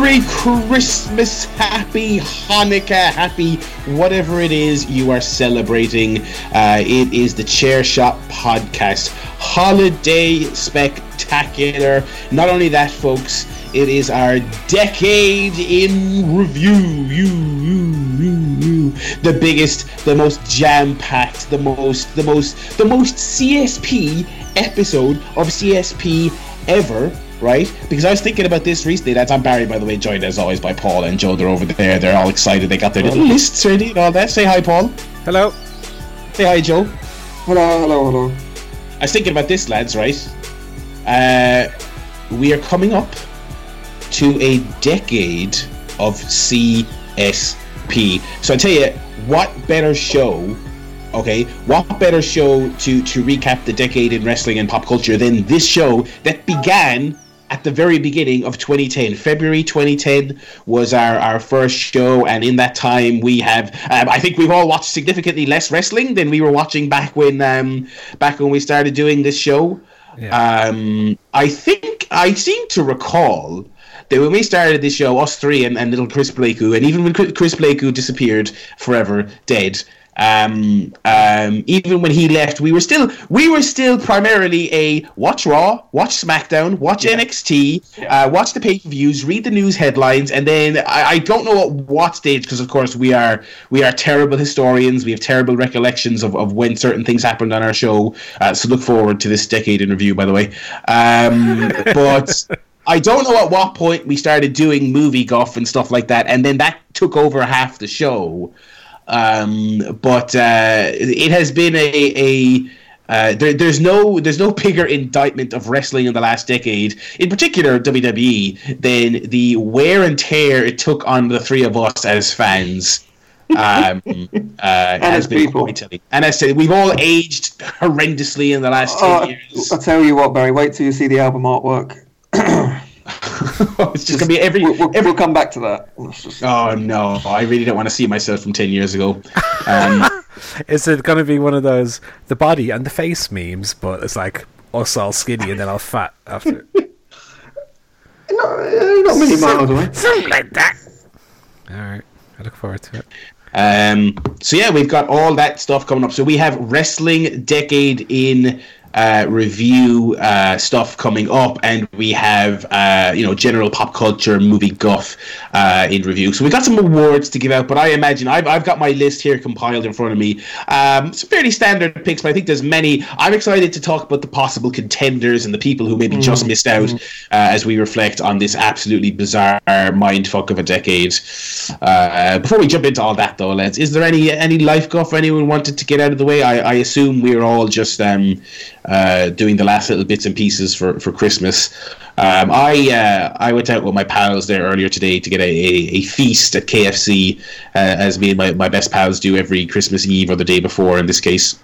Merry Christmas, Happy Hanukkah, Happy whatever it is you are celebrating. Uh, it is the Chair Shot Podcast Holiday Spectacular. Not only that, folks, it is our decade in review. You, you, you, you. The biggest, the most jam-packed, the most, the most, the most CSP episode of CSP ever right? Because I was thinking about this recently. That's I'm Barry, by the way, joined as always by Paul and Joe. They're over there. They're all excited. They got their little lists ready and all that. Say hi, Paul. Hello. Say hi, Joe. Hello, hello, hello. I was thinking about this, lads. Right? Uh, we are coming up to a decade of CSP. So I tell you, what better show? Okay, what better show to to recap the decade in wrestling and pop culture than this show that began at the very beginning of 2010. February 2010 was our, our first show, and in that time, we have um, I think we've all watched significantly less wrestling than we were watching back when um, back when we started doing this show. Yeah. Um, I think I seem to recall that when we started this show, us three and, and little Chris Blakeu, and even when Chris- Blakeu disappeared forever, dead. Um, um, even when he left, we were still we were still primarily a watch Raw, watch SmackDown, watch NXT, uh, watch the pay per views, read the news headlines, and then I, I don't know at what stage because of course we are we are terrible historians. We have terrible recollections of, of when certain things happened on our show. Uh, so look forward to this decade in review, by the way. Um, but. I don't know at what point we started doing movie guff and stuff like that, and then that took over half the show. Um, but uh, it has been a, a uh, there, there's no there's no bigger indictment of wrestling in the last decade, in particular WWE, than the wear and tear it took on the three of us as fans. Um, uh, And as people. And as I said, we've all aged horrendously in the last ten Oh, years. I'll tell you what, Barry. Wait till you see the album artwork. it's just gonna be every We'll, we'll, every we'll come back to that. Oh no! I really don't want to see myself from ten years ago. Um, Is it going to be one of those the body and the face memes, but it's like us all skinny and then all fat after? No, uh, not many miles away. Something like that. All right, I look forward to it. um, so yeah, we've got all that stuff coming up. So we have wrestling decade in uh, review uh, stuff coming up, and we have uh, you know general pop culture movie guff uh, in review. So we got some awards to give out, but I imagine I've, I've got my list here compiled in front of me. Um, some fairly standard picks, but I think there's many. I'm excited to talk about the possible contenders and the people who maybe just missed out uh, as we reflect on this absolutely bizarre mindfuck of a decade. Uh, before we jump into all that, though, lads, is there any any life guff anyone wanted to get out of the way? I, I assume we're all just um, uh, doing the last little bits and pieces for, for Christmas. Um, I uh, I went out with my pals there earlier today to get a, a, feast at KFC, uh, as me and my, my best pals do every Christmas Eve or the day before in this case.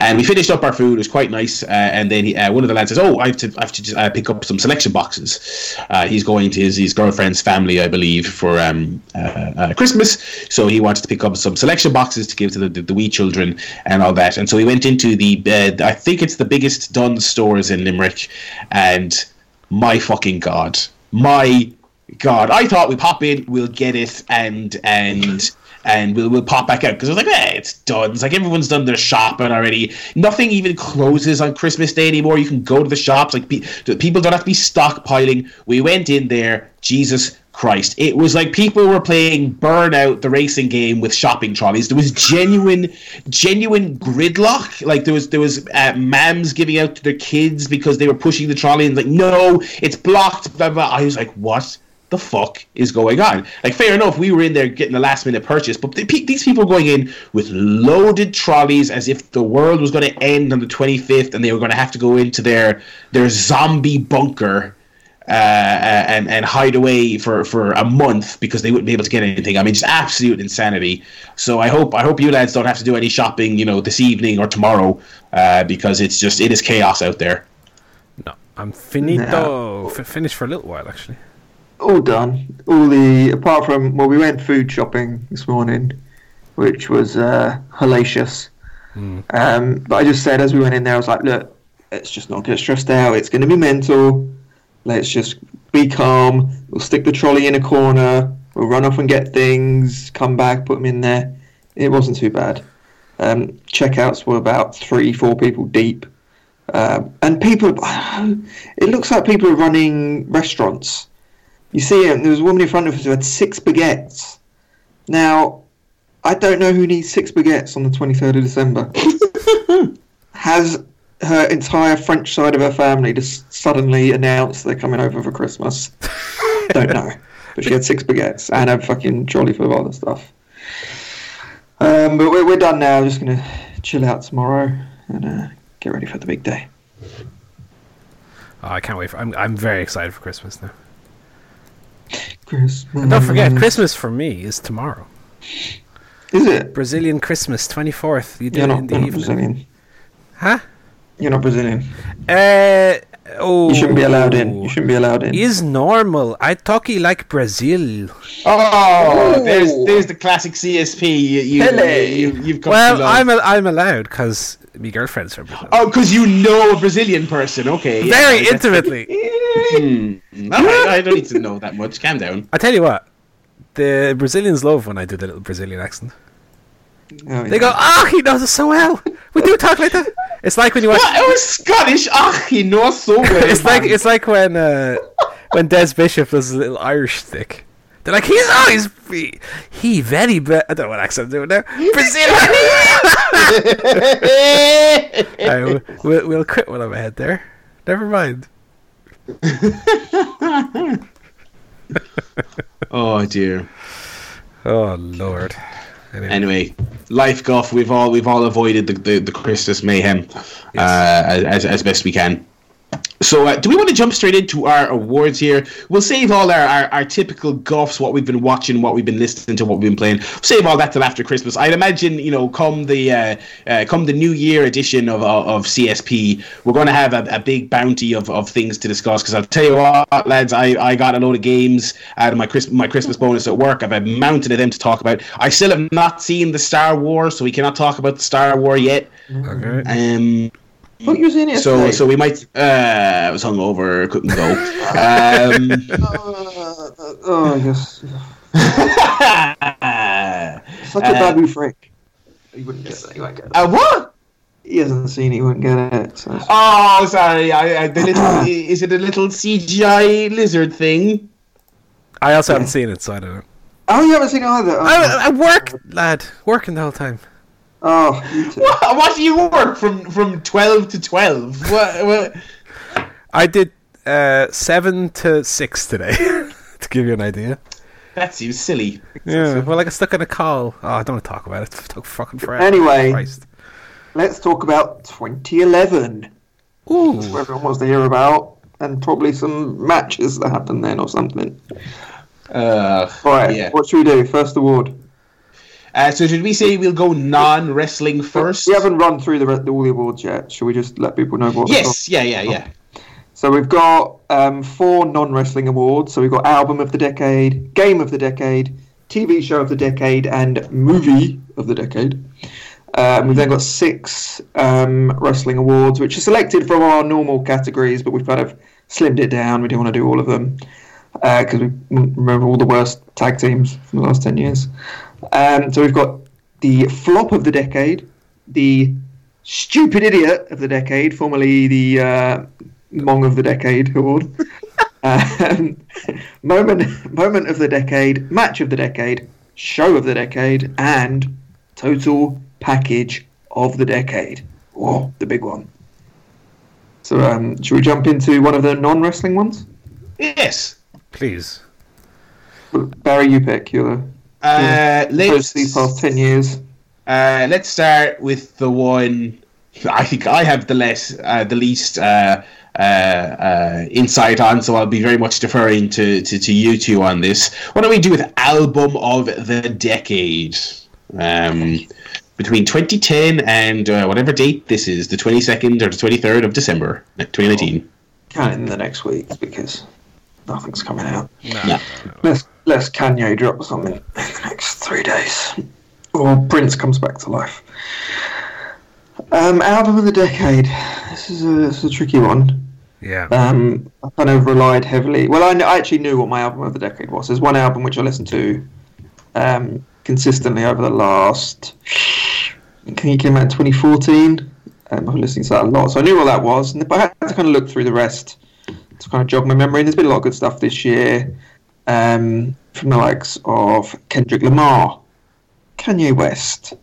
And we finished up our food. It was quite nice. Uh, and then he, uh, one of the lads says, "Oh, I have to, I have to just, uh, pick up some selection boxes." Uh, he's going to his, his girlfriend's family, I believe, for um, uh, uh, Christmas. So he wanted to pick up some selection boxes to give to the, the, the wee children and all that. And so he went into the, I think it's the biggest Dunnes stores in Limerick, and my fucking god, my god! I thought we pop in, we'll get it, and and and we'll, we'll pop back out because I was like, eh, it's done. It's like everyone's done their shopping already. Nothing even closes on Christmas Day anymore. You can go to the shops. Like pe- people don't have to be stockpiling. We went in there. Jesus Christ! It was like people were playing Burnout, the racing game, with shopping trolleys. There was genuine, genuine gridlock. Like there was there was uh, mams giving out to their kids because they were pushing the trolley and like, no, it's blocked. Blah blah. I was like, what? The fuck is going on? Like, fair enough, we were in there getting a last minute purchase, but the, pe- these people going in with loaded trolleys as if the world was going to end on the 25th and they were going to have to go into their their zombie bunker uh, and and hide away for, for a month because they wouldn't be able to get anything. I mean, just absolute insanity. So I hope I hope you lads don't have to do any shopping, you know, this evening or tomorrow, uh, because it's just it is chaos out there. No, I'm finito. F- finished for a little while actually. All done. All the apart from well, we went food shopping this morning, which was uh, hellacious. Um, but I just said as we went in there, I was like, look, let's just not get stressed out. It's going to be mental. Let's just be calm. We'll stick the trolley in a corner. We'll run off and get things. Come back, put them in there. It wasn't too bad. Um, checkouts were about three, four people deep, um, and people. It looks like people are running restaurants. You see, it, there was a woman in front of us who had six baguettes. Now, I don't know who needs six baguettes on the 23rd of December. Has her entire French side of her family just suddenly announced they're coming over for Christmas? don't know. But she had six baguettes and a fucking trolley full of other stuff. Um, but we're, we're done now. Just going to chill out tomorrow and uh, get ready for the big day. Oh, I can't wait. For, I'm I'm very excited for Christmas now. Christmas. Don't forget, Christmas for me is tomorrow. Is it? Brazilian Christmas, twenty fourth. You do You're it not, in the evening, Brazilian. huh? You're not Brazilian. Uh, oh, You shouldn't be allowed in. You shouldn't be allowed in. Is normal. I talk you like Brazil. Oh, there's there's the classic CSP. You, you, Pele. you, you've come Well, to. I'm a, I'm allowed because my girlfriend's from Brazil. Oh, because you know a Brazilian person. Okay. yeah, Very that's- intimately. Hmm. All right, I don't need to know that much. Calm down. I tell you what, the Brazilians love when I do the little Brazilian accent. Oh, They yeah. go, "Oh, he knows us so well. We do talk like that." It's like when you watch. What? I was Scottish. Ah, he knows so well. It's like it's like when uh, when Des Bishop does a little Irish stick. They're like, he's always he, he very I don't know what accent I'm doing now. Brazilian. Alright, we'll, we'll, quit while I'm ahead there. Never mind. oh dear. Oh lord. Anyway, Anyway, life golf. We've all we've all avoided the the, the Christmas mayhem uh, as as best we can. So, uh, do we want to jump straight into our awards here? We'll save all our, our, our typical golfs, what we've been watching, what we've been listening to, what we've been playing. Save all that till after Christmas. I'd imagine, you know, come the uh, uh, come the New Year edition of of, of CSP, we're going to have a, a big bounty of, of things to discuss. Because I'll tell you what, lads, I, I got a load of games out of my Christmas my Christmas bonus at work. I've a mountain of them to talk about. I still have not seen the Star Wars, so we cannot talk about the Star War yet. okay. Um, What you was in it? so so we might. Uh, I was hungover, couldn't go. Um, Uh, oh, yes. Such a Uh, Babu Frik. He wouldn't get it. He won't get it. uh, what? He hasn't seen it. He wouldn't get it. So. Oh, sorry. I, I, the little, is it a little CGI lizard thing? I also haven't seen it, so I don't know. Oh, you haven't seen it either. Oh, I, I work, lad, working the whole time. Oh you too. What, what do you work from from twelve to twelve? What? what? I did uh, seven to six today, to give you an idea. That seems silly. Yeah, well, I got stuck in a call. Oh, I don't want to talk about it. It took fucking forever. Anyway. Christ. Let's talk about 2011. Ooh. What everyone wants to hear about, and probably some matches that happened then or something. Uh, Right. Yeah. What should we do? First award. Uh, so should we say we'll go non-wrestling first? We haven't run through the all the awards yet. Should we just let people know what? Yes. Yeah. Yeah. Yeah. So we've got um, four non-wrestling awards. So we've got album of the decade, game of the decade, TV show of the decade, and movie of the decade. Um, we've then got six um, wrestling awards, which are selected from our normal categories, but we've kind of slimmed it down. We don't want to do all of them because we remember all the worst tag teams from the last ten years. Um, so we've got the flop of the decade, the stupid idiot of the decade, formerly the uh, Mong of the Decade award. um, moment, moment of the decade, match of the decade, show of the decade, and total package of the decade. Oh, the big one. So, um, should we jump into one of the non-wrestling ones? Yes. Please. Barry, you pick. You're the Uh, let's past ten years. Uh, let's start with the one. I think I have the less, uh, the least uh, uh, uh, insight on, so I'll be very much deferring to, to, to you two on this. What don't we do with album of the decade? Um, between 2010 and uh, whatever date this is, the 22nd or the 23rd of December, 2019. Count in the next week because nothing's coming out. No. No. Let's let's Kanye drop something in the next three days, or Prince comes back to life. Um, album of the decade. This is a, this is a tricky one. Yeah. Um, I kind of relied heavily. Well, I, kn- I actually knew what my album of the decade was. There's one album which I listened to um, consistently over the last. I think it came out in 2014. Um, I've been listening to that a lot, so I knew what that was. And, but I had to kind of look through the rest to kind of jog my memory. And there's been a lot of good stuff this year um, from the likes of Kendrick Lamar, Kanye West,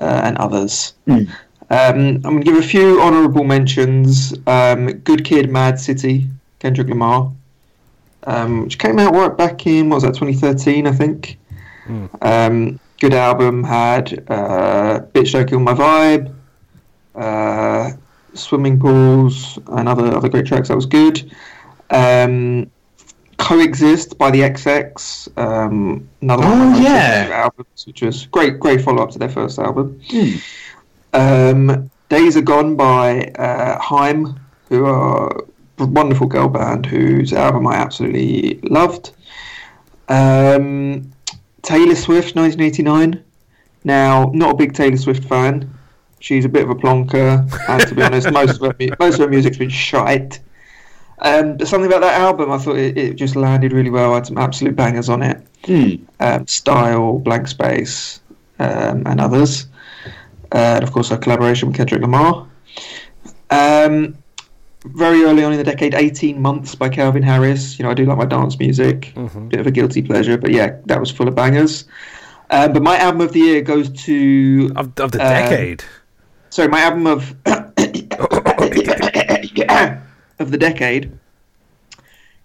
uh, and others. Mm. Um, I'm going to give a few honourable mentions. Um, Good Kid, Mad City, Kendrick Lamar, um, which came out right back in what was that 2013, I think. Mm. Um, good album. Had uh, Bitch Don't Kill My Vibe, uh, Swimming Pools, and other other great tracks. That was good. Um, Coexist by the XX, um, another one Oh, of yeah. albums, which was great, great follow up to their first album. Hmm. Um, Days Are Gone by uh, Haim, who are a wonderful girl band whose album I absolutely loved. Um, Taylor Swift, 1989. Now, not a big Taylor Swift fan. She's a bit of a plonker, and to be honest, most of her most of her music's been shite. Um, but something about that album, I thought it, it just landed really well. I had some absolute bangers on it Hmm. um, Style, Blank Space, um, and others. Uh, and of course, our collaboration with Kendrick Lamar. Um, very early on in the decade, 18 Months by Calvin Harris. You know, I do like my dance music. Mhm. Bit of a guilty pleasure, but yeah, that was full of bangers. Um, but my album of the year goes to. Of, of the Um, decade. Sorry, my album of. of the decade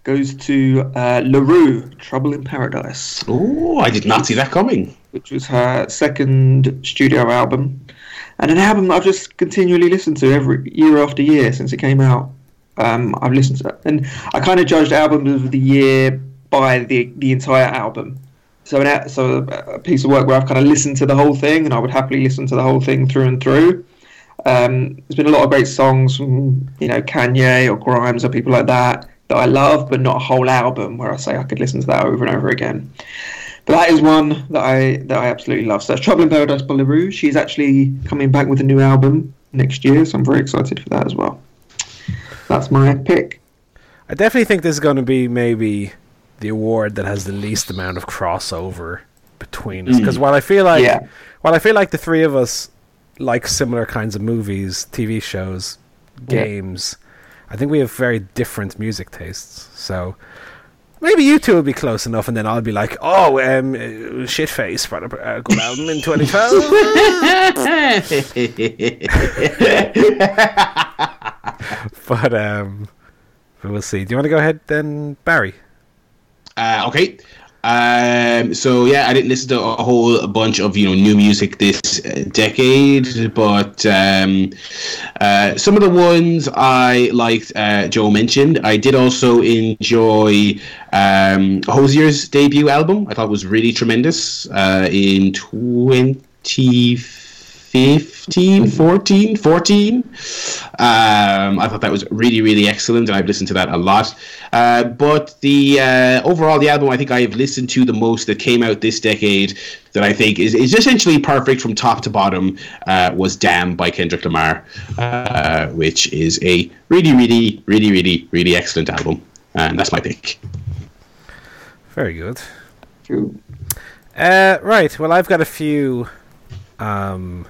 goes to uh, La Roux, Trouble in Paradise. Oh, I did not see that coming. which was her second studio album, and an album that I've just continually listened to every year after year since it came out. Um, I've listened to it, and I kind of judged albums of the year by the the entire album. So, an, so a piece of work where I've kind of listened to the whole thing, and I would happily listen to the whole thing through and through. Um, there's been a lot of great songs from you know Kanye or Grimes or people like that that I love, but not a whole album where I say I could listen to that over and over again. But that is one that I that I absolutely love. So that's Trouble in Paradise by La Roux. She's actually coming back with a new album next year, so I'm very excited for that as well. That's my pick. I definitely think this is going to be maybe the award that has the least amount of crossover between us. Because while I feel like, Yeah. while I feel like the three of us like similar kinds of movies, TV shows, Yeah. games, I think we have very different music tastes. So maybe you two will be close enough, and then I'll be like, "Oh, um, uh, shitface brought a uh, good album in 2012." but um, but we'll see. Do you want to go ahead then, Barry? Uh, okay. Um, so yeah, I didn't listen to a whole bunch of you know new music this uh, decade, but um, uh, some of the ones I liked. Uh, Joe mentioned. I did also enjoy um, Hozier's debut album. I thought was really tremendous uh, in twenty. 15, 14, 14. Um, I thought that was really, really excellent, and I've listened to that a lot. Uh, but the uh, overall, the album I think I've listened to the most that came out this decade that I think is, is essentially perfect from top to bottom uh, was Damn by Kendrick Lamar, uh, which is a really, really, really, really, really excellent album. And that's my pick. Very good. Cool. Uh, right. Well, I've got a few um,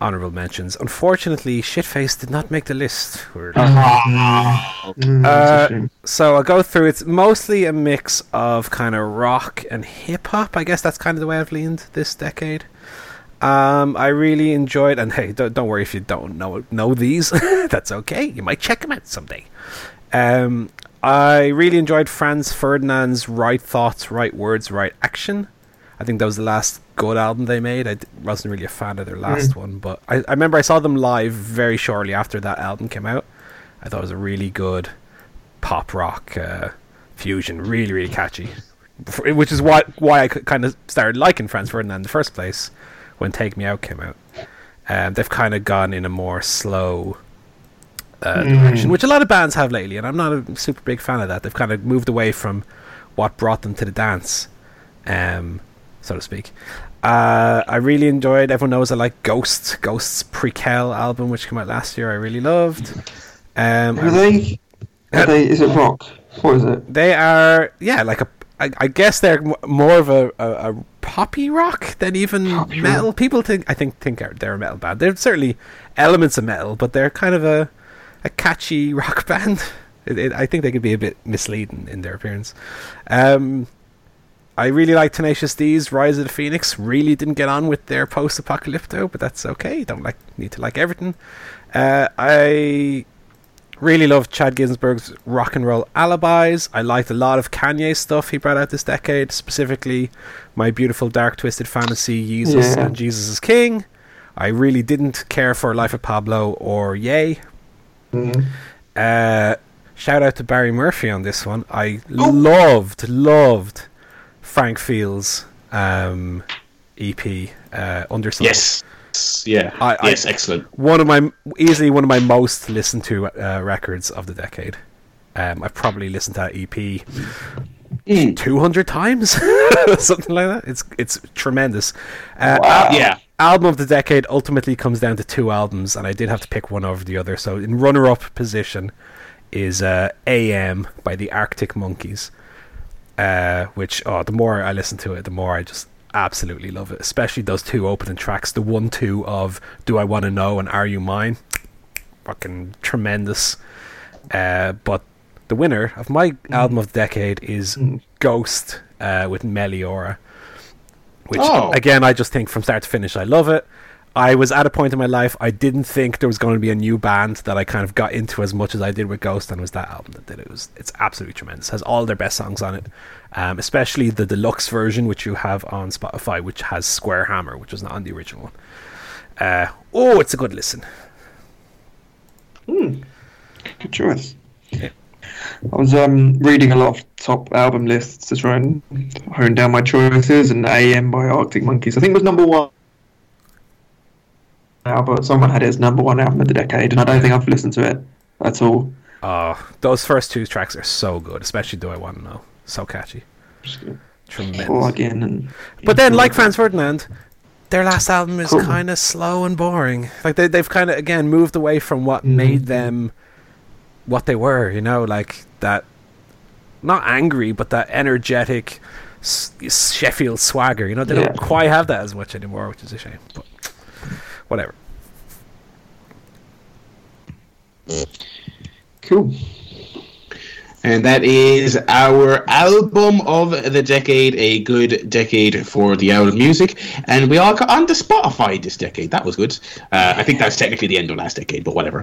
honorable mentions. Unfortunately, Shitface did not make the list. We're- Mm, that's a Uh, shame. so I'll go through. It's mostly a mix of kind of rock and hip hop. I guess that's kind of the way I've leaned this decade. Um, I really enjoyed, and hey, don't, don't worry if you don't know know these. that's okay. You might check them out someday. Um, I really enjoyed Franz Ferdinand's "Right Thoughts, Right Words, Right Action." I think that was the last good album they made. I wasn't really a fan of their last one, but I, I remember I saw them live very shortly after that album came out. I thought it was a really good pop rock uh, fusion, really really catchy. Which is why why I kind of started liking Franz Ferdinand in the first place when Take Me Out came out. Um, they've kind of gone in a more slow uh, direction, which a lot of bands have lately, and I'm not a super big fan of that. They've kind of moved away from what brought them to the dance, um, so to speak. Uh, I really enjoyed. Everyone knows I like Ghosts. Ghosts Prequelle album, which came out last year. I really loved. Um, Are they? Are they? Is it rock? What is it? They are, yeah, like a. I, I guess they're more of a, a, a poppy rock than even Poppy metal. rock. People think, I think, think they're a metal band. They're certainly elements of metal, but they're kind of a a catchy rock band. It, it, I think they could be a bit misleading in their appearance. Um, I really like Tenacious D's Rise of the Phoenix. Really didn't get on with their post-apocalypto, but that's okay. Don't like need to like everything. Uh, I really love Chad Ginsburg's Rock and Roll Alibis. I liked a lot of Kanye stuff he brought out this decade, specifically My Beautiful Dark Twisted Fantasy, Jesus Yeah. and Jesus is King. I really didn't care for Life of Pablo or Ye. Mm. Uh, shout out to Barry Murphy on this one. I loved, loved Frank Fields' um, EP, uh, Underside. Yes. Yeah. I- I- yes. excellent. one of my easily one of my most listened to uh, records of the decade. Um, I've probably listened to that EP Mm. two hundred times, something like that. It's it's tremendous. Uh, Wow. al- Yeah. album of the decade ultimately comes down to two albums, and I did have to pick one over the other. So in runner-up position is uh, "AM" by the Arctic Monkeys, uh, which oh, the more I listen to it, the more I just absolutely love it. Especially those two opening tracks, the one-two of "Do I Want to Know" and "Are You Mine," fucking tremendous. Uh, but the winner of my album of the decade is Ghost uh, with Meliora, which Oh. again I just think from start to finish I love it. I was at a point in my life I didn't think there was going to be a new band that I kind of got into as much as I did with Ghost, and it was that album that did it. it was it's absolutely tremendous. Has all their best songs on it, um, especially the deluxe version which you have on Spotify, which has Square Hammer, which was not on the original one. Uh, oh, it's a good listen. Good choice. I was um, reading a lot of top album lists to try and hone down my choices, and AM by Arctic Monkeys I think was number one. But someone had his number one album of the decade, and I don't think I've listened to it at all. Oh, those first two tracks are so good, especially "Do I Want to Know." So catchy, tremendous. Plug in and. But then, like Franz Ferdinand, their last album is Cool. kind of slow and boring. Like they, they've kind of again moved away from what Mhm. made them what they were. You know, like that, not angry, but that energetic Sheffield swagger. You know, they Yeah. don't quite have that as much anymore, which is a shame. But whatever. Cool. And that is our album of the decade, a good decade for the owl of music. And we all got onto Spotify this decade. That was good. Uh, I think that's technically the end of last decade, but whatever.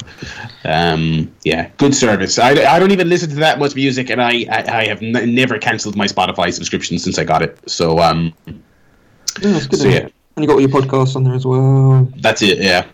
Um, yeah, good service. I, I don't even listen to that much music, and I, I, I have n- never cancelled my Spotify subscription since I got it. So um, Yeah, that's good. So, isn't it? And you got all your podcasts on there as well. that's it, yeah.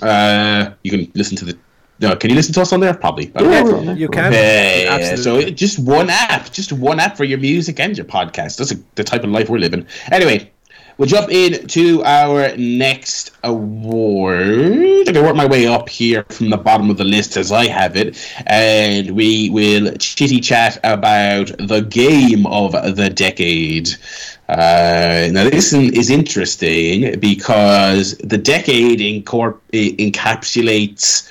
Uh, you can listen to the. No, can you listen to us on there? Probably. Yeah, know. we're on there. You can. Yeah, so Absolutely. just one app, just one app for your music and your podcast. That's a, the type of life we're living. Anyway, we'll jump into our next award. I'm gonna work my way up here from the bottom of the list as I have it, and we will chitty chat about the game of the decade. Uh, now this is interesting because the decade incorp- encapsulates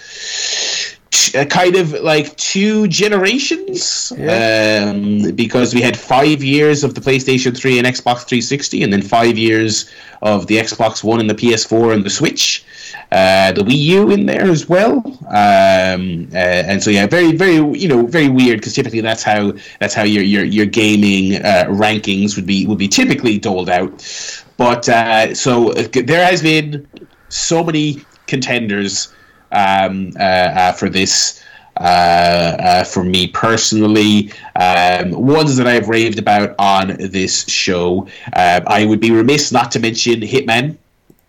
t- uh, kind of like two generations? Yeah. um, because we had five years of the PlayStation 3 and Xbox 360 and then five years of the Xbox One and the PS4 and the Switch uh, the Wii U in there as well. Um, uh, and so yeah very very you know very weird because typically that's how that's how your your, your gaming uh, rankings would be would be typically doled out. But uh, so uh, there has been so many contenders um, uh, uh, for this. Uh, for me personally, um, ones that I've raved about on this show. I would be remiss not to mention Hitman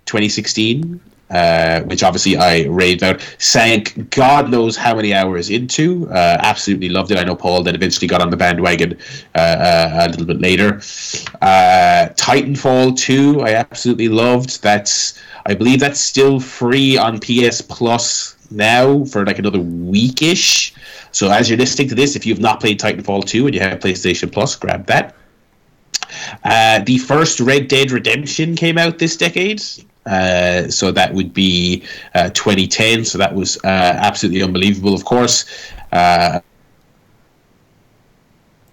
2016, uh, which obviously I raved out. Sank God knows how many hours into. Uh, absolutely loved it. I know Paul that eventually got on the bandwagon uh, uh, a little bit later. Uh, Titanfall 2, I absolutely loved. That's I believe that's still free on PS Plus now for like another weekish. So as you're listening to this, if you've not played Titanfall 2 and you have PlayStation Plus, grab that. Uh, the first Red Dead Redemption came out this decade. Uh, so that would be uh, 2010. So that was uh, absolutely unbelievable, of course. Uh,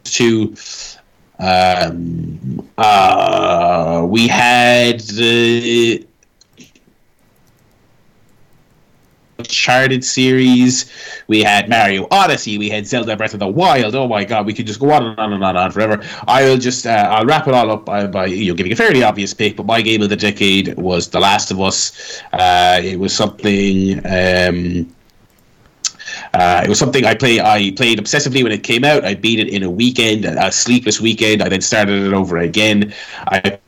to um, we had the Uncharted series, we had Mario Odyssey, we had Zelda Breath of the Wild. Oh my God, we could just go on and on and on and on forever. I will just uh, I'll wrap it all up by, by, you know giving a fairly obvious pick, but my game of the decade was The Last of Us. Uh, it was something. Um, uh, it was something I play. I played obsessively when it came out. I beat it in a weekend, a sleepless weekend. I then started it over again. I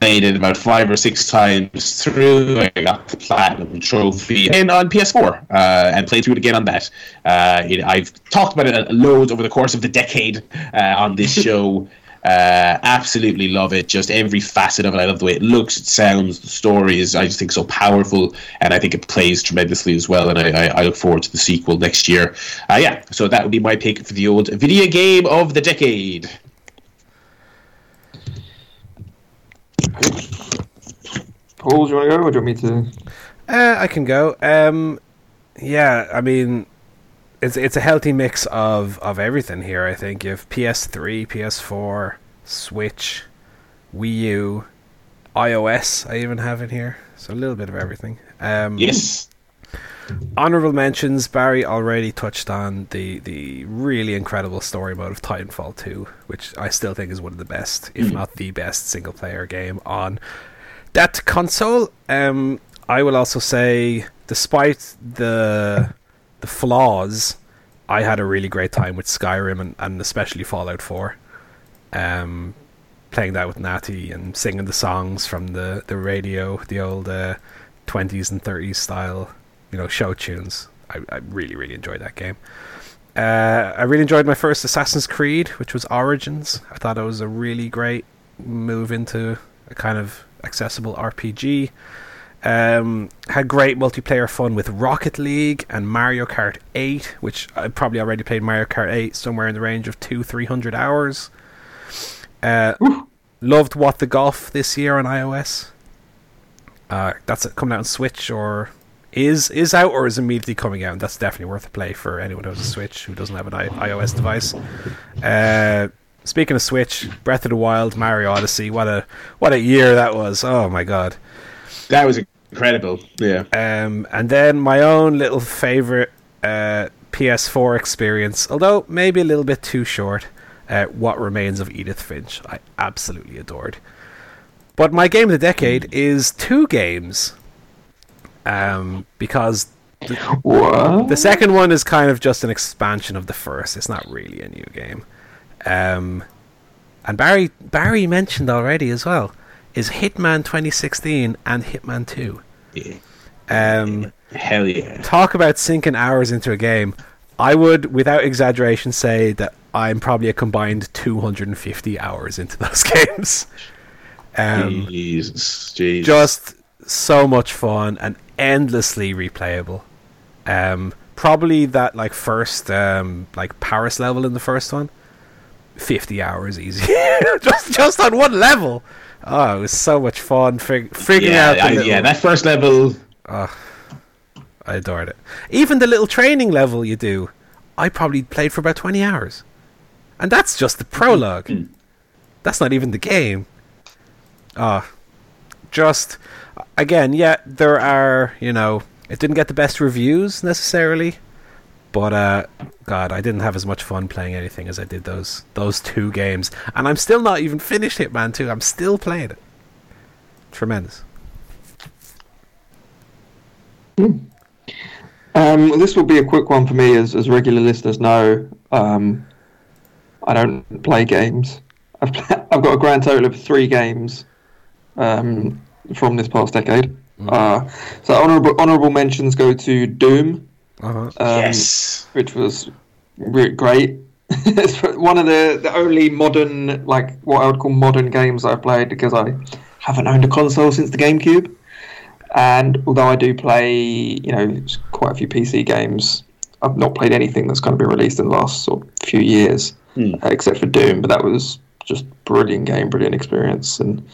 played it about five or six times through. I got the platinum trophy and on PS4 uh, and played through it again on that. Uh, it, I've talked about it loads over the course of the decade uh, on this show. Uh, absolutely love it. Just every facet of it. I love the way it looks, it sounds, the story is. I just think so powerful, and I think it plays tremendously as well. And I, I, I look forward to the sequel next year. Uh, yeah, so that would be my pick for the old video game of the decade. Paul, do you want to go, or do you want me to? Uh, I can go. Um, yeah, I mean, it's it's a healthy mix of, of everything here. I think you have PS3, PS4, Switch, Wii U, iOS. I even have in here, so a little bit of everything. Um, Yes. Honorable mentions. Barry already touched on the the really incredible story mode of Titanfall 2, which I still think is one of the best, if not the best, single player game on that console. Um, I will also say, despite the the flaws, I had a really great time with Skyrim and, and especially Fallout 4. Um, playing that with Natty and singing the songs from the, the radio, the old uh, 20s and 30s style, you know, show tunes. I, I really, really enjoyed that game. Uh, I really enjoyed my first Assassin's Creed, which was Origins. I thought it was a really great move into a kind of accessible RPG. Um, had great multiplayer fun with Rocket League and Mario Kart 8, which I probably already played Mario Kart 8 somewhere in the range of two, three hundred hours. Uh, loved What the Golf this year on iOS. Uh, that's coming out on Switch or is is out or is immediately coming out. And that's definitely worth a play for anyone who has a Switch who doesn't have an I- iOS device. Uh, speaking of Switch, Breath of the Wild, Mario Odyssey, what a what a year that was! Oh my god. That was incredible. Yeah. Um, and then my own little favorite uh, PS4 experience, although maybe a little bit too short. Uh, what remains of Edith Finch? I absolutely adored. But my game of the decade is two games, um, because What? the second one is kind of just an expansion of the first. It's not really a new game. Um, and Barry Barry mentioned already as well is Hitman 2016 and Hitman 2. yeah. Um, Hell yeah. talk about sinking hours into a game. I would, without exaggeration, say that I'm probably a combined 250 hours into those games. Um, Jesus. Jesus. just so much fun and endlessly replayable. Um, probably that like first um, like Paris level in the first one, 50 hours easy, just just on one level. Oh, it was so much fun fig- figuring yeah, out. I, little- yeah, that first level. I adored it. Even the little training level you do, I probably played for about 20 hours. And that's just the prologue. That's not even the game. Ah, just again, yeah, there are, you know, it didn't get the best reviews necessarily, but uh god, I didn't have as much fun playing anything as I did those those two games. And I'm still not even finished Hitman 2. I'm still playing it. Tremendous. Um, this will be a quick one for me, as, as regular listeners know. Um, I don't play games. I've, I've got a grand total of three games um, from this past decade. Uh, so honorable honorable mentions go to Doom, Uh-huh. um, yes. which was re- great. it's one of the, the only modern, like what I would call modern games I've played because I haven't owned a console since the GameCube. And although I do play, you know, quite a few PC games, I've not played anything that's kind of been released in the last sort of few years, Hmm. uh, except for Doom. But that was just brilliant game, brilliant experience, and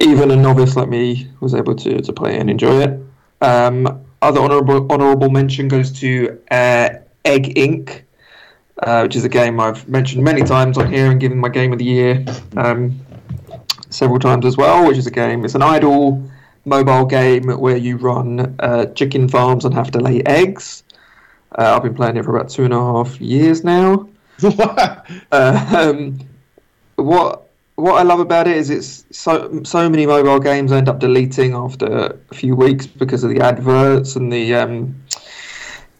even a novice like me was able to, to play and enjoy it. Um, other honorable honorable mention goes to uh, Egg Inc., uh, which is a game I've mentioned many times on here and given my game of the year um, several times as well. Which is a game. It's an idle mobile game where you run uh, chicken farms and have to lay eggs. Uh, I've been playing it for about two and a half years now. um, what what I love about it is it's so so many mobile games end up deleting after a few weeks because of the adverts and the um,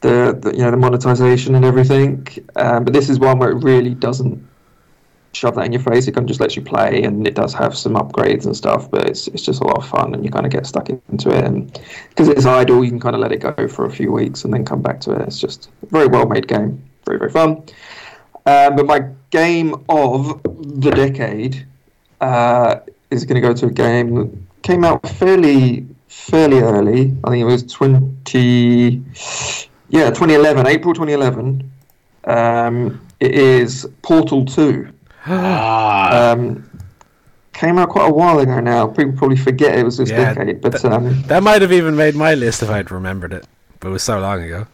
the, the you know the monetization and everything. Um, but this is one where it really doesn't shove that in your face. It kind of just lets you play, and it does have some upgrades and stuff. But it's it's just a lot of fun, and you kind of get stuck into it. And because it's idle, you can kind of let it go for a few weeks and then come back to it. It's just a very well made game, very very fun. Um, but my game of the decade uh, is going to go to a game that came out fairly fairly early. I think it was twenty yeah 2011 April 2011. Um, it is Portal Two. ah, Um, came out quite a while ago now. People probably forget it was this Yeah, decade, but that- um, That might have even made my list if I'd remembered it, but it was so long ago.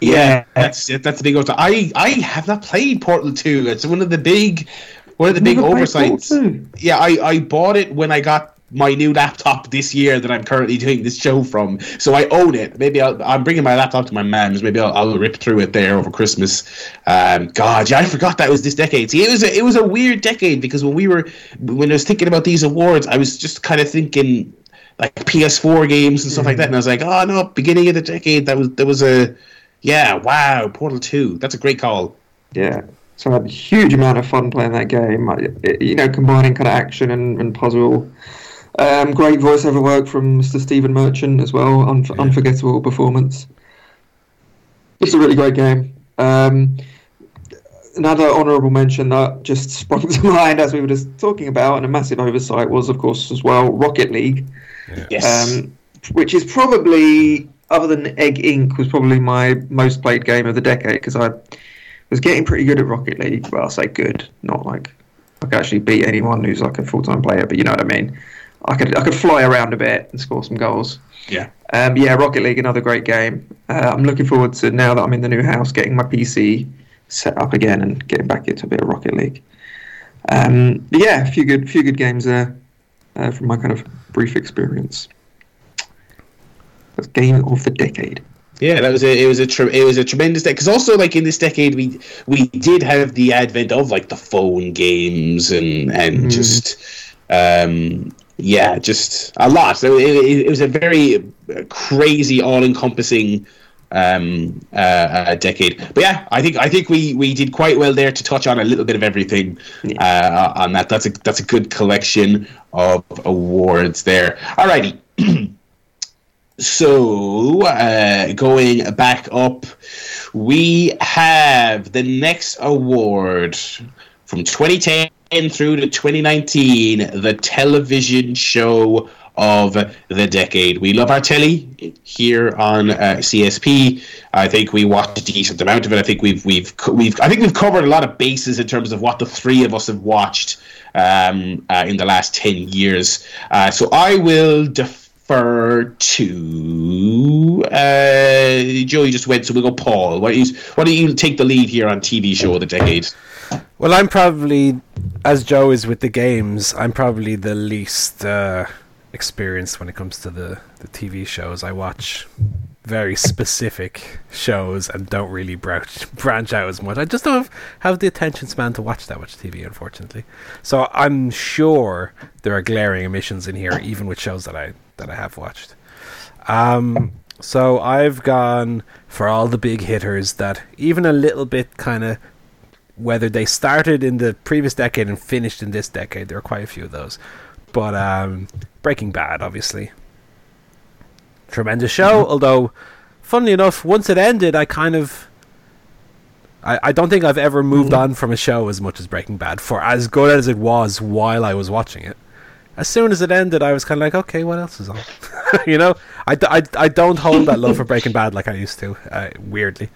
Yeah, that's it. That's the big. oversight. I I have not played Portal Two. It's one of the big, one of the big oversights. Yeah, I I bought it when I got my new laptop this year that I'm currently doing this show from. So I own it. Maybe I'll, I'm bringing my laptop to my mom's. Maybe I'll, I'll rip through it there over Christmas. Um, God, yeah, I forgot that was this decade. See, it was a, it was a weird decade because when we were when I was thinking about these awards, I was just kind of thinking like PS4 games and stuff like that, and I was like, oh no, beginning of the decade. That was there was a yeah, wow, Portal Two. That's a great call. Yeah. So I had a huge amount of fun playing that game. I, it- you know, combining kind of action and, and puzzle. Um, great voiceover work from Mr. Stephen Merchant as well. Unf- Unforgettable performance. It's a really great game. Um, another honourable mention that just sprung to mind as we were just talking about, and a massive oversight was, of course, as well, Rocket League Yes. um, which is probably other than Egg Inc. was probably my most played game of the decade because I was getting pretty good at Rocket League. Well, I'll say good, not like I could actually beat anyone who's like a full time player, but you know what I mean. I could I could fly around a bit and score some goals. yeah. Um, yeah, Rocket League, another great game. Uh, I'm looking forward to now that I'm in the new house, getting my PC set up again and getting back into a bit of Rocket League. Um, yeah, a few good, few good games there uh, from my kind of brief experience. Game of the decade. Yeah, that was a it was a tre- it was a tremendous decade. because also like in this decade we we did have the advent of like the phone games and and Mm. just um yeah just a lot. So it, it, it was a very uh, crazy, all encompassing um uh, uh decade but yeah i think i think we we did quite well there to touch on a little bit of everything uh on that that's a that's a good collection of awards there alrighty so, uh, going back up, we have the next award from 2010 through to 2019, the television show of the decade. We love our telly here on uh, CSP. I think we watched a decent amount of it. I think we've we've we've I think we've covered a lot of bases in terms of what the three of us have watched um, uh, in the last 10 years. Uh, so I will defer to uh, Joe. You just went, so we'll go Paul. Why don't you why don't you take the lead here on TV show of the decade? Well, I'm probably, as Joe is with the games, I'm probably the least uh, experienced when it comes to the, the TV shows. I watch very specific shows and don't really branch, branch out as much. I just don't have, have the attention span to watch that much TV, unfortunately. So I'm sure there are glaring omissions in here, even with shows that I that I have watched. Um, so I've gone for all the big hitters that even a little bit kind of whether they started in the previous decade and finished in this decade. There are quite a few of those. But um, Breaking Bad, obviously. Tremendous show, although, funnily enough, once it ended, I kind of. I, I don't think I've ever moved on from a show as much as Breaking Bad, for as good as it was while I was watching it. As soon as it ended, I was kind of like, okay, what else is on? you know? I, I, I don't hold that love for Breaking Bad like I used to, uh, weirdly.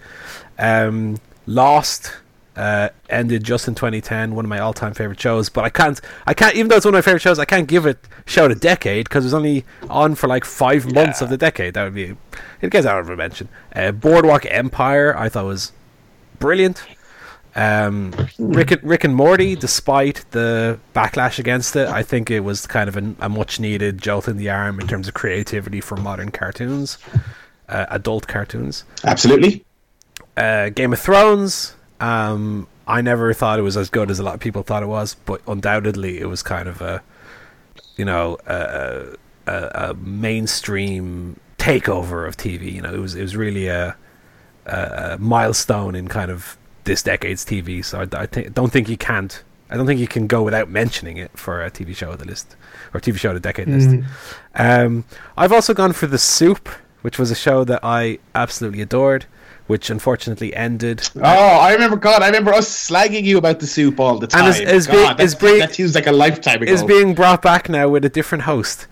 Um, Lost uh, ended just in 2010. One of my all-time favorite shows, but I can't, I can't, even though it's one of my favorite shows, I can't give it show a decade because it was only on for like five months of the decade. That would be, it gets out of a mention. Uh, Boardwalk Empire, I thought was brilliant. Um, Rick, and, Rick and Morty, despite the backlash against it, I think it was kind of an, a much needed jolt in the arm in terms of creativity for modern cartoons, uh, adult cartoons. Absolutely. Uh, Game of Thrones, um, I never thought it was as good as a lot of people thought it was, but undoubtedly it was kind of a, you know, a, a, a mainstream takeover of TV. You know, it was it was really a, a milestone in kind of this decade's TV. So I, I think don't think you can't. I don't think you can go without mentioning it for a TV show of the list or TV show of the decade list. Mm. Um, I've also gone for the Soup, which was a show that I absolutely adored which unfortunately ended. Oh, I remember. God, I remember us slagging you about the soup all the time. And is, is God, being, is that, being, that seems like a lifetime ago. Is being brought back now with a different host.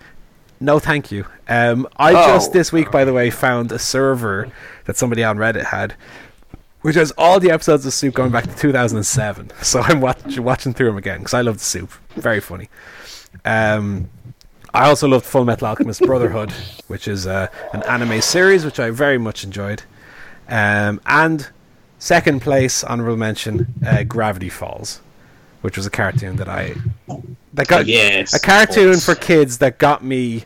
No, thank you. Um, I Oh. just this week, by the way, found a server that somebody on Reddit had, which has all the episodes of Soup going back to 2007. So I'm watch, watching through them again because I love the Soup. Very funny. Um, I also loved Full Metal Alchemist Brotherhood, which is uh, an anime series which I very much enjoyed. Um, and second place, honorable mention, uh, Gravity Falls, which was a cartoon that I that got yes, a cartoon for kids that got me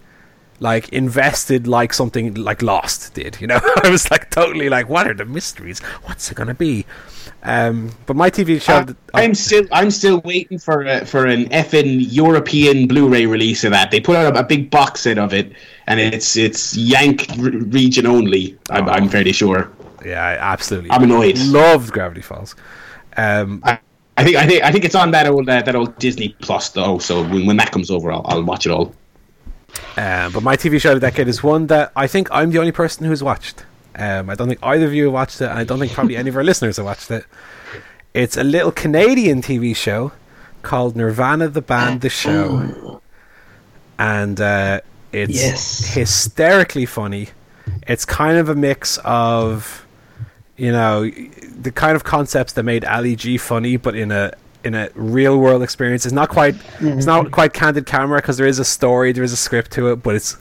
like invested like something like Lost did. You know, I was like totally like, what are the mysteries? What's it gonna be? Um, but my TV show, Uh, I'm still, I'm still waiting for a, for an effing European Blu-ray release of that. They put out a, a big box set of it, and it's it's Yank r- region only. I'm, Oh. I'm fairly sure. yeah, absolutely I'm annoyed. loved Gravity Falls. Um, I, I think I think I think it's on that old uh, that old Disney Plus though. So when, when that comes over, I'll, I'll watch it all. Um, but my TV show of the decade is one that I think I'm the only person who's watched. Um, I don't think either of you have watched it, and I don't think probably any of our listeners have watched it. It's a little Canadian TV show called Nirvana the Band The Show. And uh, it's Yes. hysterically funny. It's kind of a mix of, you know, the kind of concepts that made Ali G funny, but in a in a real world experience. It's not quite it's not quite candid camera because there is a story, there is a script to it, but it's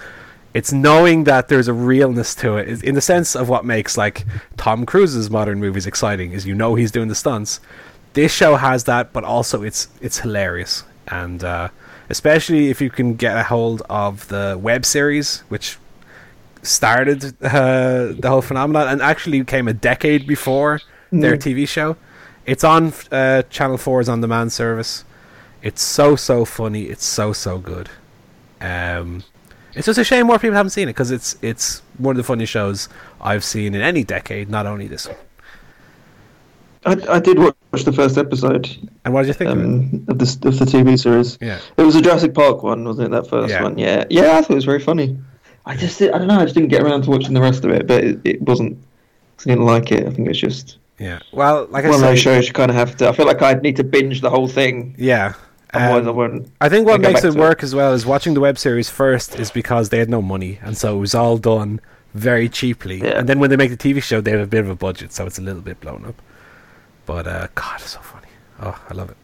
it's knowing that there's a realness to it It's in the sense of what makes like Tom Cruise's modern movies exciting is you know he's doing the stunts. This show has that, but also it's it's hilarious and uh, especially if you can get a hold of the web series, which started uh, the whole phenomenon and actually came a decade before their TV show. It's on uh, Channel 4's on demand service. It's so so funny. It's so so good. Um, it's just a shame more people haven't seen it because it's it's one of the funniest shows I've seen in any decade, not only this one. I, I did watch the first episode And what did you think of it? um, of the of the TV series. Yeah, It was a Jurassic Park one, wasn't it? That first Yeah. one. Yeah, yeah. I thought it was very funny. I just, I don't know. I just didn't get around to watching the rest of it, but it, it wasn't. I didn't like it. I think it's just yeah. Well, like I one of those shows you kind of have to. I feel like I'd need to binge the whole thing, yeah. otherwise I Um, wouldn't. I think what makes it to it. work as well is watching the web series first is because they had no money, and so it was all done very cheaply. Yeah. And then when they make the TV show, they have a bit of a budget, so it's a little bit blown up. But uh, God, it's so funny. Oh, I love it.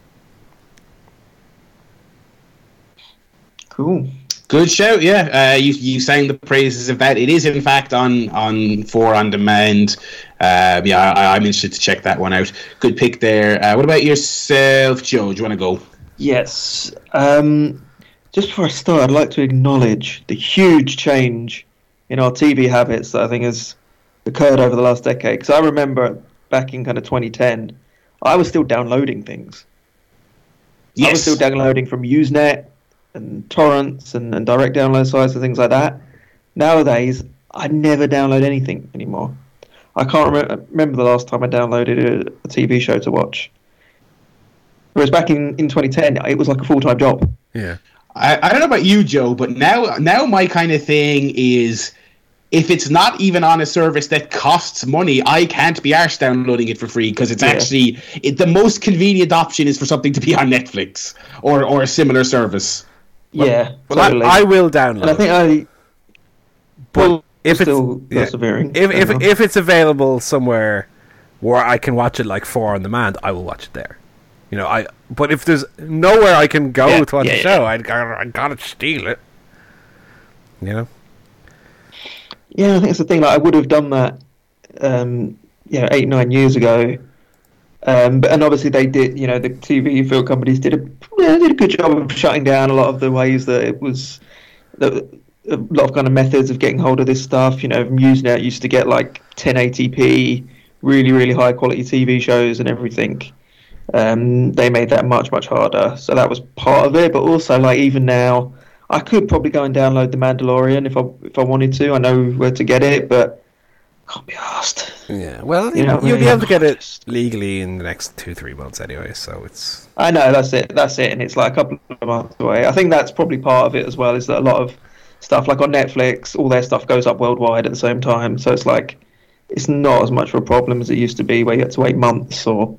Cool. Good show, yeah. Uh, you you sang the praises of that. It is in fact on on four on demand. Uh, yeah, I, I'm interested to check that one out. Good pick there. Uh, what about yourself, Joe? Do you want to go? Yes. Um, just before I start, I'd like to acknowledge the huge change in our TV habits that I think has occurred over the last decade. Because I remember back in kind of 2010, I was still downloading things. Yes. I was still downloading from Usenet and torrents and, and direct download sites and things like that. Nowadays, I never download anything anymore. I can't remember, remember the last time I downloaded a, a TV show to watch. Whereas back in, in 2010, it was like a full time job. Yeah. I, I don't know about you, Joe, but now now my kind of thing is if it's not even on a service that costs money, I can't be arsed downloading it for free because it's Yeah. actually it, the most convenient option is for something to be on Netflix or, or a similar service. Yeah, Well, I- totally. I, will download. and I think I. But Well, if it's still yeah, persevering. if if, if it's available somewhere where I can watch it like four on demand, I will watch it there. You know, I. But if there's nowhere I can go Yeah, to watch yeah, a yeah. show, I gotta, I gotta steal it. You know. Yeah, I think it's the thing. Like I would have done that, um, you know, eight nine years ago. Um, but and obviously they did. You know, the TV film companies did a yeah, did a good job of shutting down a lot of the ways that it was. The, a lot of kind of methods of getting hold of this stuff. You know, Usenet used to get like 1080p, really really high quality TV shows and everything. Um, they made that much much harder, so that was part of it. But also, like even now, I could probably go and download the Mandalorian if I if I wanted to. I know where to get it, but can't be asked. Yeah. Well, You know, you'll be able to get it legally in the next two three months anyway. So it's I know that's it. That's it, and it's like a couple of months away. I think that's probably part of it as well. Is that a lot of stuff like on Netflix, all their stuff goes up worldwide at the same time. So it's like it's not as much of a problem as it used to be, where you had to wait months or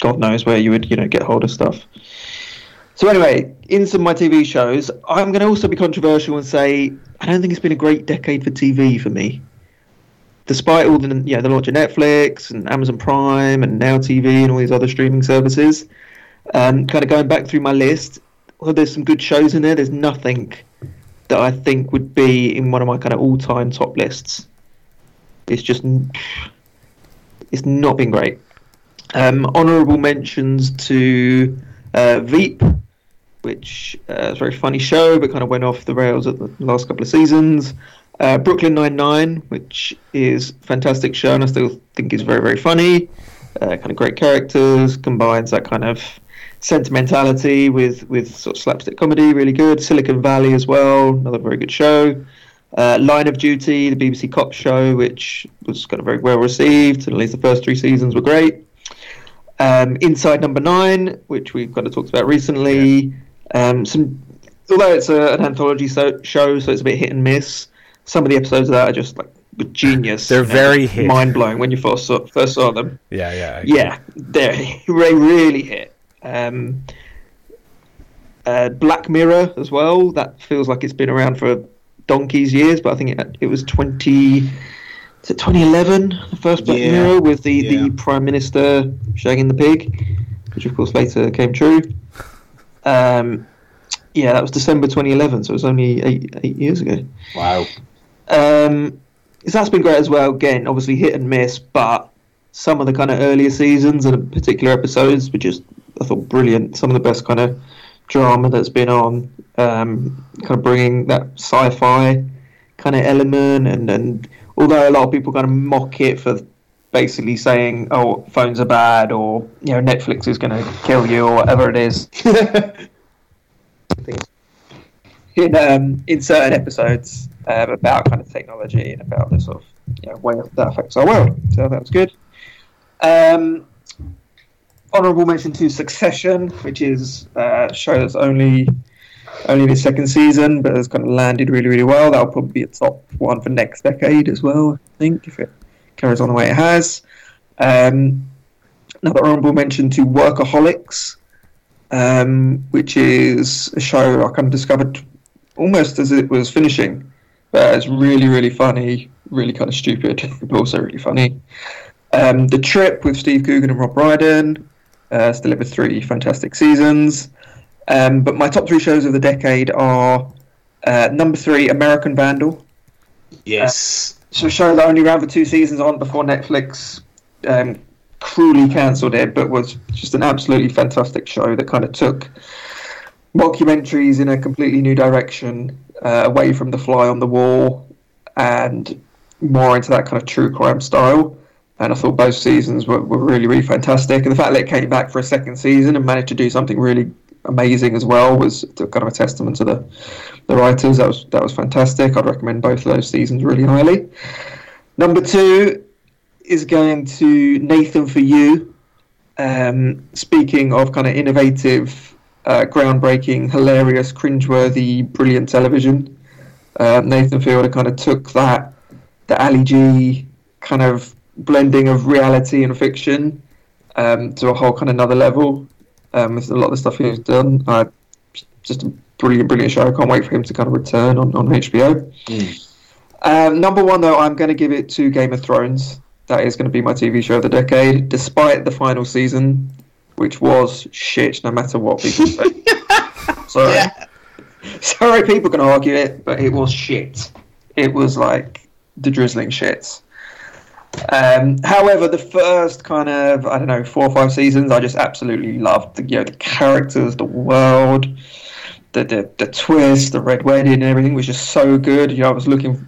God knows where you would you know get hold of stuff. So anyway, in some of my TV shows, I'm going to also be controversial and say I don't think it's been a great decade for TV for me. Despite all the know, the launch of Netflix and Amazon Prime and Now TV and all these other streaming services, um, kind of going back through my list, well, there's some good shows in there. There's nothing that I think would be in one of my kind of all-time top lists. It's just, it's not been great. Um, honourable mentions to uh, Veep, which uh, is a very funny show, but kind of went off the rails at the last couple of seasons. Uh, Brooklyn Nine Nine, which is a fantastic show, and I still think is very very funny. Uh, kind of great characters, combines that kind of sentimentality with with sort of slapstick comedy, really good. Silicon Valley as well, another very good show. Uh, Line of Duty, the BBC cop show, which was kind of very well received, and at least the first three seasons were great. Um, Inside Number Nine, which we've kind of talked about recently. Um, some, although it's a, an anthology so, show, so it's a bit hit and miss. Some of the episodes of that are just like genius. They're very hit. mind blowing when you first saw, first saw them. yeah, yeah, Yeah, they they really hit. Um, uh, Black Mirror as well. That feels like it's been around for donkey's years, but I think it, it was twenty. Is it 2011? The first Black Yeah, Mirror with the, yeah. the Prime Minister shagging the pig, which of course later came true. Um, yeah, that was December 2011, so it was only eight eight years ago. Wow. Um, so that's been great as well. Again, obviously hit and miss, but some of the kind of earlier seasons and particular episodes were just, I thought, brilliant. Some of the best kind of drama that's been on, um, kind of bringing that sci-fi kind of element, and and although a lot of people kind of mock it for basically saying, "Oh, phones are bad," or you know, Netflix is going to kill you, or whatever it is. in um, in certain episodes um, about kind of technology and about the sort of you know, way that affects our world. So that was good. Um, honorable mention to Succession, which is uh, a show that's only only its second season, but has kind of landed really, really well. That'll probably be a top one for next decade as well, I think, if it carries on the way it has. Um, another honorable mention to Workaholics, um, which is a show I kind of discovered almost as it was finishing. But it's really, really funny, really kind of stupid, but also really funny. Um, the Trip with Steve Coogan and Rob Brydon uh, has delivered three fantastic seasons. Um, but my top three shows of the decade are uh, number three, American Vandal. Yes. So a show that only ran for two seasons on before Netflix um, cruelly cancelled it, but was just an absolutely fantastic show that kind of took mockumentaries in a completely new direction, uh, away from the fly on the wall, and more into that kind of true crime style. And I thought both seasons were, were really, really fantastic. And the fact that it came back for a second season and managed to do something really amazing as well was kind of a testament to the the writers. That was that was fantastic. I'd recommend both of those seasons really highly. Number two is going to Nathan for You. Um, speaking of kind of innovative, uh, groundbreaking, hilarious, cringeworthy, brilliant television, uh, Nathan Fielder kind of took that the Ali G kind of blending of reality and fiction um, to a whole kind of another level. Um, with a lot of the stuff he's done, uh, just a brilliant, brilliant show. I can't wait for him to kind of return on, on HBO. Mm. Um, number one, though, I'm going to give it to Game of Thrones. that is going to be my TV show of the decade, despite the final season, which was shit, no matter what people say. Sorry, Yeah. sorry, people can argue it, but it was shit. It was like the drizzling shits. Um, however, the first kind of I don't know four or five seasons, I just absolutely loved the you know the characters, the world, the the, the twist, the red wedding, and everything was just so good. You know, I was looking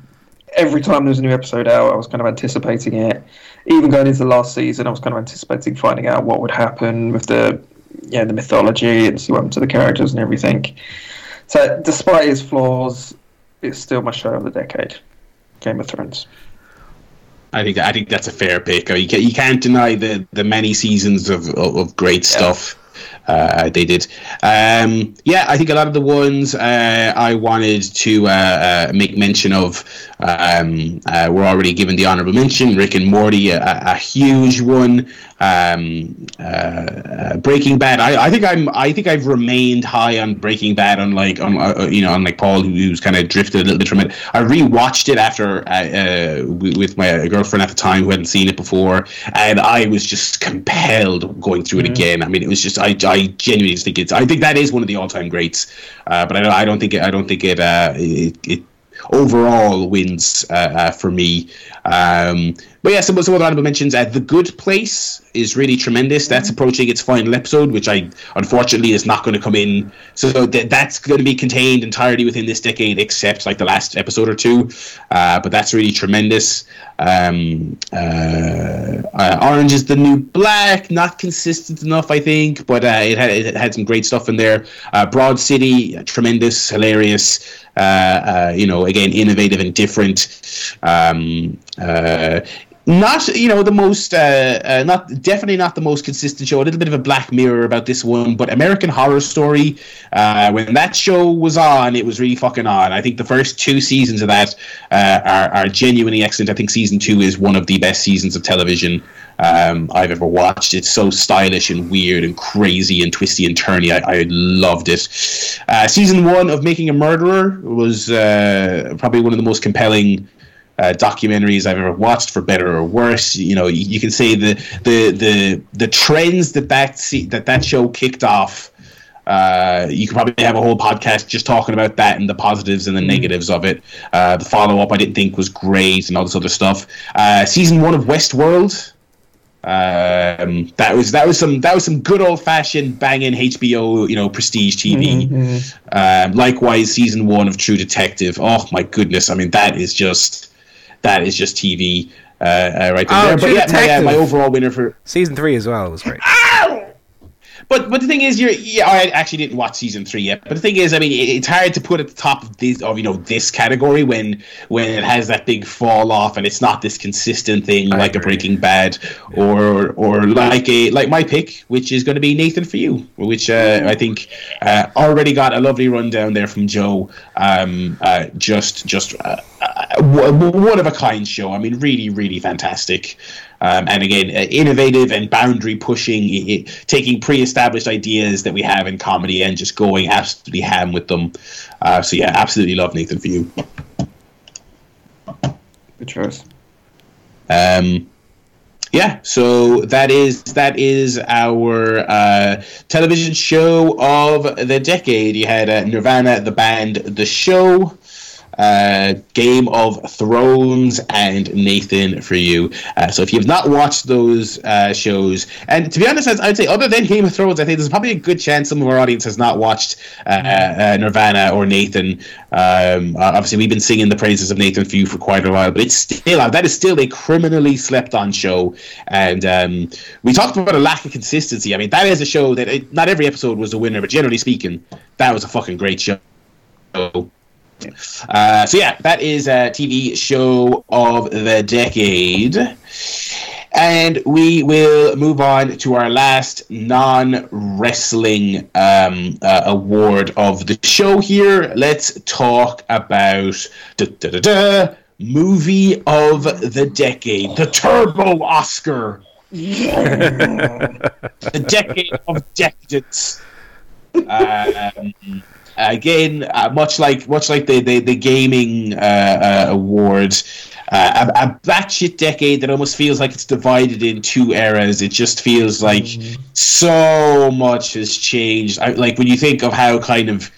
every time there was a new episode out, I was kind of anticipating it. Even going into the last season, I was kind of anticipating finding out what would happen with the yeah the mythology and see what happened to the characters and everything. So, despite its flaws, it's still my show of the decade. Game of Thrones. I think I think that's a fair pick. You can't, you can't deny the, the many seasons of, of, great stuff uh, they did. Um, yeah, I think a lot of the ones uh, I wanted to uh, uh, make mention of um, uh, were already given the honorable mention. Rick and Morty, a, a huge one. Um, uh, Breaking Bad. I, I think I'm. I think I've remained high on Breaking Bad, unlike on uh, you know, unlike Paul, who, who's kind of drifted a little bit from it. I rewatched it after uh, uh, with my girlfriend at the time who hadn't seen it before, and I was just compelled going through it again. I mean, it was just. I, I genuinely just think it's. I think that is one of the all-time greats, uh, but I don't. I don't think. It, I don't think it. Uh, it, it overall wins uh, uh, for me. Um, but yeah, some, some other honorable mentions. Uh, the Good Place is really tremendous. That's approaching its final episode, which I unfortunately is not going to come in. So th- that's going to be contained entirely within this decade, except like the last episode or two. Uh, but that's really tremendous. Um, uh, uh, Orange is the New Black, not consistent enough, I think, but uh, it had it had some great stuff in there. Uh, Broad City, tremendous, hilarious. Uh, uh, you know, again, innovative and different. Um, uh, not you know the most uh, uh, not definitely not the most consistent show. A little bit of a black mirror about this one but american horror story uh, when that show was on it was really fucking on i think the first two seasons of that are, are genuinely excellent. I think season two is one of the best seasons of television um, I've ever watched. It's so stylish and weird and crazy and twisty and turny. I, I loved it. Uh, season one of Making a Murderer was uh, probably one of the most compelling uh, documentaries I've ever watched, for better or worse. You know, you, you can say the the the the trends that that se- that that show kicked off. Uh, you could probably have a whole podcast just talking about that and the positives and the negatives of it. Uh, the follow up I didn't think was great and all this other stuff. Uh, season one of Westworld. Um, that was that was some that was some good old fashioned banging HBO you know prestige TV. Um, likewise, season one of True Detective. Oh my goodness! I mean that is just that is just TV uh, uh, right Oh, there. but True yeah, my, uh, Detective. my overall winner for Season three as well was great. But but the thing is, you're yeah. I actually didn't watch season three yet. But the thing is, I mean, it, it's hard to put at the top of this of you know this category when when it has that big fall off and it's not this consistent thing like a. Breaking Bad or or like a like my pick, which is going to be Nathan for you, which uh, I think uh, already got a lovely rundown there from Joe. Um, uh, just just uh, uh, one of a kind show. I mean, really really fantastic. Um, and again, uh, innovative and boundary pushing, i- i- taking pre-established ideas that we have in comedy and just going absolutely ham with them. Uh, so yeah, absolutely love Nathan for you. Good choice. Um, yeah, so that is that is our uh, television show of the decade. You had uh, Nirvana, the band, the show. Uh, Game of Thrones and Nathan for you. Uh, so if you have not watched those uh, shows, and to be honest, I'd say other than Game of Thrones, I think there's probably a good chance some of our audience has not watched uh, uh, Nirvana or Nathan. Um, obviously, we've been singing the praises of Nathan for you for quite a while, but it's still that is still a criminally slept on show. And um, we talked about a lack of consistency. I mean, that is a show that it, not every episode was a winner, but generally speaking, that was a fucking great show. Uh, so yeah, that is a TV show of the decade. And we will move on to our last non-wrestling um, uh, award of the show here. Let's talk about da, da, da, da, movie of the decade, the Turbo Oscar, the decade of decadence. Um, again, uh, much like much like the the, the gaming uh, uh, awards, uh, a, a batshit decade that almost feels like it's divided in two eras. It just feels like Mm. so much has changed. I, like when you think of how kind of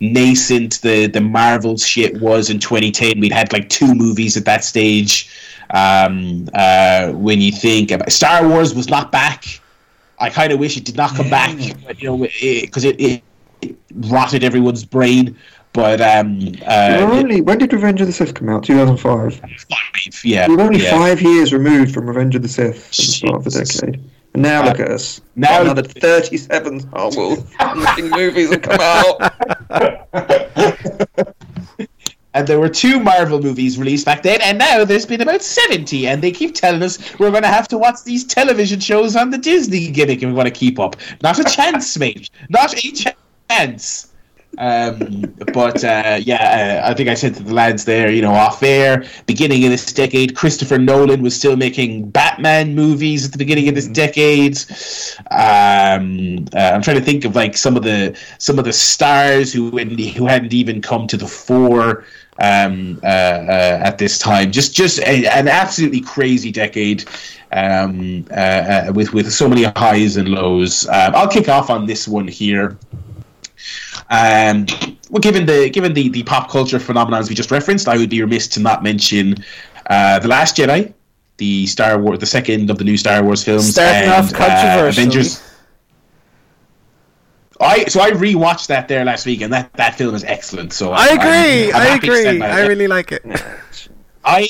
nascent the the Marvel shit was in 2010, we'd had like two movies at that stage. Um, uh, when you think about Star Wars was not back. I kind of wish it did not come back, but, you know, because it, it, it rotted everyone's brain. But um, uh, only, when did Revenge of the Sith come out? 2005. five, yeah, We were only yeah. five years removed from Revenge of the Sith the start of the decade. And now Uh, look at us. now- Now another 37 Star Wars movies have come out. And there were two Marvel movies released back then, and now there's been about 70, and they keep telling us we're going to have to watch these television shows on the Disney gimmick if we want to keep up. Not a chance, mate. Not a chance. Um, but uh, yeah, uh, I think I said to the lads there, you know, off air, beginning of this decade, Christopher Nolan was still making Batman movies at the beginning of this decade. Um, uh, I'm trying to think of like some of the some of the stars who hadn't, who hadn't even come to the fore um, uh, uh, at this time. Just just a, an absolutely crazy decade. Um, uh, uh, with with so many highs and lows. Um, I'll kick off on this one here. Um, well, given the given the, the pop culture phenomenons we just referenced, I would be remiss to not mention uh, the Last Jedi, the Star Wars, the second of the new Star Wars films, Starting and, off uh. Avengers. I so I rewatched that there last week, and that, that film is excellent. So I I'm- agree. I'm I happy to stand agree. I really like it. I,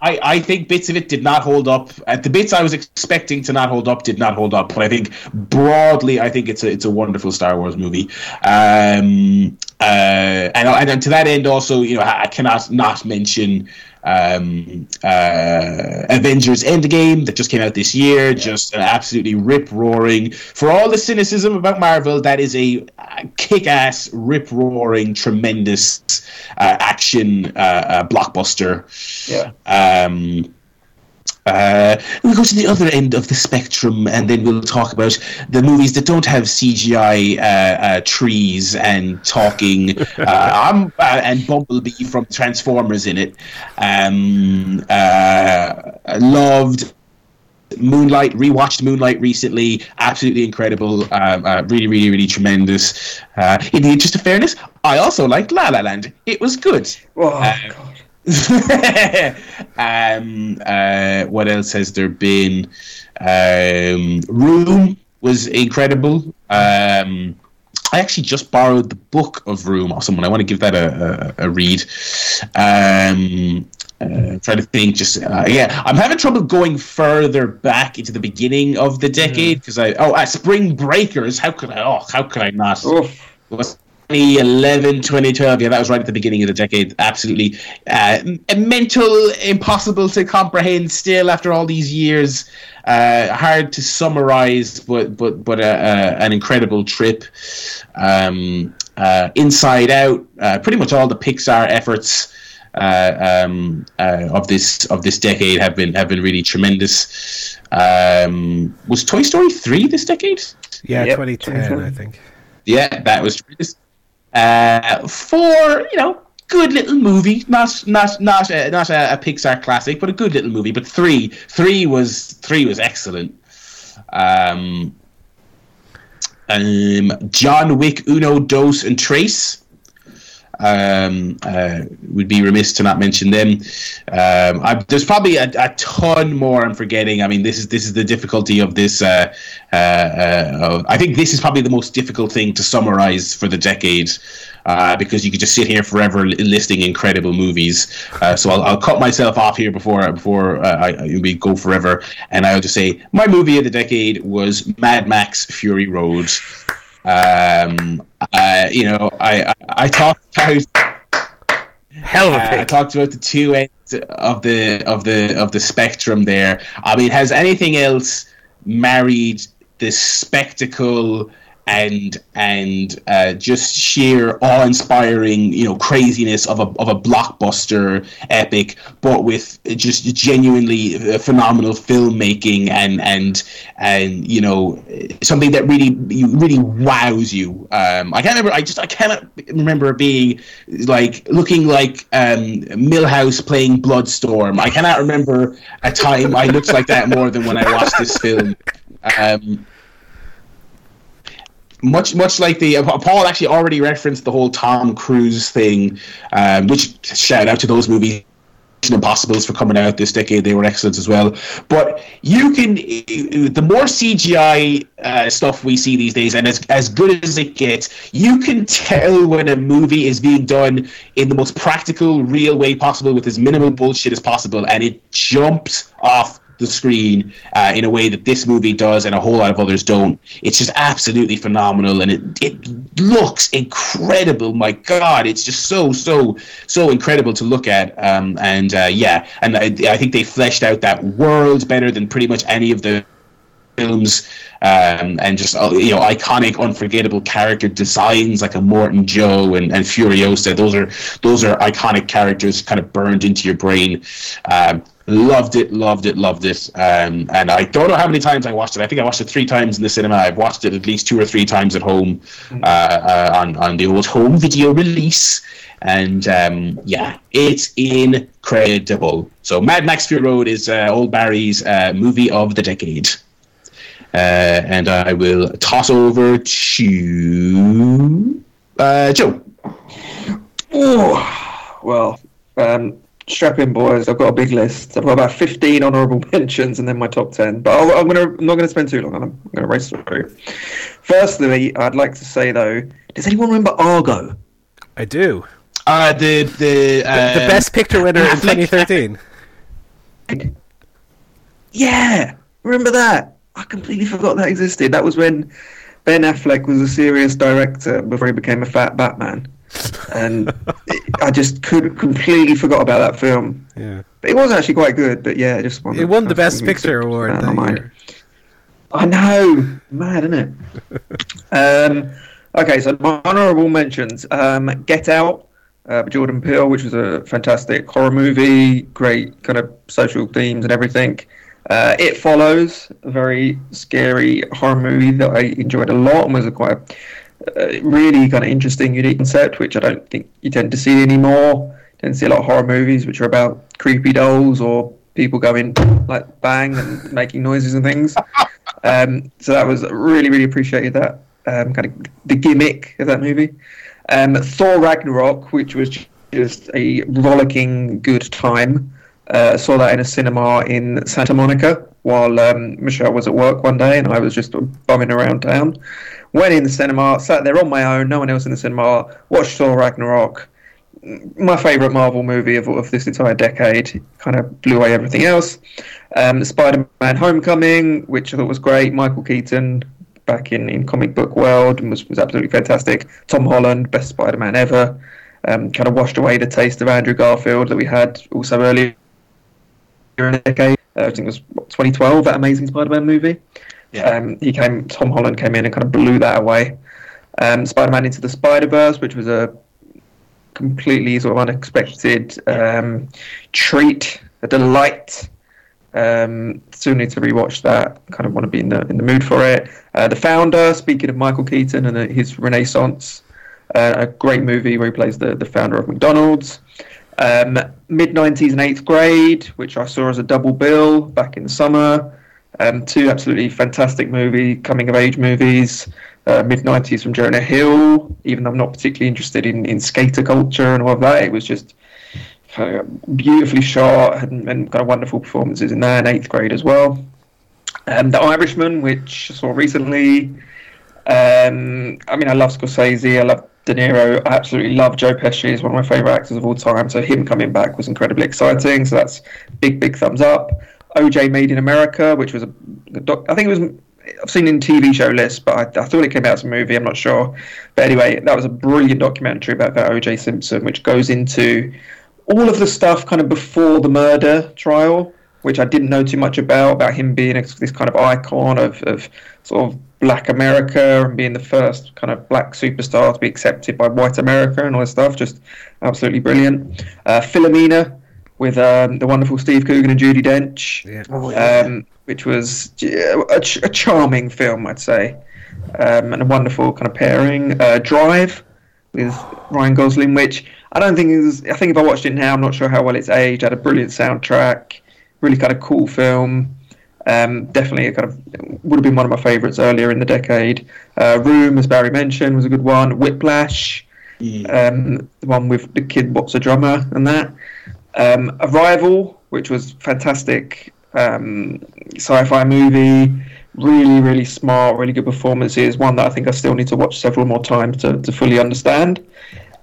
I, I think bits of it did not hold up. Uh, the bits I was expecting to not hold up did not hold up. But I think broadly, I think it's a it's a wonderful Star Wars movie. Um, uh, and and to that end, also, you know, I cannot not mention um, uh, Avengers Endgame that just came out this year. Just an absolutely rip roaring. For all the cynicism about Marvel, that is a kick ass, rip roaring, tremendous uh, action uh, uh, blockbuster. Yeah. Um, uh, we'll go to the other end of the spectrum, and then we'll talk about the movies that don't have CGI uh, uh, trees and talking. uh, I'm, uh, and Bumblebee from Transformers in it. Um, uh, loved Moonlight. Rewatched Moonlight recently. Absolutely incredible. Um, uh, really, really, really tremendous. Uh, in the interest of fairness, I also liked La La Land. It was good. Oh, God. um, uh, what else has there been? Um, Room was incredible. Um, I actually just borrowed the book of Room off someone. I want to give that a, a, a read. Um, uh, trying to think, just uh, yeah, I'm having trouble going further back into the beginning of the decade because I oh, uh, Spring Breakers. How could I? Oh, how could I not? Oof. 2011, 2012. Yeah, that was right at the beginning of the decade. Absolutely uh, m- mental, impossible to comprehend still after all these years. Uh, hard to summarize, but but but uh, uh, an incredible trip. Um, uh, Inside Out, uh, pretty much all the Pixar efforts. Uh, um, uh, of this of this decade have been have been really tremendous. Um, was Toy Story three this decade? Yeah, Yep, 2010, 2010. I think. Yeah, that was tremendous. Uh, for you know, good little movie, not not not a, not a, a Pixar classic, but a good little movie. But three, three was three was excellent. Um, um, John Wick, Uno, Dos, and Tres. Um, uh, would be remiss to not mention them. Um, I, there's probably a, a ton more I'm forgetting. I mean, this is this is the difficulty of this. Uh, uh, uh, I think this is probably the most difficult thing to summarize for the decade. Uh, because you could just sit here forever listing incredible movies. Uh, so I'll, I'll cut myself off here before before I- we go forever, and I'll just say my movie of the decade was Mad Max Fury Road. Um, uh, you know, I I, I talked about Hell of a uh, I talked about the two ends of the of the of the spectrum there. I mean, has anything else married the spectacle and and uh, just sheer awe-inspiring, you know, craziness of a of a blockbuster epic, but with just genuinely uh, phenomenal filmmaking and and and you know something that really really wows you. Um, I can't remember. I just I cannot remember being like looking like um, Milhouse playing Bonestorm. I cannot remember a time I looked like that more than when I watched this film. Um, much much like the uh, Paul actually already referenced the whole Tom Cruise thing, um, which shout out to those movies. Impossibles for coming out this decade, they were excellent as well. But you can, the more CGI uh, stuff we see these days, and as as good as it gets, you can tell when a movie is being done in the most practical, real way possible with as minimal bullshit as possible, and it jumps off the screen uh, in a way that this movie does and a whole lot of others don't. It's just absolutely phenomenal and it, it looks incredible. My God, it's just so, so, so incredible to look at. Um, and uh, yeah, and I, I think they fleshed out that world better than pretty much any of the films um, and just uh, you know iconic unforgettable character designs like Immortan Joe and, and Furiosa those are those are iconic characters kind of burned into your brain um, Loved it, loved it, loved it. Um, and I don't know how many times I watched it. I think I watched it three times in the cinema. I've watched it at least two or three times at home uh, uh, on, on the old home video release. And um, yeah, it's incredible. So Mad Max Fury Road is uh, Old Barry's uh, movie of the decade. Uh, and I will toss over to uh, Joe. Oh, well, um, strap in, boys. I've got a big list. I've got about 15 honourable mentions and then my top 10. But i am gonna, I'm not going to spend too long on them. I'm going to race through. Firstly, I'd like to say, though, does anyone remember Argo? I do. Uh, the the, uh, the, the best picture winner in 2013. Yeah, remember that? I completely forgot that existed. That was when Ben Affleck was a serious director before he became a fat Batman and I just could completely forgot about that film. Yeah, but it was actually quite good. But yeah, just it won the best picture award. That year. I know, mad, isn't it? um, okay, so my honourable mentions: um, Get Out, uh, Jordan Peele, which was a fantastic horror movie, great kind of social themes and everything. Uh, it follows a very scary horror movie that I enjoyed a lot and was a quite uh, really kind of interesting, unique concept, which I don't think you tend to see anymore. You tend to see a lot of horror movies which are about creepy dolls or people going like bang and making noises and things. Um, so that was really, really appreciated that um, kind of the gimmick of that movie. Um, Thor Ragnarok, which was just a rollicking good time. Uh, saw that in a cinema in Santa Monica while um, Michelle was at work one day, and I was just bumming around town. Went in the cinema, sat there on my own, no one else in the cinema, watched Thor Ragnarok. My favourite Marvel movie of, of this entire decade, kind of blew away everything else. Um, Spider-Man: Homecoming, which I thought was great. Michael Keaton back in, in comic book world was was absolutely fantastic. Tom Holland, best Spider-Man ever. Um, kind of washed away the taste of Andrew Garfield that we had also earlier in the decade. Uh, I think it was what, 2012, that Amazing Spider-Man movie. Yeah. Um, he came. Tom Holland came in and kind of blew that away. Um, Spider-Man into the Spider-Verse, which was a completely sort of unexpected um, treat, a delight. Um, still need to rewatch that. Kind of want to be in the in the mood for it. Uh, the Founder. Speaking of Michael Keaton and his renaissance, uh, a great movie where he plays the the founder of McDonald's. Um, Mid 90s and 8th grade, which I saw as a double bill back in the summer. Um, two absolutely fantastic movie, coming of age movies. Uh, Mid 90s from Jonah Hill, even though I'm not particularly interested in, in skater culture and all of that, it was just uh, beautifully shot and, and kind of wonderful performances in there. in 8th grade as well. Um, the Irishman, which I saw recently. Um, I mean, I love Scorsese. I love De Niro. I absolutely love Joe Pesci. He's one of my favourite actors of all time. So him coming back was incredibly exciting. So that's big, big thumbs up. OJ Made in America, which was a, I think it was. I've seen in TV show list, but I, I, thought it came out as a movie. I'm not sure. But anyway, that was a brilliant documentary about, about OJ Simpson, which goes into all of the stuff kind of before the murder trial, which I didn't know too much about, about him being this kind of icon of, of sort of Black America and being the first kind of black superstar to be accepted by white America and all this stuff. Just absolutely brilliant. Uh, Philomena with um, the wonderful Steve Coogan and Judi Dench, Yeah. Oh, yeah. um, which was uh, a, ch- a charming film, I'd say, um, and a wonderful kind of pairing. Uh, Drive with Ryan Gosling, which I don't think is. I think if I watched it now, I'm not sure how well it's aged. Had a brilliant soundtrack, really kind of cool film. Um, definitely a kind of would have been one of my favourites earlier in the decade. Uh, Room, as Barry mentioned, was a good one. Whiplash, Yeah. um, the one with the kid what's a drummer and that. Um, Arrival, which was fantastic um, sci-fi movie, really really smart, really good performances. One that I think I still need to watch several more times to, to fully understand.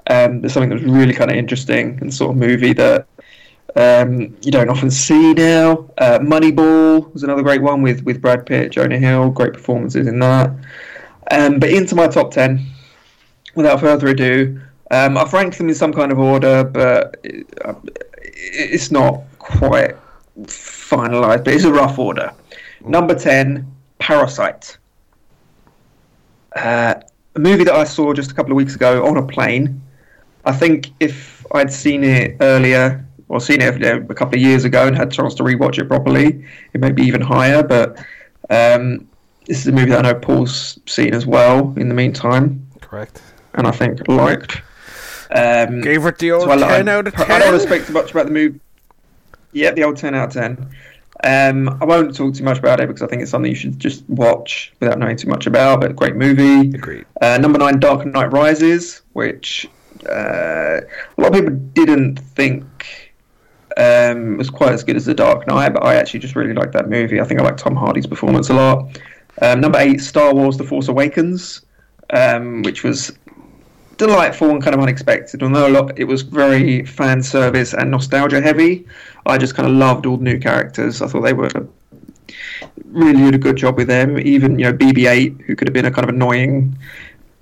Um, there's something that was really kind of interesting and sort of movie that um, you don't often see now. Uh, Moneyball was another great one with with Brad Pitt, Jonah Hill, great performances in that. Um, but into my top ten, without further ado, um, I've ranked them in some kind of order, but uh, it's not quite finalised. But it's a rough order. Number ten, Parasite. Uh, a movie that I saw just a couple of weeks ago on a plane. I think if I'd seen it earlier or seen it a couple of years ago and had a chance to rewatch it properly, it may be even higher. But um, this is a movie that I know Paul's seen as well in the meantime, Correct. and I think liked. Um, Gave it the old so I, 10 I, out of I 10. don't expect much about the movie. Yeah, the old 10 out of 10. Um, I won't talk too much about it because I think it's something you should just watch without knowing too much about, but great movie. Agreed. Uh, number nine, Dark Knight Rises, which uh, a lot of people didn't think um, was quite as good as The Dark Knight, but I actually just really liked that movie. I think I like Tom Hardy's performance a lot. Um, number eight, Star Wars: The Force Awakens, um, which was delightful and kind of unexpected. Although a lot, it was very fan service and nostalgia heavy. I just kind of loved all the new characters. I thought they were really did a good job with them. Even you know BB-8, who could have been a kind of annoying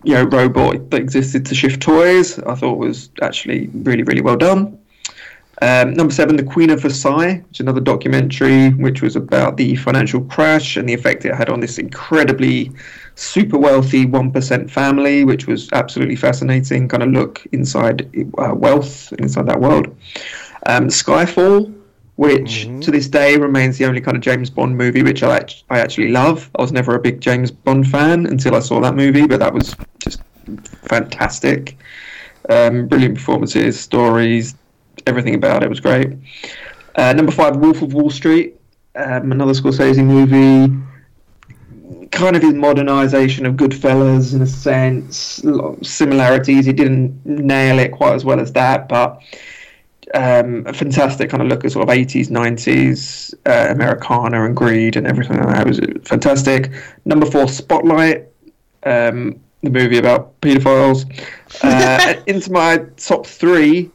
you know robot that existed to shift toys, I thought was actually really really well done. Um, number seven, The Queen of Versailles, which is another documentary which was about the financial crash and the effect it had on this incredibly super wealthy 1% family, which was absolutely fascinating. Kind of look inside uh, wealth inside that world. Um, Skyfall, which to this day remains the only kind of James Bond movie which I, I actually love. I was never a big James Bond fan until I saw that movie, but that was just fantastic. Um, brilliant performances, stories, everything about it was great. Uh, number five, Wolf of Wall Street, um, another Scorsese movie. Kind of his modernisation of Goodfellas in a sense. A lot of similarities. He didn't nail it quite as well as that, but um, a fantastic kind of look at sort of 80s, 90s uh, Americana and greed and everything like that. It was fantastic. Number four, Spotlight, um, the movie about paedophiles. Uh, into my top three.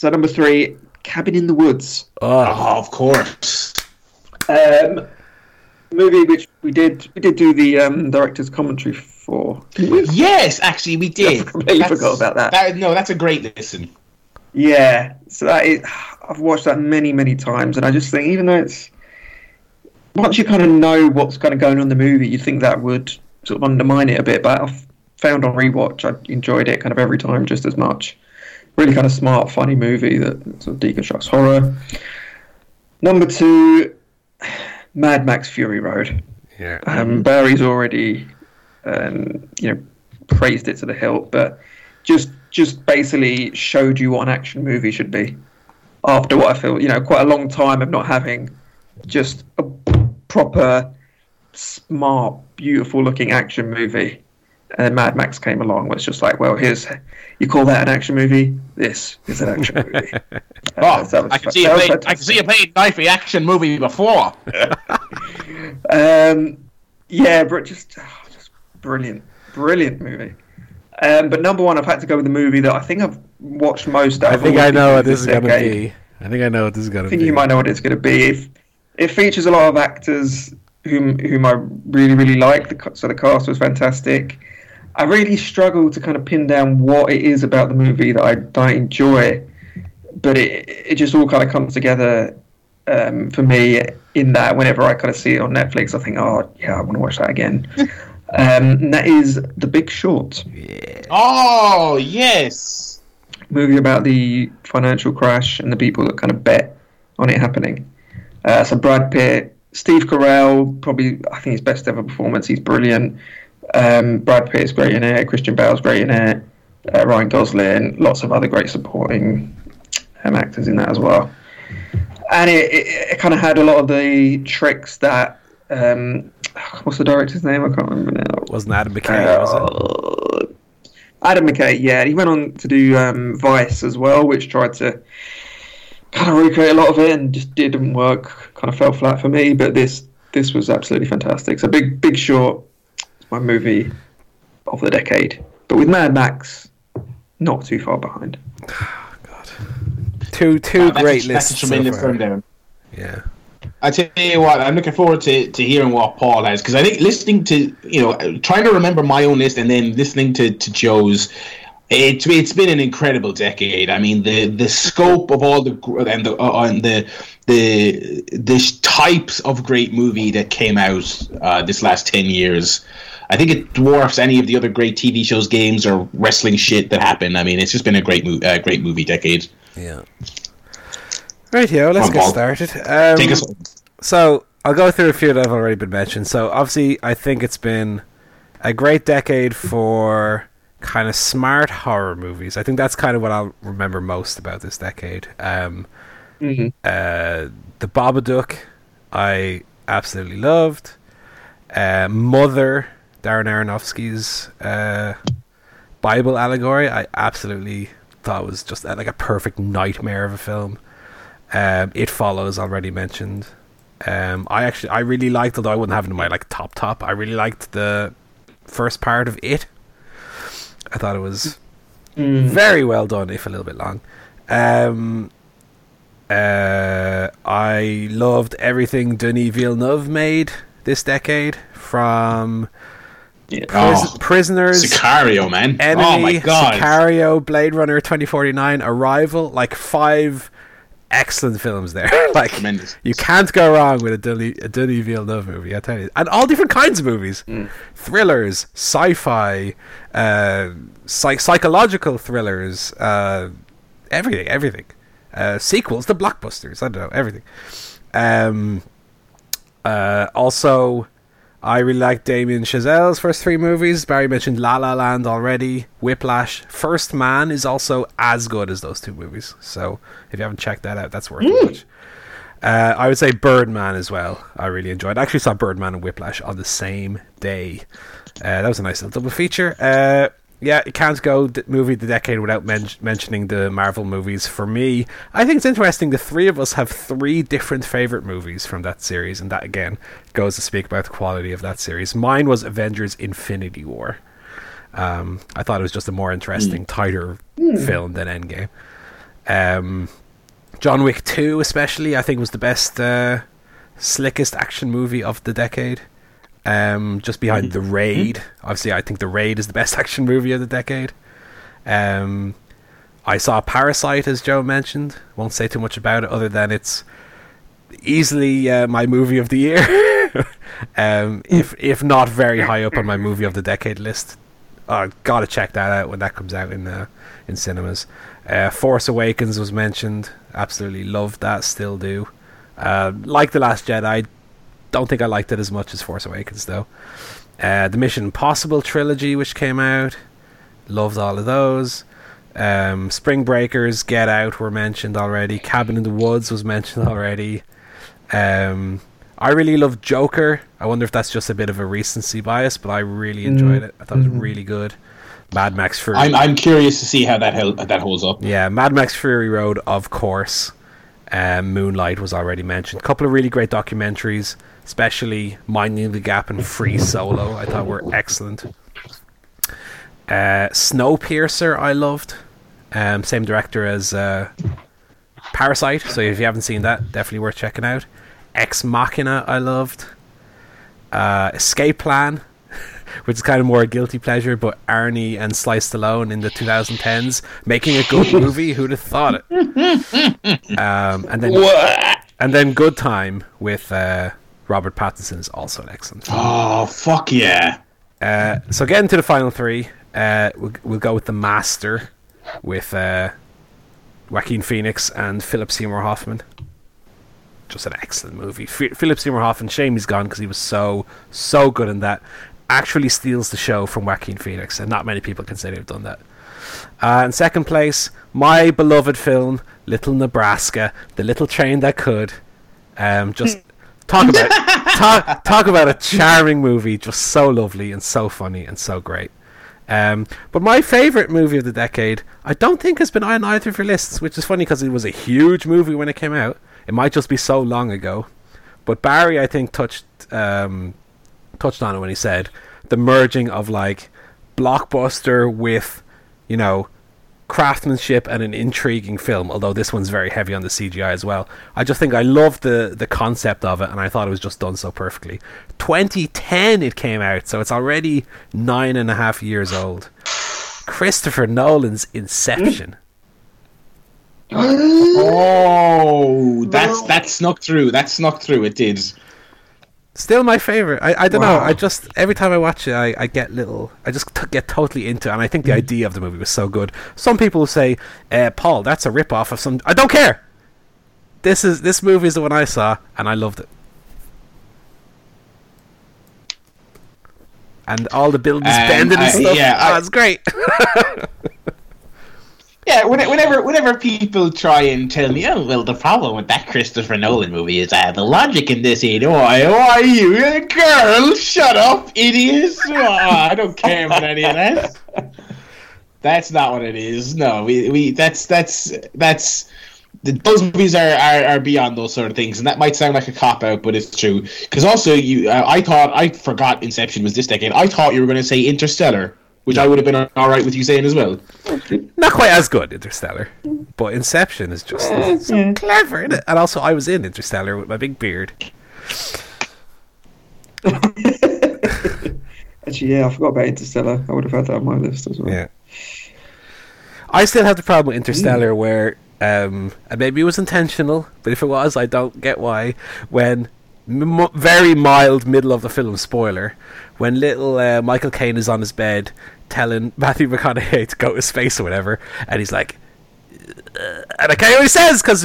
So number three, Cabin in the Woods. Oh, Oh, of course. Um, movie which we did we did do the um, director's commentary for. Yes, actually, we did. I completely forgot about that. No, that's a great listen. Yeah, so that is, I've watched that many, many times, and I just think even though it's once you kind of know what's kind of going on in the movie, you think that would sort of undermine it a bit. But I've found on rewatch, I enjoyed it kind of every time just as much. Really kind of smart, funny movie that sort of deconstructs horror. Number two, Mad Max Fury Road. yeah. Um, Barry's already, um, you know, praised it to the hilt, but just just basically showed you what an action movie should be. After what I feel, you know, quite a long time of not having just a proper, smart, beautiful-looking action movie, and then Mad Max came along. Where it's just like, well, here's you call that an action movie? This is an action movie. Oh, Uh, that I can see you played. I can see you played knifey action movie before. Um, yeah, but just, oh, just brilliant, brilliant movie. Um, but number one, I've had to go with the movie that I think I've watched most. out I think all I know what this is going to be. I think I know what this is going to be. I think be. you might know what it's going to be. If it features a lot of actors whom whom I really really like, the, so the cast was fantastic. I really struggle to kind of pin down what it is about the movie that I, that I enjoy, but it it just all kind of comes together um, for me in that whenever I kind of see it on Netflix, I think, oh yeah, I want to watch that again. Um, and that is The Big Short, Oh yes. movie about the financial crash and the people that kind of bet on it happening. Uh, so Brad Pitt, Steve Carell, probably I think his best ever performance. He's brilliant. Um, Brad Pitt's great in it. Christian Bale's great in it. Uh, Ryan Gosling, lots of other great supporting um, actors in that as well. And it, it, it kind of had a lot of the tricks that um, what's the director's name? I can't remember now. Wasn't Adam McKay? was it? Uh, Adam McKay, yeah, he went on to do um, Vice as well, which tried to kind of recreate a lot of it and just didn't work. Kind of fell flat for me, but this this was absolutely fantastic. So big Big Short, my movie of the decade, but with Mad Max not too far behind. God, Two two Wow, that's great a, lists. That's a so tremendous far. rundown. Yeah. I tell you what, I'm looking forward to, to hearing what Paul has because I think listening to you know trying to remember my own list and then listening to, to Joe's, it's it's been an incredible decade. I mean the the scope of all the and the uh, and the the the types of great movie that came out uh, this last ten years. I think it dwarfs any of the other great TV shows, games, or wrestling shit that happened. I mean, it's just been a great mo- uh, great movie decade. Yeah. Right, yo, let's Come on, get Paul. started. Um, Take us. So I'll go through a few that have already been mentioned. So obviously, I think it's been a great decade for kind of smart horror movies. I think that's kind of what I'll remember most about this decade. Um, Mm-hmm. uh, the Babadook, I absolutely loved. Uh, Mother, Darren Aronofsky's uh, Bible allegory, I absolutely thought was just uh, like a perfect nightmare of a film. Um, it follows already mentioned. Um, I actually I really liked, although I wouldn't have it in my like top top. I really liked the first part of it. I thought it was very well done, if a little bit long. Um, uh, I loved everything Denis Villeneuve made this decade, from Yeah. Pris- Oh, Prisoners, Sicario, man. Enemy, oh my god. Sicario, Blade Runner 2049, Arrival, like five excellent films there. like Tremendous. you can't go wrong with a Denis, a Denis Villeneuve movie, I tell you. And all different kinds of movies. Thrillers, sci-fi, uh, psych- psychological thrillers, uh, everything, everything. Uh, sequels to blockbusters, I don't know, everything. Um, uh, also, I really like Damien Chazelle's first three movies. Barry mentioned La La Land already. Whiplash. First Man is also as good as those two movies. So if you haven't checked that out, that's worth a watch. Uh, I would say Birdman as well. I really enjoyed. I actually saw Birdman and Whiplash on the same day. Uh, that was a nice little double feature. Uh, yeah, it can't go d- movie of the decade without men- mentioning the Marvel movies. For me, I think it's interesting. The three of us have three different favorite movies from that series, and that again goes to speak about the quality of that series. Mine was Avengers: Infinity War. Um, I thought it was just a more interesting, tighter film than Endgame. Um, John Wick 2, especially, I think was the best, uh, slickest action movie of the decade. Um, just behind The Raid. Obviously, I think The Raid is the best action movie of the decade. Um, I saw Parasite, as Joe mentioned. Won't say too much about it, other than it's easily uh, my movie of the year. um, if if not very high up on my movie of the decade list. Uh, gotta check that out when that comes out in uh, in cinemas. Uh, Force Awakens was mentioned. Absolutely loved that. Still do. Uh, like the Last Jedi. Don't think I liked it as much as Force Awakens though. Uh, the Mission Impossible trilogy, which came out, loved all of those. Um, Spring Breakers, Get Out were mentioned already. Cabin in the Woods was mentioned already. Um, I really love Joker. I wonder if that's just a bit of a recency bias, but I really enjoyed it. I thought it was really good. Mad Max Fury. I'm I'm curious to see how that hel- that holds up. Yeah, Mad Max Fury Road, of course. Um, Moonlight was already mentioned. A couple of really great documentaries, especially Minding the Gap and Free Solo. I thought were excellent. Uh, Snowpiercer, I loved. Um, same director as uh, Parasite, so if you haven't seen that, definitely worth checking out. Ex Machina, I loved. Uh, Escape Plan, which is kind of more a guilty pleasure, but Arnie and Sly Stallone in the 2010s making a good movie. Who'd have thought it? Um, and then and then Good Time with uh, Robert Pattinson is also an excellent. Oh fuck yeah! Uh, so getting to the final three, uh, we'll, we'll go with the Master, with uh, Joaquin Phoenix and Philip Seymour Hoffman. Just an excellent movie. F- Philip Seymour Hoffman, shame he's gone because he was so so good in that. Actually steals the show from Joaquin Phoenix, and not many people can say they've done that. Uh, in second place, my beloved film, Little Nebraska, the little train that could. Um, just talk about talk, talk about a charming movie, just so lovely and so funny and so great. Um, but my favorite movie of the decade, I don't think has been on either of your lists, which is funny because it was a huge movie when it came out. It might just be so long ago, but Barry, I think, touched um, touched on it when he said the merging of like blockbuster with, you know, craftsmanship and an intriguing film. Although this one's very heavy on the CGI as well. I just think I love the the concept of it, and I thought it was just done so perfectly. 2010 it came out, so it's already nine and a half years old. Christopher Nolan's Inception. Mm. Oh, that's that snuck through. That snuck through. It did. Still my favorite. I, I don't know. I just every time I watch it, I, I get little. I just t- get totally into it, and I think the idea of the movie was so good. Some people say, uh, "Paul, that's a rip off of some." I don't care. This is this movie is the one I saw, and I loved it. And all the buildings Um, bending and I- stuff. yeah, oh, I- it's great. Yeah, whenever whenever people try and tell me, oh well, the problem with that Christopher Nolan movie is uh, the logic in this ain't. Why, why are you a girl? Shut up, idiots! Oh, I don't care about any of that. That's not what it is. No, we, we that's that's that's those movies are, are, are beyond those sort of things, and that might sound like a cop out, but it's true. Because also, you, uh, I thought I forgot Inception was this decade. I thought you were going to say Interstellar, which I would have been all right with you saying as well. Not quite as good, Interstellar, but Inception is just so yeah. clever, is it? And also, I was in Interstellar with my big beard. Actually, yeah, I forgot about Interstellar. I would have had that on my list as well. Yeah. I still have the problem with Interstellar where, um, and maybe it was intentional, but if it was, I don't get why. When m- very mild middle of the film spoiler, when little uh, Michael Caine is on his bed telling Matthew McConaughey to go to space or whatever, and he's like, uh, and I can't hear what he says because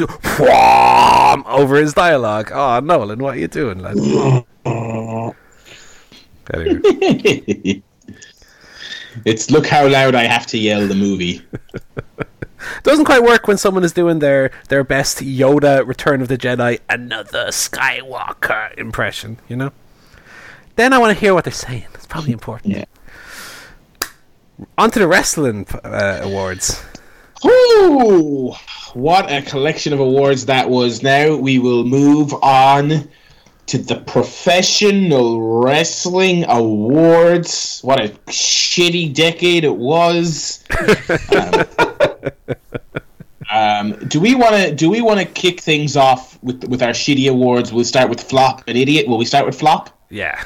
over his dialogue. Oh, Nolan, what are you doing, lad? Anyway. it's look how loud I have to yell the movie. doesn't quite work when someone is doing their their best Yoda Return of the Jedi another Skywalker impression, you know? Then I want to hear what they're saying. It's probably important. Yeah. On to the wrestling uh, awards. Ooh, what a collection of awards that was. Now we will move on to the Professional Wrestling Awards. What a shitty decade it was. um, um, do we want to do we want to kick things off with with our shitty awards? We'll start with flop and idiot. Will we start with flop? Yeah.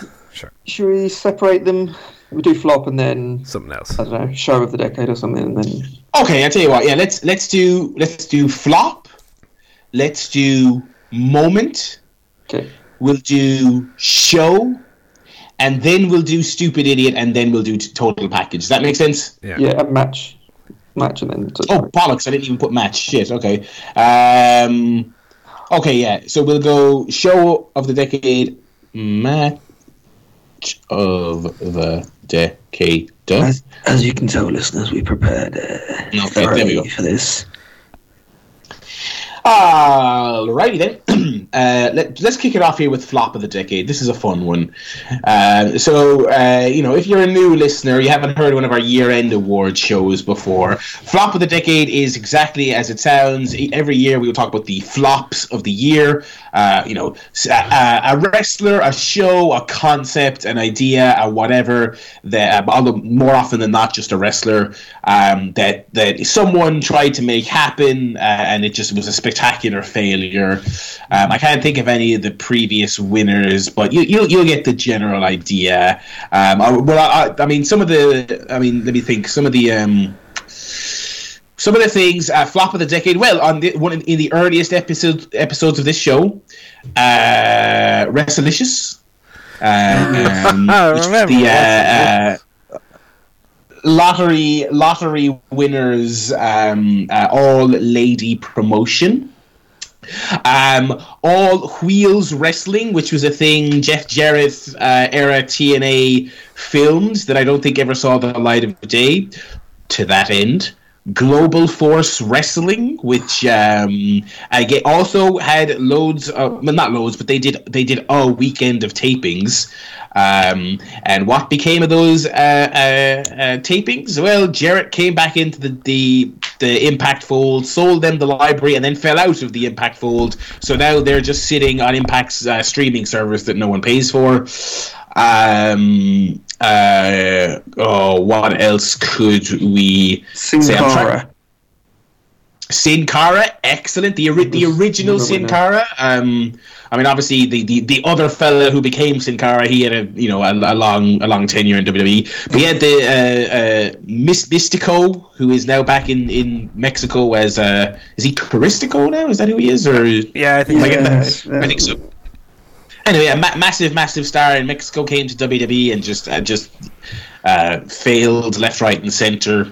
Should we separate them? We do flop and then Something else. I don't know show of the decade or something, and then Okay, I tell you what. Yeah, let's let's do let's do flop. Let's do moment. okay. We'll do show, and then we'll do stupid idiot, and then we'll do total package. Does that make sense? Yeah. Yeah, match, match, and then Oh bollocks! I didn't even put match. Shit. Okay. Um. Okay. Yeah. So we'll go show of the decade, match of the decade. as, as you can tell, listeners, we prepared uh, Okay, there we go. for this. Alrighty then. uh, let, let's kick it off here with flop of the decade. This is a fun one. Uh, so, uh, you know, if you're a new listener, you haven't heard one of our year-end award shows before. Flop of the decade is exactly as it sounds. Every year we will talk about the flops of the year. Uh, you know, a wrestler, a show, a concept, an idea, a whatever. That, uh, although more often than not, just a wrestler um, that that someone tried to make happen, uh, and it just was a spectacular failure. Um, I can't think of any of the previous winners, but you, you'll you'll get the general idea. Um, I, well, I, I mean, some of the, I mean, let me think. Some of the. Um, some of the things uh, flop of the decade. Well, on the, one in, in the earliest episodes episodes of this show, uh, Wrestlicious. Um, I remember the uh, uh, lottery lottery winners um, uh, all lady promotion. Um, all wheels wrestling, which was a thing Jeff Jarrett uh, era TNA filmed that I don't think ever saw the light of day. To that end, Global Force Wrestling, which um, I get also had loads of well, not loads, but they did they did a weekend of tapings. Um, and what became of those uh, uh, uh, tapings? Well, Jarrett came back into the, the the Impact fold, sold them the library, and then fell out of the Impact fold. So now they're just sitting on Impact's uh, streaming service that no one pays for. Um, uh, oh, what else could we Sin say? Cara. Sin Cara, excellent. The the original Sin. Cara. Um, I mean, obviously the, the, the other fella who became Sin Cara, he had a you know a, a long a long tenure in WWE. But he had the uh, uh, Mis- Mystico, who is now back in, in Mexico as uh, is he Caristico now? Is that who he is? Or Yeah, I think Am I getting I think so. Anyway, a ma- massive, massive star in Mexico came to WWE and just uh, just uh, failed left, right, and center.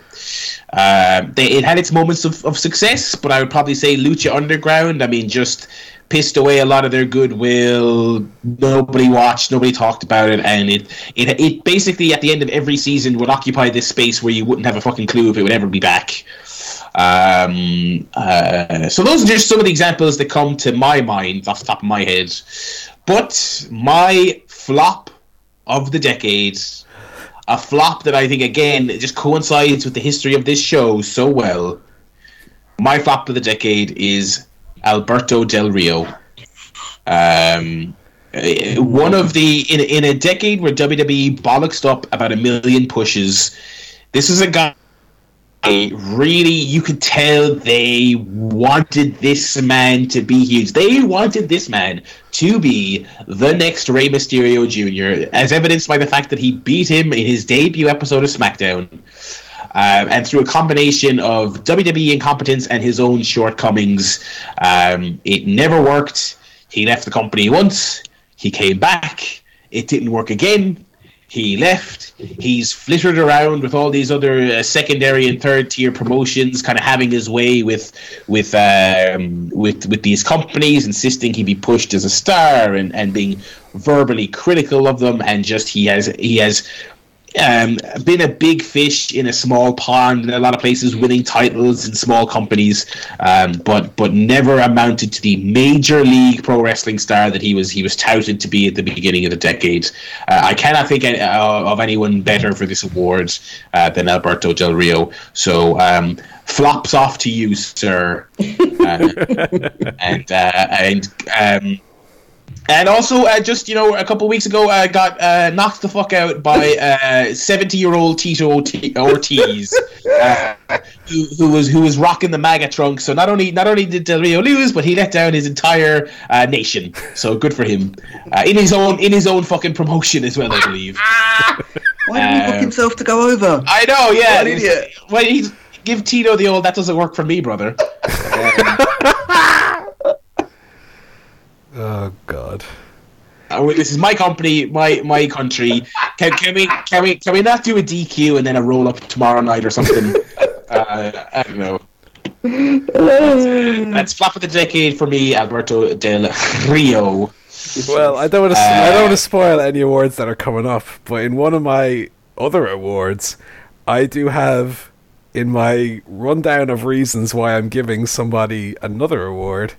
Uh, they, it had its moments of, of success, but I would probably say Lucha Underground. I mean, just pissed away a lot of their goodwill. Nobody watched, nobody talked about it, and it it it basically at the end of every season would occupy this space where you wouldn't have a fucking clue if it would ever be back. Um, uh, so those are just some of the examples that come to my mind off the top of my head. But my flop of the decade, a flop that I think again just coincides with the history of this show so well. My flop of the decade is Alberto Del Rio. Um, one of the in in a decade where WWE bollocksed up about a million pushes. This is a guy really you could tell they wanted this man to be huge. They wanted this man to be the next Rey Mysterio Jr., as evidenced by the fact that he beat him in his debut episode of SmackDown. Um, and through a combination of WWE incompetence and his own shortcomings, um, it never worked. He left the company once, he came back, it didn't work again. He left. He's flittered around with all these other uh, secondary and third tier promotions, kind of having his way with with um, with with these companies, insisting he be pushed as a star and, and being verbally critical of them. And just he has he has um, been a big fish in a small pond in a lot of places, winning titles in small companies, um, but but never amounted to the major league pro wrestling star that he was he was touted to be at the beginning of the decade. Uh, I cannot think uh, of anyone better for this award uh, than Alberto Del Rio. So. Um, Flops off to you, sir, uh, and uh, and um, and also, uh, just you know, a couple of weeks ago, I uh, got uh, knocked the fuck out by seventy-year-old Tito Ortiz, uh, who, who, was who was rocking the MAGA trunk. So not only not only did Del Rio lose, but he let down his entire uh, nation. So good for him uh, in his own in his own fucking promotion as well, I believe. Why did he book Um, himself to go over? I know, yeah. What an idiot. Why he give Tito the old? That doesn't work for me, brother. Oh God. Uh, this is my company, my my country. Can, can we can we can we not do a DQ and then a roll up tomorrow night or something? uh, I don't know. That's flop of the decade for me, Alberto Del Rio. Well, I don't want to. I don't Uh, want to spoil any awards that are coming up, but in one of my other awards, I do have in my rundown of reasons why I'm giving somebody another award.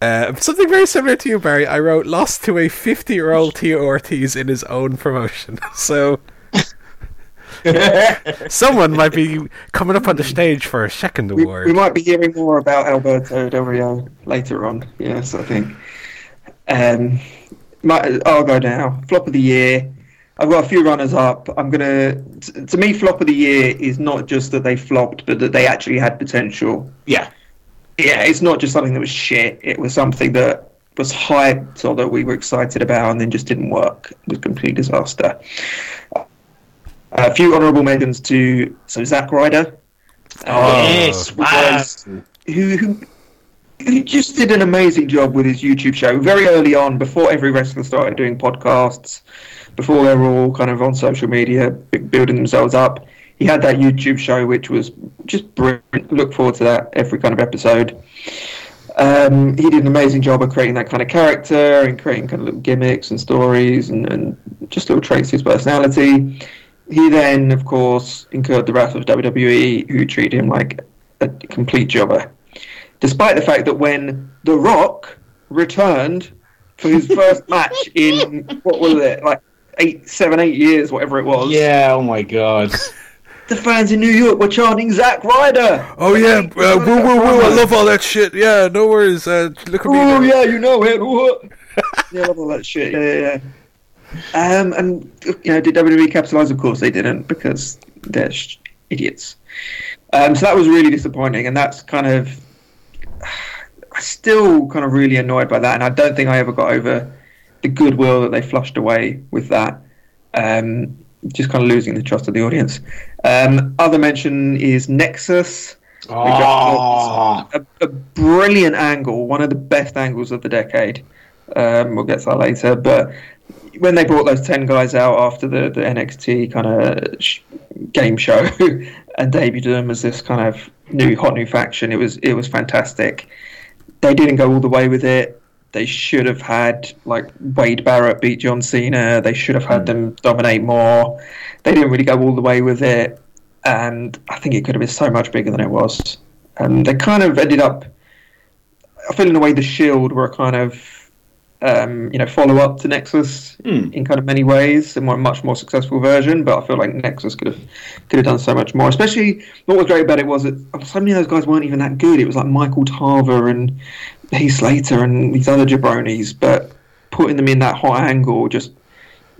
Uh, something very similar to you, Barry. I wrote "lost to a 50-year-old Tito Ortiz in his own promotion." So someone might be coming up on the stage for a second We, award. we might be hearing more about Alberto Del Rio later on. Yes, I think. Um, my, I'll go now. Flop of the year. I've got a few runners up. I'm gonna. t- To me, flop of the year is not just that they flopped, but that they actually had potential. Yeah, Yeah, it's not just something that was shit. It was something that was hyped or that we were excited about and then just didn't work. It was a complete disaster. a few honourable mentions to so Zack Ryder. Oh, yes, wow. who who he just did an amazing job with his YouTube show very early on, before every wrestler started doing podcasts, before they were all kind of on social media building themselves up. He had that YouTube show, which was just brilliant. Look forward to that every kind of episode. Um, he did an amazing job of creating that kind of character and creating kind of little gimmicks and stories and, and just little traits of his personality. He then, of course, incurred the wrath of WWE, who treated him like a complete jobber. Despite the fact that when The Rock returned for his first match in, what was it, like eight, seven, eight years, whatever it was, Yeah, oh my god. The fans in New York were chanting Zack Ryder. Oh yeah, uh, woo woo woo! I love all that shit. Yeah, no worries. Uh, look at me. Oh yeah, you know it. Yeah, I love all that shit. Yeah, yeah, yeah. Um, and you know, did WWE capitalize? Of course they didn't because they're sh- idiots. Um, so that was really disappointing, and that's kind of. I'm still kind of really annoyed by that, and I don't think I ever got over the goodwill that they flushed away with that. Um, just kind of losing the trust of the audience. Um, other mention is Nexus. Oh, a, a brilliant angle, one of the best angles of the decade. Um, we'll get to that later, but when they brought those ten guys out after the, the NXT kind of sh- game show and debuted them as this kind of new hot new faction, it was it was fantastic. They didn't go all the way with it. They should have had like Wade Barrett beat John Cena. They should have had them dominate more. They didn't really go all the way with it, and I think it could have been so much bigger than it was. And they kind of ended up. I feel in a way the Shield were a kind of um, you know follow up to Nexus Hmm. in kind of many ways, and were a much more successful version. But I feel like Nexus could have could have done so much more. Especially what was great about it was that so many of those guys weren't even that good. It was like Michael Tarver and Heath Slater and these other jabronis, but putting them in that hot angle just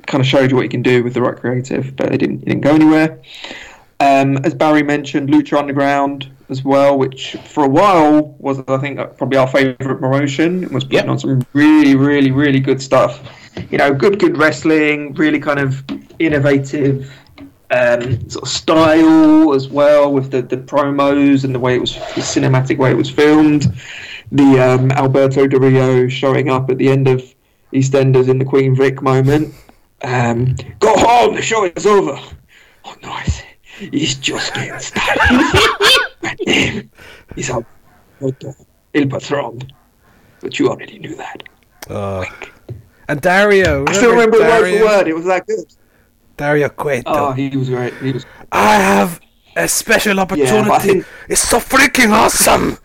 kind of showed you what you can do with the right creative. But it didn't it didn't go anywhere. Um, as Barry mentioned, Lucha Underground as well, which for a while was, I think, probably our favourite promotion. It was putting Yep. on some really, really, really good stuff. You know, good, good wrestling, really kind of innovative um, sort of style as well with the, the promos and the way it was, the cinematic way it was filmed. The um, Alberto Del Rio showing up at the end of EastEnders in the Queen Vic moment. Um, Go home, the show is over. Oh, nice. He's just getting started. My name is Alberto El Patron. But you already knew that. Uh, and Dario. I still remember word for word. It was that good. Dario Cueto. Oh, he was great. He was. I have a special opportunity. I think- It's so freaking awesome.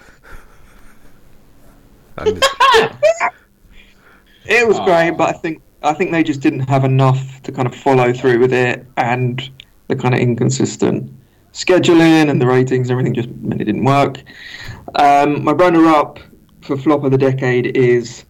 I'm- It was great, but I think I think they just didn't have enough to kind of follow through with it, and the kind of inconsistent scheduling and the ratings, and everything just meant it didn't work. Um, my runner-up for flop of the decade is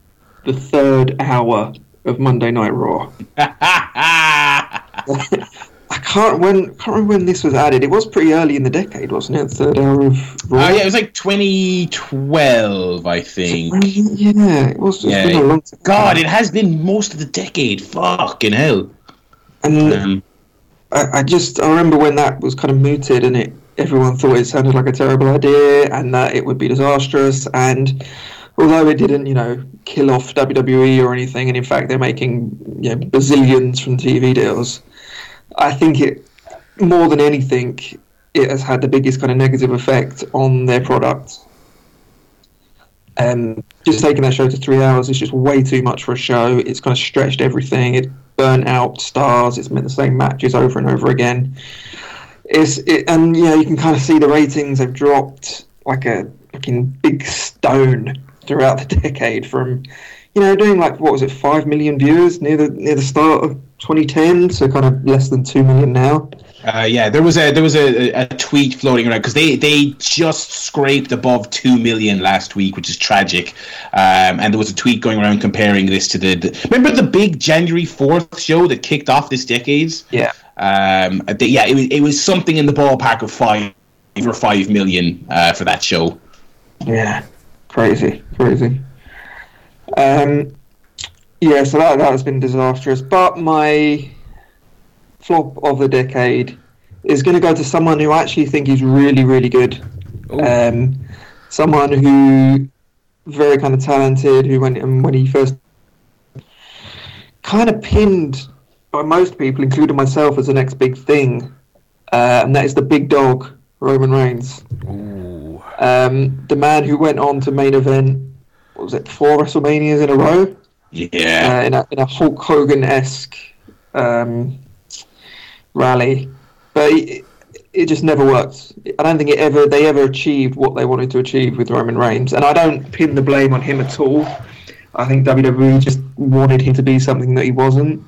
the third hour of Monday Night Raw. I can't when can't remember when this was added. It was pretty early in the decade, wasn't it? Third hour of Raw. Uh, yeah, it was like 2012, I think. Yeah, it was. Yeah. been a long time. God, it has been most of the decade. Fucking hell. and Um, I, I just I remember when that was kind of mooted and it everyone thought it sounded like a terrible idea and that it would be disastrous and although it didn't you know kill off WWE or anything and in fact they're making you know bazillions from TV deals I think it more than anything it has had the biggest kind of negative effect on their product um, just taking that show to three hours is just way too much for a show. It's kind of stretched everything. It burnt out stars. It's meant the same matches over and over again. It's it, and know you can kind of see the ratings have dropped like a fucking big stone throughout the decade from you know doing like what was it five million viewers near the near the start of 2010 so kind of less than two million now. uh, yeah, there was a there was a, a tweet floating around because they they just scraped above two million last week, which is tragic. Um, and there was a tweet going around comparing this to the, the remember the big January fourth show that kicked off this decades. Yeah. Um, they, yeah, it was it was something in the ballpark of five or five million uh, for that show. Yeah, crazy, crazy. Um, yeah, so that that has been disastrous. But my flop of the decade is going to go to someone who I actually think is really, really good. Um, someone who very kind of talented, who went and when he first kind of pinned by most people, including myself, as the next big thing, uh, and that is the big dog, Roman Reigns. Ooh. Um, the man who went on to main event, what was it, four WrestleManias in a row? Yeah. uh, in, a, in a Hulk Hogan esque um, rally, but it, it just never worked. I don't think it ever they ever achieved what they wanted to achieve with Roman Reigns, and I don't pin the blame on him at all. I think WWE just wanted him to be something that he wasn't.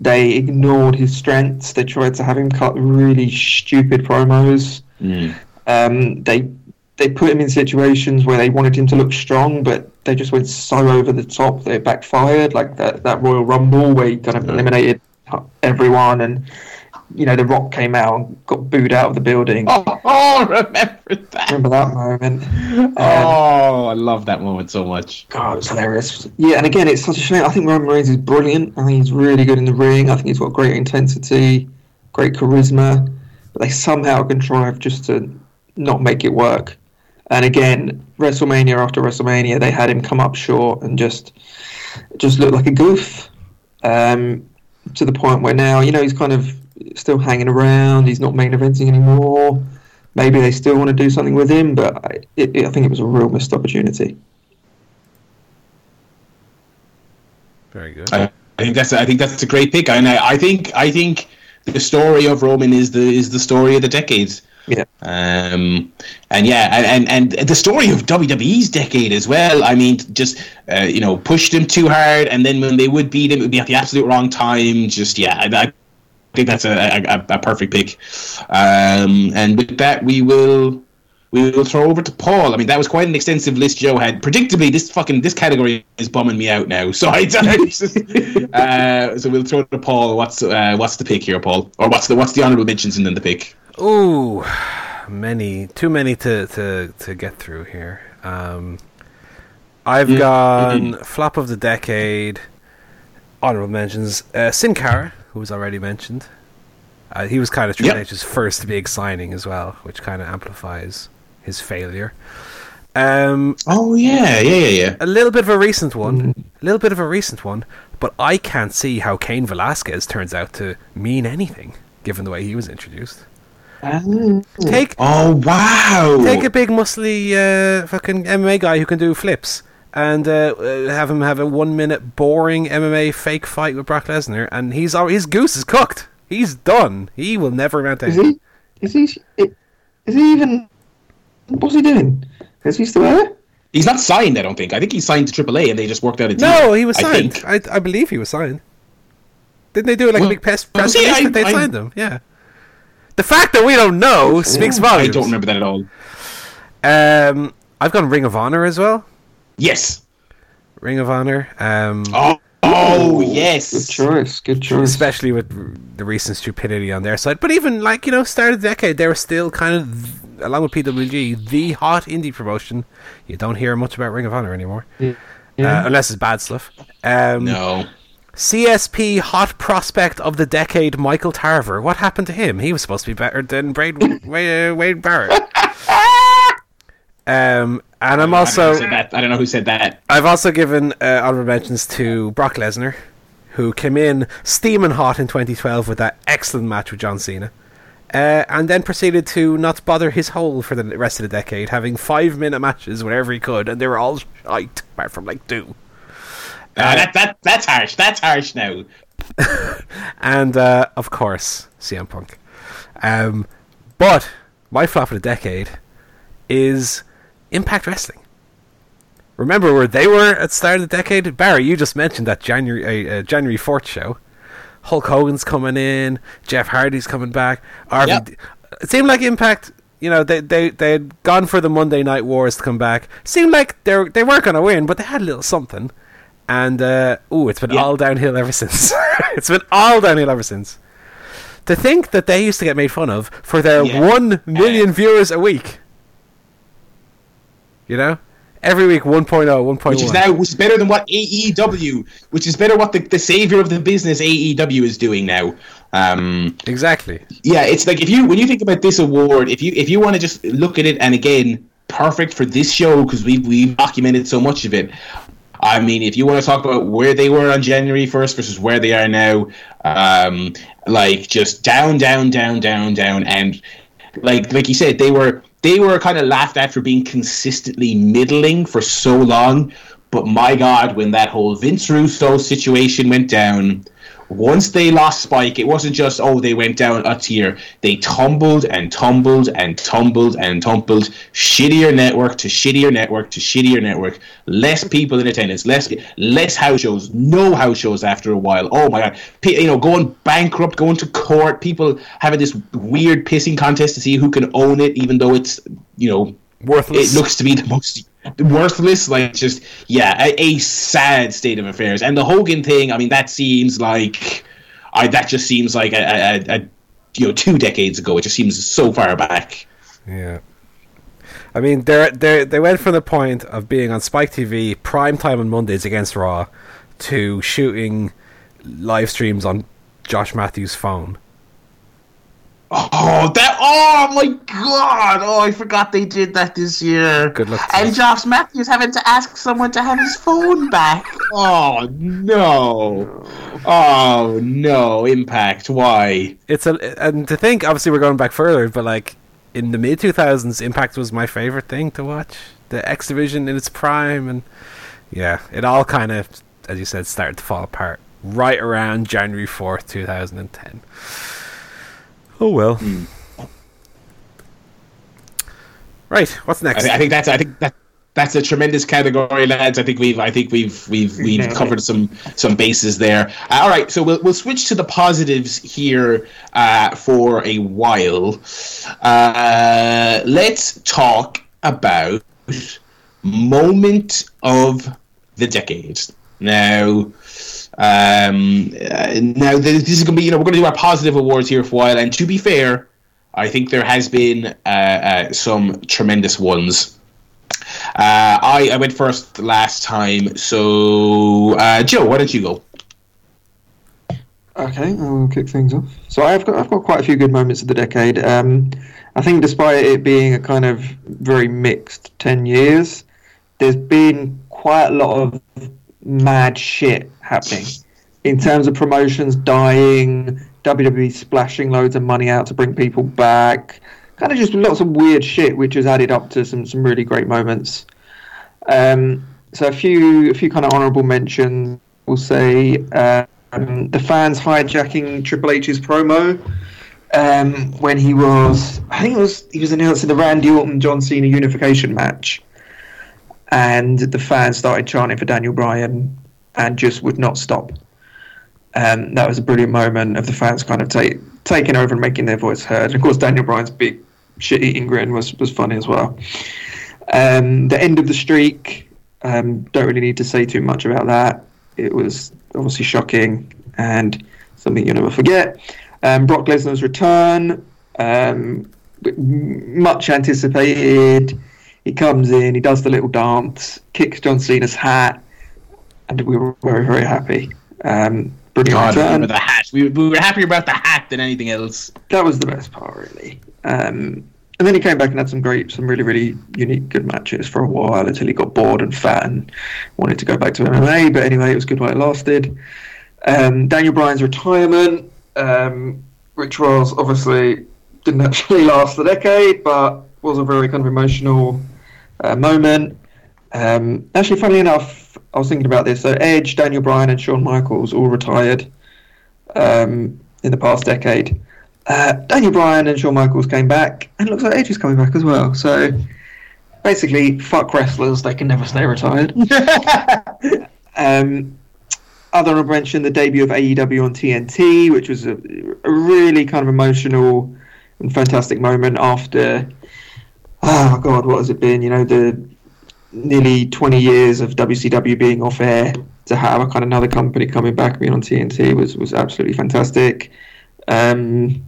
They ignored his strengths. They tried to have him cut really stupid promos. Mm. Um, they they put him in situations where they wanted him to look strong, but they just went so over the top that it backfired. Like that, that Royal Rumble where he kind of eliminated everyone, and you know the Rock came out and got booed out of the building. Oh, oh, remember that. Remember that moment? Um, Oh, I love that moment so much. God, it's hilarious. Yeah, and again, it's such a shame. I think Roman Reigns is brilliant. I think he's really good in the ring. I think he's got great intensity, great charisma. But they somehow contrive just to not make it work. And again, WrestleMania after WrestleMania, they had him come up short and just just look like a goof. Um, to the point where now, you know, he's kind of still hanging around. He's not main eventing anymore. Maybe they still want to do something with him, but I, it, it, I think it was a real missed opportunity. Very good. I, I think that's I think that's a great pick, and I, I think I think the story of Roman is the is the story of the decades. Yeah. Um, and yeah, and, and, and the story of WWE's decade as well. I mean, just uh, you know, pushed him too hard, and then when they would beat him, it would be at the absolute wrong time. Just yeah, I, I think that's a, a, a perfect pick. Um, and with that, we will we will throw over to Paul. I mean, that was quite an extensive list Joe had. Predictably, this fucking this category is bumming me out now. So I don't. uh, so we'll throw to Paul. What's uh, what's the pick here, Paul? Or what's the what's the honourable mentions and then the pick? Ooh, many, too many to to to get through here. Um, I've Yeah. gone flop of the decade. Honorable mentions: uh, Sin Cara, who was already mentioned. Uh, he was kind of Triple Yep. H's first big signing as well, which kind of amplifies his failure. Um, Oh yeah, yeah, yeah, yeah. a little bit of a recent one, a little bit of a recent one, but I can't see how Cain Velasquez turns out to mean anything, given the way he was introduced. Take Oh wow! take a big muscly uh, fucking MMA guy who can do flips and uh, uh, have him have a one minute boring MMA fake fight with Brock Lesnar, and he's al- his goose is cooked. He's done. He will never amount to Is anything. he? Is he? Is he even? What's he doing? Is he still there? He's not signed. I don't think. I think he's signed to AAA, and they just worked out a deal. No, he was signed. think. I, I, believe he was signed. Didn't they do it like a big press, well, press release I- that they I- signed him? Yeah. The fact that we don't know speaks volumes. I don't remember that at all. Um, I've gone Ring of Honor as well. Yes. Ring of Honor. Um, Oh, oh Good choice. Good choice. especially with the recent stupidity on their side. But even like you know, start of the decade, they were still kind of, along with PWG, the hot indie promotion. You don't hear much about Ring of Honor anymore, uh, unless it's bad stuff. Um, No. CSP hot prospect of the decade, Michael Tarver. What happened to him? He was supposed to be better than Braid, Wade, uh, Wade Barrett. Um, and I'm also. I don't know who said that. I've also given uh, honorable mentions to Brock Lesnar, who came in steaming hot in 2012 with that excellent match with John Cena, uh, and then proceeded to not bother his hole for the rest of the decade, having five minute matches whenever he could, and they were all shite, apart from like two. Ah, that that that's harsh. That's harsh now. And uh, of course, CM Punk. Um, but my flop of the decade is Impact Wrestling. Remember where they were at the start of the decade? Barry, you just mentioned that January uh, uh, January fourth show. Hulk Hogan's coming in, Jeff Hardy's coming back. RVD. Yep. It seemed like Impact. You know, they they they had gone for the Monday Night Wars to come back. Seemed like they were, they weren't going to win, but they had a little something. And uh, ooh, it's been Yeah. all downhill ever since. it's been all downhill ever since. To think that they used to get made fun of for their Yeah. one million viewers a week. You know, every week 1.0, 1.1. Which is now which is better than what AEW, which is better what the, the savior of the business AEW is doing now. Um, exactly. yeah, it's like if you when you think about this award, if you if you want to just look at it and again, perfect for this show because we've we've documented so much of it. I mean, if you want to talk about where they were on January 1st versus where they are now, um, like just down, down, down, down, down, and like like you said, they were they were kind of laughed at for being consistently middling for so long. But my God, when that whole Vince Russo situation went down, once they lost Spike, it wasn't just oh they went down a tier. They tumbled and tumbled and tumbled and tumbled. Shittier network to shittier network to shittier network. Less people in attendance. Less less house shows. No house shows after a while. Oh my god! P- you know, going bankrupt, going to court. People having this weird pissing contest to see who can own it, even though it's you know Worthless. it looks to be the most worthless like just yeah a, a sad state of affairs and the hogan thing i mean that seems like i that just seems like a, a, a you know two decades ago it just seems so far back Yeah. I mean, they they they went from the point of being on Spike TV prime time on Mondays against Raw to shooting live streams on Josh Matthews' phone. Oh that oh my god. Oh i forgot they did that this year. Good luck to and us. josh matthews having to ask someone to have his phone back. Oh no. Oh no. Impact. Why? It's a and to think, obviously, we're going back further, but like in the mid two thousands, Impact was my favorite thing to watch. The X Division in its prime, and yeah, it all kind of, as you said, started to fall apart right around January fourth, two thousand and ten. Oh well. Right, what's I, next? thi- I think that's I think that that's a tremendous category, lads. I think we've I think we've we've we've nailed covered some some bases there. Uh, all right, so we'll we'll switch to the positives here uh, for a while. Uh, let's talk about moment of the decade. Now, um, uh, now this is going to be you know we're going to do our positive awards here for a while, and to be fair, I think there has been uh, uh, some tremendous ones. Uh, I, I went first last time, so uh, Joe, why don't you go? Okay, I'll kick things off. So I've got I've got quite a few good moments of the decade. Um, I think despite it being a kind of very mixed ten years, there's been quite a lot of mad shit happening in terms of promotions dying, WWE splashing loads of money out to bring people back, kind of just lots of weird shit, which has added up to some some really great moments. Um, so a few a few kind of honourable mentions. We'll say um, the fans hijacking Triple H's promo um, when he was I think it was he was announcing the Randy Orton John Cena unification match, and the fans started chanting for Daniel Bryan and just would not stop. Um, that was a brilliant moment of the fans kind of take, taking over and making their voice heard. And of course, Daniel Bryan's big shit-eating grin was was funny as well. Um, the end of the streak. Um, don't really need to say too much about that. It was obviously shocking and something you'll never forget. Um, Brock Lesnar's return, um, much anticipated. He comes in, he does the little dance, kicks John Cena's hat, and we were very, very happy. Um, brilliant God, remember the hat. We, we were happier about the hat than anything else. that was the best part, really. Um, and then he came back and had some great, some really, really unique, good matches for a while until he got bored and fat and wanted to go back to MMA. But anyway, it was good while it lasted. Um, Daniel Bryan's retirement, um, which was obviously didn't actually last a decade, but was a very kind of emotional uh, moment. Um, actually, funnily enough, I was thinking about this. So Edge, Daniel Bryan, and Shawn Michaels all retired um, in the past decade. Uh, Daniel Bryan and Shawn Michaels came back, and it looks like Edge is coming back as well. So basically, fuck wrestlers; they can never stay retired. um, other mention: the debut of AEW on TNT, which was a, a really kind of emotional and fantastic moment after. Oh God, what has it been? You know, the nearly 20 years of WCW being off air to have a kind of another company coming back being on TNT was was absolutely fantastic. Um,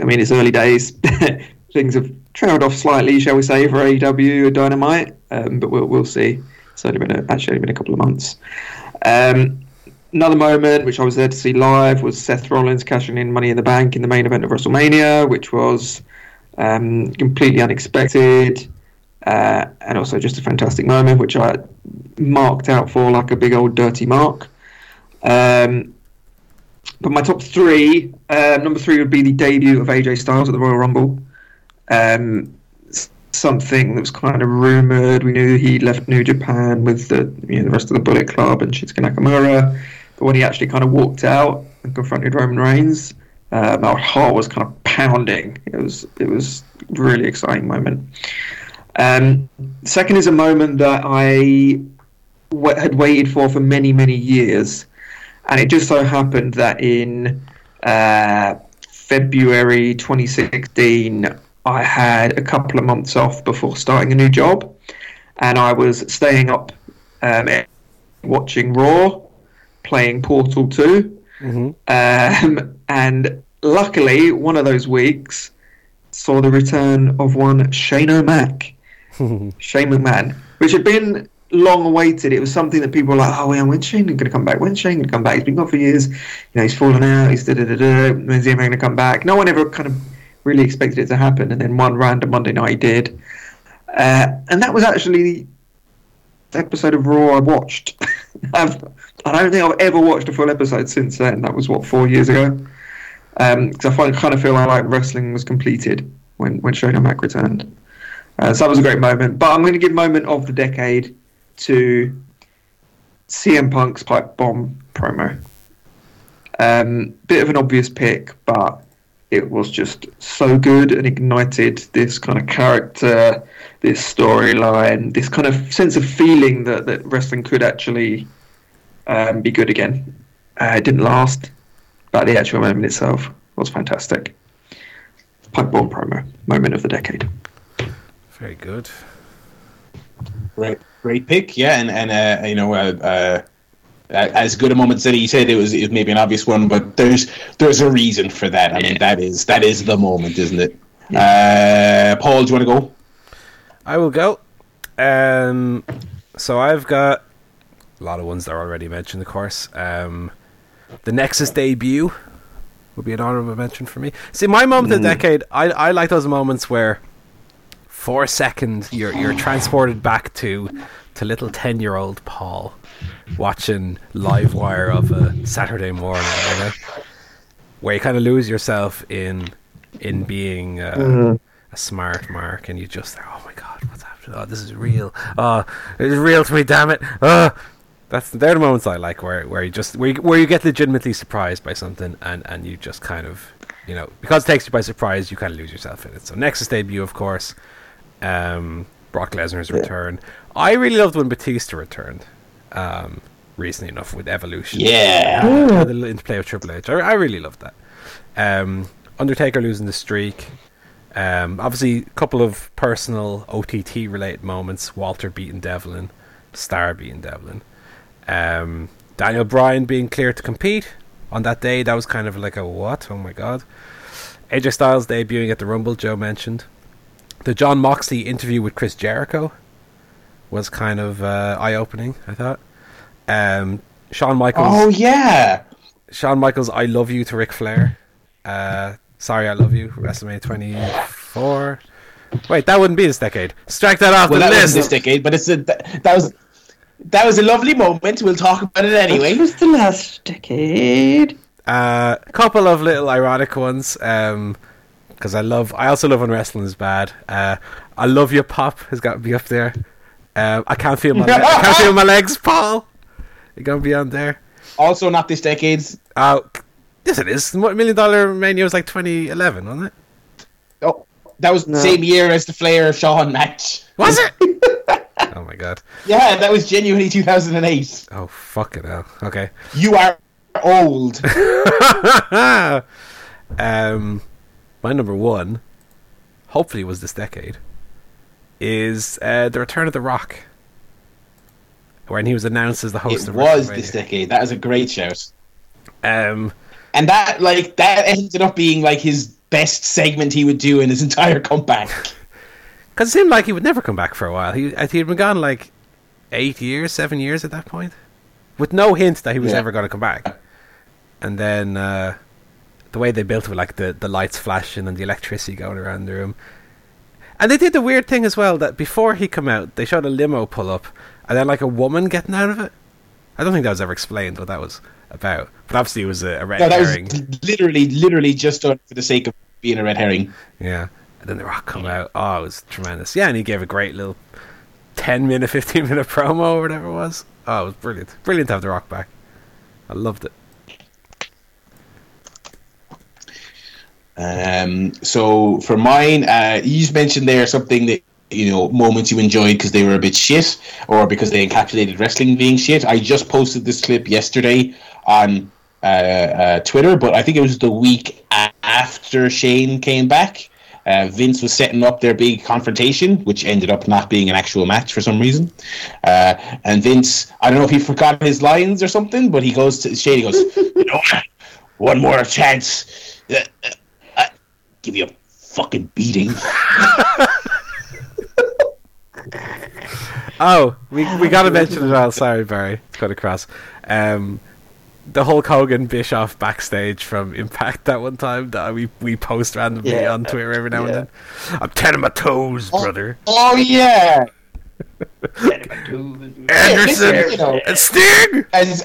I mean, it's early days. Things have trailed off slightly, shall we say, for AEW or Dynamite, um, but we'll we'll see. It's only been a, actually only been a couple of months. Um, another moment which I was there to see live was Seth Rollins cashing in Money in the Bank in the main event of WrestleMania, which was um, completely unexpected. uh, and also just a fantastic moment, which I marked out for like a big old dirty mark. Um, but my top three, uh, number three would be the debut of AJ Styles at the Royal Rumble. Um, something that was kind of rumored. We knew he left New Japan with the you know, the rest of the Bullet Club and Shinsuke Nakamura, but when he actually kind of walked out and confronted Roman Reigns, um, our heart was kind of pounding. It was it was a really exciting moment. Um, second is a moment that I w- had waited for for many many years, and it just so happened that in uh, February 2016 I had a couple of months off before starting a new job, and I was staying up um, watching Raw, playing Portal 2. Mm-hmm. Um, and luckily, one of those weeks saw the return of one Shane O'Mac, Shane McMahon, which had been long awaited. It was something that people were like, oh, yeah, when's Shane going to come back? When's Shane going to come back? He's been gone for years. You know, he's fallen out. He's da da da da. When's he ever going to come back? No one ever kind of really expected it to happen, and then one random Monday night he did. Uh, and that was actually the episode of Raw I watched. I've, I don't think I've ever watched a full episode since then. That was what four years ago. Because um, I find, kind of feel like wrestling was completed when when Shane O'Mac returned. Uh, so that was a great moment. But I'm going to give moment of the decade to CM Punk's pipe bomb promo. Um, bit of an obvious pick, but it was just so good and ignited this kind of character, this storyline, this kind of sense of feeling that, that wrestling could actually um, be good again. Uh, it didn't last, but the actual moment itself was fantastic. Pipe bomb promo, moment of the decade. Very good. Great, great pick, yeah, and and uh, you know, uh, uh, as good a moment as he said, it was it was maybe an obvious one, but there's there's a reason for that. I mean, that is that is the moment, isn't it? Uh, Paul, do you want to go? I will go. Um, so I've got a lot of ones that are already mentioned, of course. Um, the Nexus debut would be an honorable mention for me. See, my moment of the decade, I I like those moments where for a second you're you're transported back to to little ten year old Paul watching live wire of a Saturday morning, you know, where you kind of lose yourself in in being uh, Mhm. a smart mark, and you just oh my god, what's happening? Oh, this is real. Oh, it's real to me, damn it. Oh. That's they're the moments I like where where you just where you, where you get legitimately surprised by something and and you just kind of you know because it takes you by surprise you kind of lose yourself in it. So Nexus debut, of course, um, Brock Lesnar's return. I really loved when Batista returned. Um, recently enough with Evolution, Yeah. uh, the interplay of Triple H. I, I really loved that. Um, Undertaker losing the streak. Um, obviously, a couple of personal OTT related moments. Walter beating Devlin, Starr beating Devlin. Um, Daniel Bryan being cleared to compete on that day. That was kind of like a what? Oh my god. AJ Styles debuting at the Rumble, Joe mentioned. The Jon Moxley interview with Chris Jericho was kind of uh, eye opening, I thought. Um, Shawn Michaels. Oh yeah. Shawn Michaels, I love you to Ric Flair. Uh, sorry, I love you. WrestleMania 24. Wait, that wouldn't be this decade. Strike that off Well, the that list. this decade, but it's a that, that was that was a lovely moment. We'll talk about it anyway. It was the last decade. Uh, a couple of little ironic ones. Um, because I love, I also love when wrestling is bad. Uh, I love your pop has got to be up there. Um, I can't feel my, le- I can't feel my legs, Paul. You gonna be on there? Also, not this decade's. Oh, yes, it is. Million Dollar Mania was like 2011, wasn't it? Oh, that was No. the same year as the Flair Shawn match. Was it? oh my god. Yeah, that was genuinely 2008. Oh fuck it hell. Okay. You are old. um, my number one, hopefully, was this decade, is uh, the Return of the Rock, when he was announced as the host it of was this decade. That is a great shout. Um, And that like that ended up being like his best segment he would do in his entire comeback. Because it seemed like he would never come back for a while. He think he'd been gone like eight years, seven years at that point, with no hint that he was Yeah. ever going to come back. And then uh, the way they built it, with like the the lights flashing and the electricity going around the room. And they did the weird thing as well that before he come out, they showed a limo pull up, and then like a woman getting out of it. I don't think that was ever explained what that was about, but obviously it was a, a red No, that herring. was literally, literally just done for the sake of being a red herring. Yeah, and then the Rock come out. Oh, it was tremendous. Yeah, and he gave a great little ten minute, fifteen minute promo or whatever it was. Oh, it was brilliant. Brilliant to have the Rock back. I loved it. Um, so for mine, uh, you just mentioned there something that you know moments you enjoyed because they were a bit shit or because they encapsulated wrestling being shit. I just posted this clip yesterday on uh, uh, Twitter, but I think it was the week after Shane came back. Uh, Vince was setting up their big confrontation, which ended up not being an actual match for some reason. Uh, and Vince, I don't know if he forgot his lines or something, but he goes to Shane. He goes, "You know? One more chance. Uh, uh, I give you a fucking beating." Oh, we we got to mention as well. Sorry, Barry, cut across. Um, the Hulk Hogan Bischoff backstage from Impact that one time that we we post randomly Yeah. on Twitter every now Yeah. and then. I'm ten of oh, oh, my toes, brother. Oh yeah. Anderson listen, you know. and Sting. As,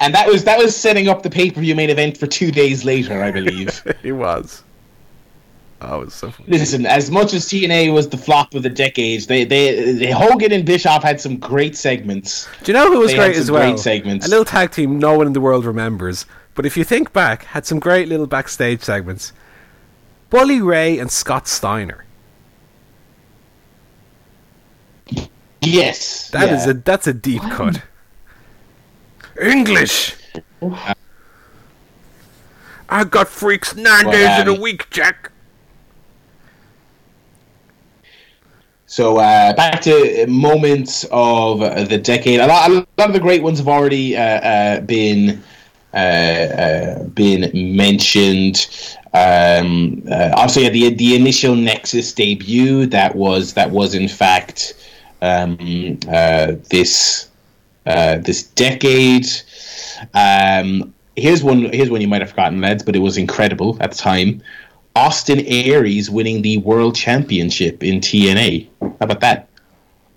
and that was that was setting up the pay per view main event for two days later, I believe. it was. Oh, was so funny. Listen, as much as TNA was the flop of the decade, they, they, they Hogan and Bischoff had some great segments. Do you know who was They had great some as well? great segments. A little tag team no one in the world remembers, but if you think back, had some great little backstage segments. Bully Ray and Scott Steiner. Yes, That is yeah. a that's a deep cut. English. I got freaks nine Well, days in a week, Jack. So uh, back to moments of the decade. A lot, a lot of the great ones have already uh, uh, been uh, uh, been mentioned. Um, uh, yeah, the the initial Nexus debut that was that was in fact um, this this decade. Um, here's one. Here's one you might have forgotten, lads, but it was incredible at the time. Austin Aries winning the world championship in TNA. How about that?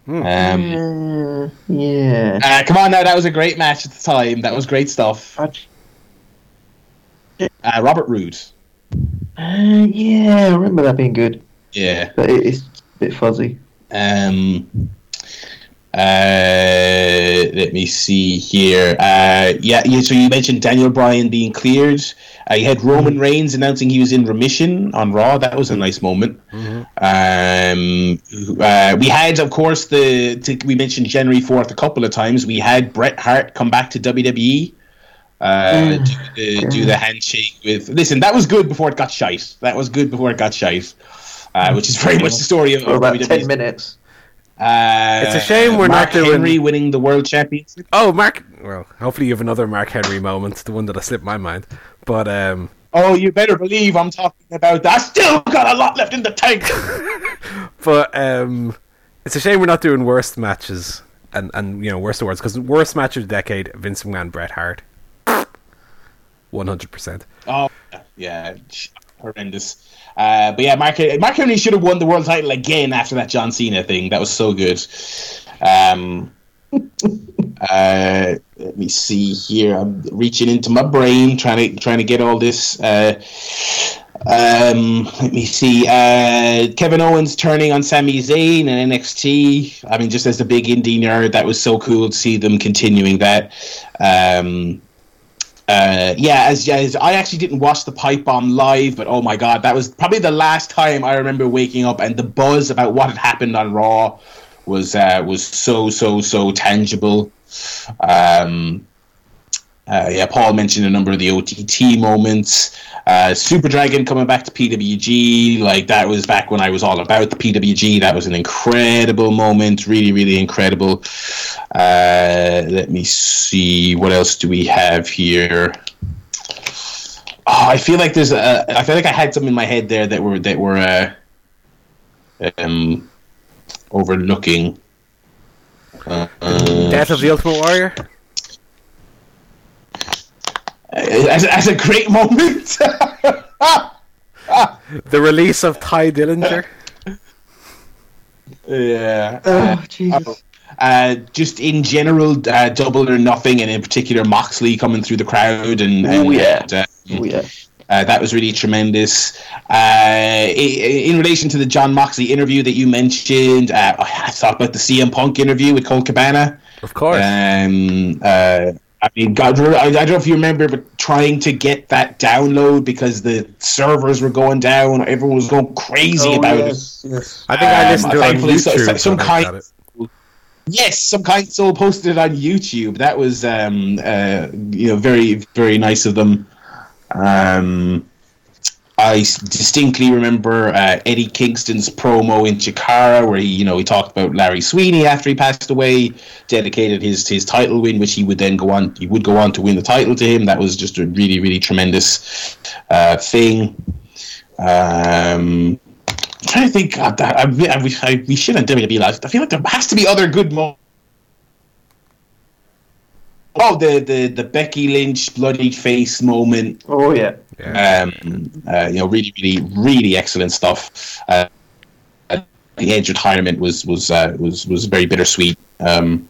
Um, Uh, yeah. uh, come on now, that was a great match at the time. That was great stuff. Uh, Robert Roode. Uh, yeah, I remember that being good, Yeah. but it, it's a bit fuzzy. Um, uh, let me see here. Uh, yeah, yeah, so you mentioned Daniel Bryan being cleared. Uh, you had Roman Reigns announcing he was in remission on Raw. That was a nice moment. Um, uh, we had, of course, the to, we mentioned January fourth a couple of times. We had Bret Hart come back to WWE. Uh, do, the, do the handshake with. Listen, that was good before it got shite. That was good before it got shite. Uh, which is very much the story of, For of about WWE's ten minutes. uh, It's a shame we're Mark not doing- Henry winning the world championship. Oh, Mark. Well, hopefully you have another Mark Henry moment, the one that I slipped my mind. But um, Oh, you better believe I'm talking about that. I still got a lot left in the tank. but um, it's a shame we're not doing worst matches and and you know worst awards because worst match of the decade, Vince McMahon, Bret Hart, one hundred percent. oh, yeah, horrendous. Uh, but yeah, Mark, Mark Henry should have won the world title again after that John Cena thing. That was so good. Um, uh, let me see here. I'm reaching into my brain, trying to trying to get all this. Uh, um, let me see. Uh, Kevin Owens turning on Sami Zayn and NXT. I mean, just as a big indie nerd, that was so cool to see them continuing that. Um, uh, yeah, as, as I actually didn't watch the pipe bomb live, but oh my god, that was probably the last time I remember waking up and the buzz about what had happened on Raw was uh, was so so so tangible. Um, uh, yeah, Paul mentioned a number of the OTT moments. Uh, Super Dragon coming back to PWG, like that was back when I was all about the PWG. That was an incredible moment, really, really incredible. Uh, let me see, what else do we have here? Oh, I feel like there's a. I feel like I had some in my head there that were that were uh, um, overlooking. Uh, Death of the Ultimate Warrior. as, as a great moment. the release of Tye Dillinger. Yeah. Oh, Jesus. Uh, just in general, uh, double or nothing, and in particular Moxley coming through the crowd, and, and Oh, yeah. and, uh, Oh, yeah. Uh, that was really tremendous. Uh, in relation to the Jon Moxley interview that you mentioned, uh, I thought about the CM Punk interview with Colt Cabana. Of course. Um, uh, I mean, God, I, I don't know if you remember, but trying to get that download because the servers were going down, everyone was going crazy Oh, about it. yes, yes. I think I um, listened to it on thankfully, so- YouTube. so- some kind- got. Yes, some kind soul posted it on YouTube. That was, um, uh, you know, very, very nice of them. Um, I distinctly remember uh, Eddie Kingston's promo in Chikara, where he, you know, he talked about Larry Sweeney after he passed away, dedicated his his title win, which he would then go on, he would go on to win the title to him. That was just a really, really tremendous uh, thing. Um, I'm trying to think. God, I, I, I, I, we should have WWE. I feel like there has to be other good moments. Oh, the, the the Becky Lynch bloody face moment. Oh, yeah. Yeah. Um, uh, you know, really, really, really excellent stuff. Uh, the Edge retirement was was uh, was was very bittersweet. Um,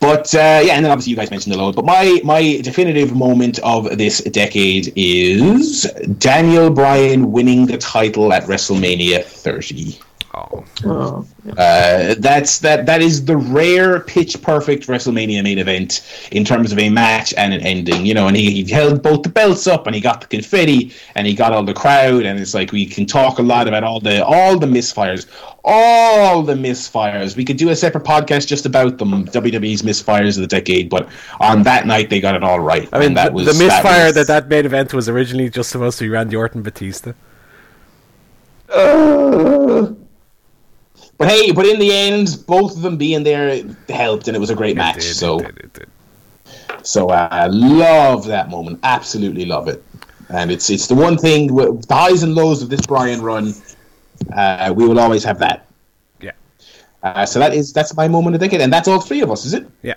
but uh, yeah, and then obviously you guys mentioned the load. But my my definitive moment of this decade is Daniel Bryan winning the title at WrestleMania 30. Oh. Oh, Uh, that's that. That is the rare pitch perfect WrestleMania main event in terms of a match and an ending. You know, and he, he held both the belts up, and he got the confetti, and he got all the crowd, and it's like we can talk a lot about all the all the misfires, all the misfires. We could do a separate podcast just about them, WWE's misfires of the decade. But on that night, they got it all right. I mean, and that the, was the misfire was- that, that main event was originally just supposed to be Randy Orton Batista. Uh, But hey, but in the end, both of them being there helped, and it was a great match. Did, so. it did, it did. So I love that moment. Absolutely love it. And it's it's the one thing with the highs and lows of this Bryan run. Uh, we will always have that. Yeah. Uh, so that is that's my moment of the decade, and that's all three of us, is it? Yeah.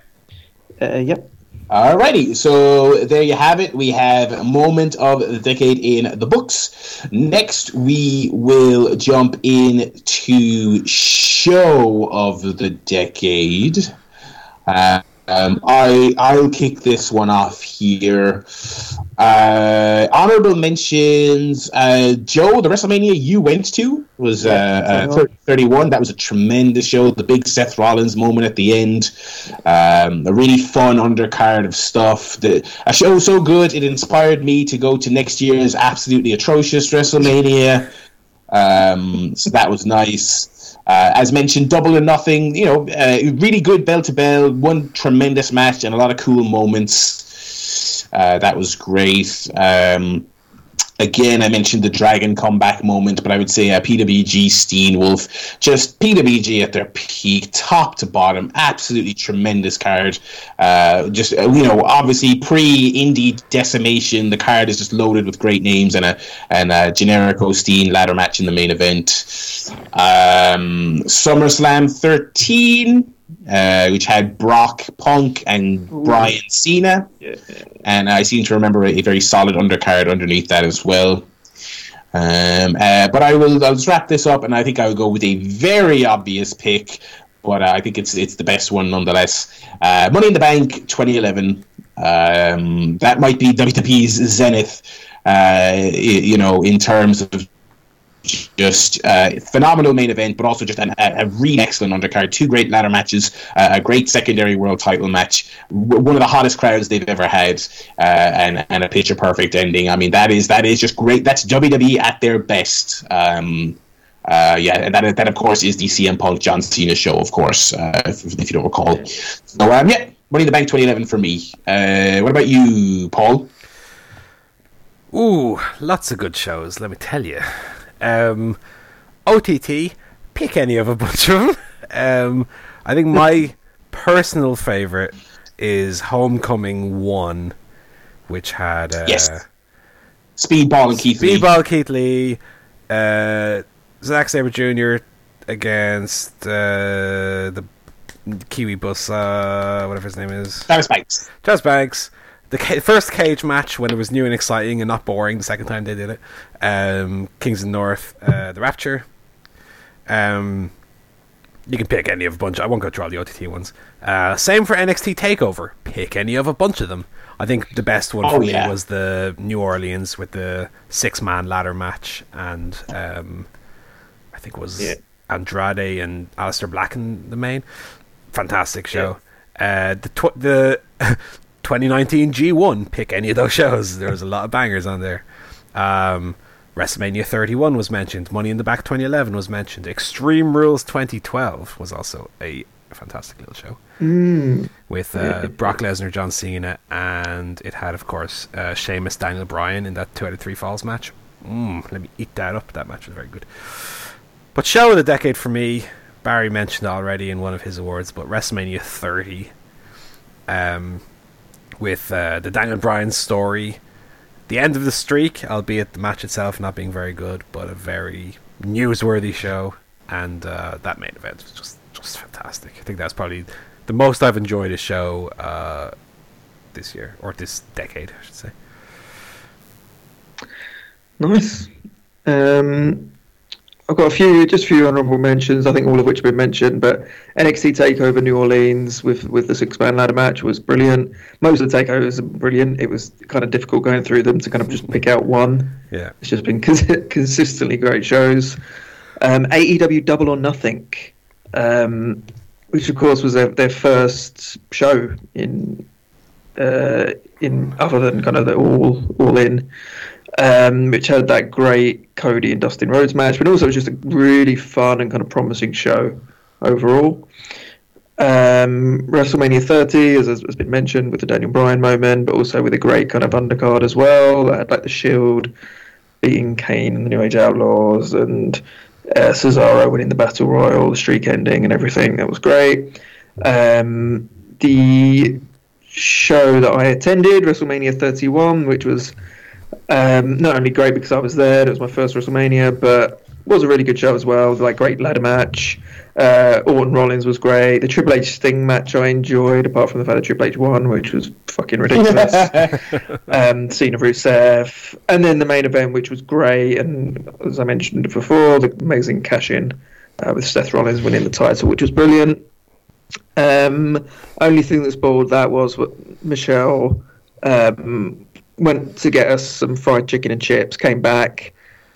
uh, yep. Alrighty, so there you have it. We have moment of the decade in the books. Next, we will jump in to show of the decade. Uh, um, I I'll kick this one off here. Uh, honorable mentions. Uh, Joe, the WrestleMania you went to was uh, uh, 31. That was a tremendous show. The big Seth Rollins moment at the end. Um, a really fun undercard of stuff. The, a show so good it inspired me to go to next year's absolutely atrocious WrestleMania. Um, so that was nice. Uh, as mentioned, double or nothing. You know, uh, really good bell to bell. One tremendous match and a lot of cool moments. Uh, that was great. Um, again, I mentioned the Dragon comeback moment, but I would say uh, PWG Steen Wolf, just PWG at their peak, top to bottom, absolutely tremendous card. Uh, just uh, you know, obviously pre indie decimation, the card is just loaded with great names and a and a generic Steen ladder match in the main event. Um, SummerSlam 13. Uh, which had Brock, Punk, and Bryan Cena Yeah. and I seem to remember a, a very solid undercard underneath that as well. Um, uh, but I will I'll just wrap this up, and I think I will go with a very obvious pick, but uh, I think it's it's the best one nonetheless. Uh, Money in the Bank 2011. Um, that might be WWE's zenith, uh, you know, in terms of just uh, phenomenal main event, but also just an, a, a really excellent undercard. Two great ladder matches, uh, a great secondary world title match, w- one of the hottest crowds they've ever had, uh, and and a picture perfect ending. I mean, that is that is just great. That's WWE at their best. Um, uh, yeah, and that that of course is the CM Punk John Cena show, of course, uh, if, if you don't recall. So um, yeah, Money in the Bank 2011 for me. Uh, what about you, Paul? Ooh, lots of good shows, let me tell you. Um, OTT, pick any of a bunch of them. Um, I think my personal favourite is Homecoming 1, which had uh, Yes. Speedball and Keith Lee. Speedball Keith Lee, uh, Zack Sabre Jr. against uh, the Kiwi Bus, uh, whatever his name is. Travis Banks. Travis Banks, the ca- first cage match when it was new and exciting and not boring. The second time they did it, um, Kings of the North, uh, the Rapture. Um, you can pick any of a bunch. I won't go through all the OTT ones. Uh, same for NXT Takeover. Pick any of a bunch of them. I think the best one Oh, for me yeah. was the New Orleans with the six man ladder match, and um, I think it was Yeah. Andrade and Alistair Black in the main. Fantastic show. Uh, the tw- the 2019 G1. Pick any of those shows. There was a lot of bangers on there. Um, WrestleMania 31 was mentioned. Money in the Bank 2011 was mentioned. Extreme Rules 2012 was also a fantastic little show Mm. with uh, Brock Lesnar, John Cena, and it had, of course, uh, Sheamus, Daniel Bryan in that two out of three falls match. Mm, let me eat that up. That match was very good. But show of the decade for me, Barry mentioned already in one of his awards, but WrestleMania 30, um, with uh, the Daniel Bryan story, the end of the streak, albeit the match itself not being very good, but a very newsworthy show, and uh, that main event was just just fantastic. I think that's probably the most I've enjoyed a show uh, this year or this decade, I should say. Nice. Um, I've got a few, just a few honourable mentions. I think all of which have been mentioned. But NXT Takeover New Orleans with with the six man ladder match was brilliant. Most of the takeovers are brilliant. It was kind of difficult going through them to kind of just pick out one. Yeah, It's just been cons- consistently great shows. Um, AEW Double or Nothing, um, which of course was their, their first show in uh, in other than kind of the all all in, um, which had that great Cody and Dustin Rhodes match, but also it was just a really fun and kind of promising show overall. Um, WrestleMania 30, as has been mentioned, with the Daniel Bryan moment, but also with a great kind of undercard as well. That had like the Shield beating Kane and the New Age Outlaws, and uh, Cesaro winning the Battle Royal, the streak ending, and everything. That was great. Um, the show that I attended, WrestleMania 31, which was um, not only great because I was there, it was my first WrestleMania, but was a really good show as well. Like great ladder match. Uh, Orton Rollins was great. The Triple H Sting match I enjoyed, apart from the fact that Triple H won, which was fucking ridiculous. um, Cena Rusev, and then the main event, which was great, and as I mentioned before, the amazing cash in uh, with Seth Rollins winning the title, which was brilliant. Um, only thing that spoiled that was what Michelle um, went to get us some fried chicken and chips, came back.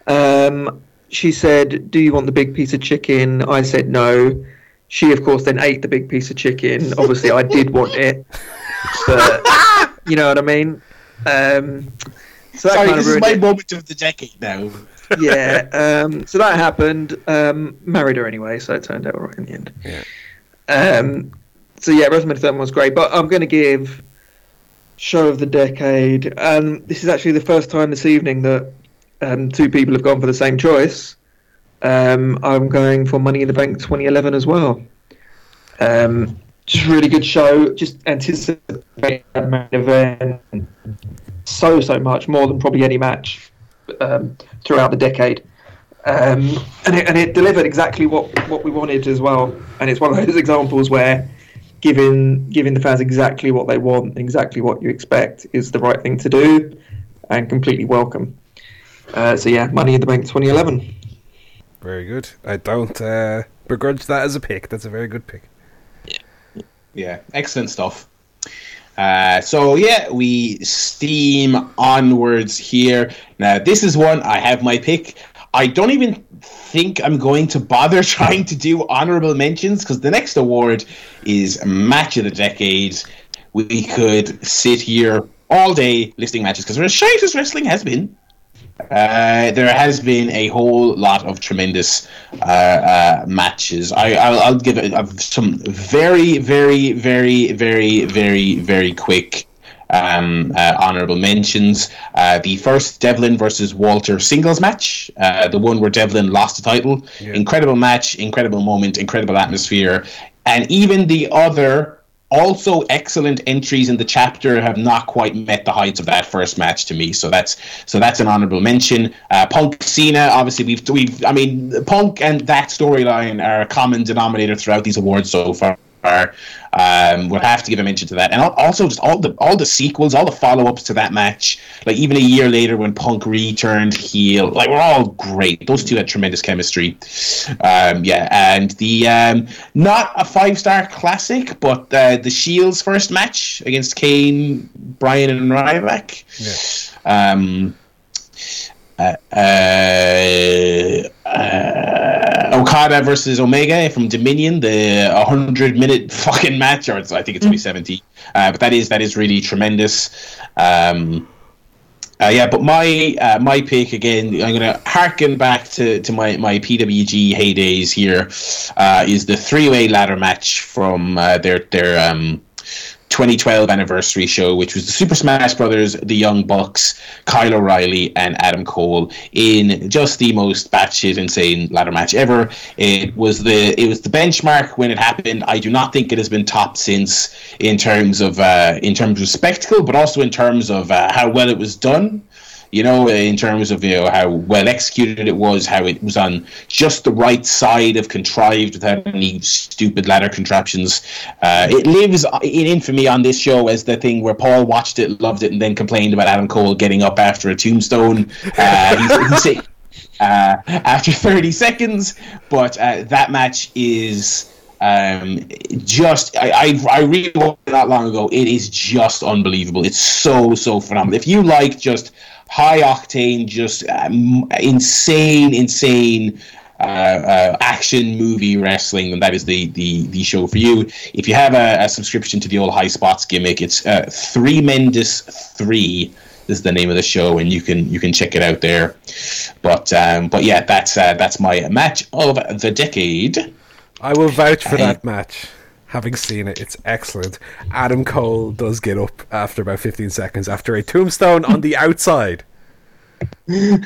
Um, she said, "Do you want the big piece of chicken?" I said no. She, of course, then ate the big piece of chicken. Obviously, I did want it, but you know what I mean. Um, so that Sorry, kind of this is my it. moment of the decade now. yeah. Um, so that happened. Um, married her anyway, so it turned out all right in the end. Yeah. Um, so yeah, WrestleMania 31 was great, but I'm going to give show of the decade, and this is actually the first time this evening that um, two people have gone for the same choice. Um, I'm going for Money in the Bank 2011 as well. Um, just really good show. Just anticipate that main event so so much more than probably any match um, throughout the decade. Um, and, it, and it delivered exactly what, what we wanted as well. And it's one of those examples where giving giving the fans exactly what they want, exactly what you expect, is the right thing to do, and completely welcome. Uh, so yeah, Money in the Bank 2011. very good. I don't uh, begrudge that as a pick. That's a very good pick. Yeah, excellent stuff. Uh, so yeah, we steam onwards here. Now this is one I have my pick. I don't even think I'm going to bother trying to do honorable mentions because the next award is match of the decade. We could sit here all day listing matches because as shite as wrestling has been, uh, there has been a whole lot of tremendous uh, uh, matches. I, I'll, I'll give some very, very, very, very, very, very quick um, uh, honorable mentions. Uh, the first Devlin versus Walter singles match, uh, the one where Devlin lost the title. Yeah. Incredible match, incredible moment, incredible atmosphere. And even the other also excellent entries in the chapter have not quite met the heights of that first match to me. So that's so that's an honorable mention. Uh, Punk Cena, obviously we've we've I mean Punk and that storyline are a common denominator throughout these awards so far. Um, we'll have to give a mention to that, and also just all the all the sequels, all the follow ups to that match. Like even a year later when Punk returned heel, like we're all great. Those two had tremendous chemistry. Um, yeah, and the um, not a five star classic, but uh, the Shields first match against Kane, Bryan, and Ryback. Yeah. Uh, uh, Okada versus Omega from Dominion, the 100 minute fucking match, or I think it's only 70. Uh, but that is that is really tremendous. Um, uh, yeah, but my uh, my pick again, I'm going to harken back to, to my, my PWG heydays here. Uh, is the three way ladder match from uh, their their um, 2012 anniversary show, which was the Super Smash Brothers, the Young Bucks, Kyle O'Reilly, and Adam Cole in just the most batshit insane ladder match ever. It was the it was the benchmark when it happened. I do not think it has been topped since in terms of uh, in terms of spectacle, but also in terms of uh, how well it was done you know, in terms of you know how well executed it was, how it was on just the right side of contrived without any stupid ladder contraptions. Uh, it lives in infamy on this show as the thing where Paul watched it, loved it, and then complained about Adam Cole getting up after a tombstone. Uh, he's, he's, uh, after 30 seconds, but uh, that match is. Um, just I, I I really watched it not long ago. It is just unbelievable. It's so so phenomenal. If you like just high octane, just um, insane, insane uh, uh, action movie wrestling, and that is the, the, the show for you. If you have a, a subscription to the old High Spots gimmick, it's uh, Three Mendes Three. Is the name of the show, and you can you can check it out there. But um, but yeah, that's uh, that's my match of the decade. I will vouch for that match having seen it, it's excellent. Adam Cole does get up after about 15 seconds after a tombstone on the outside. that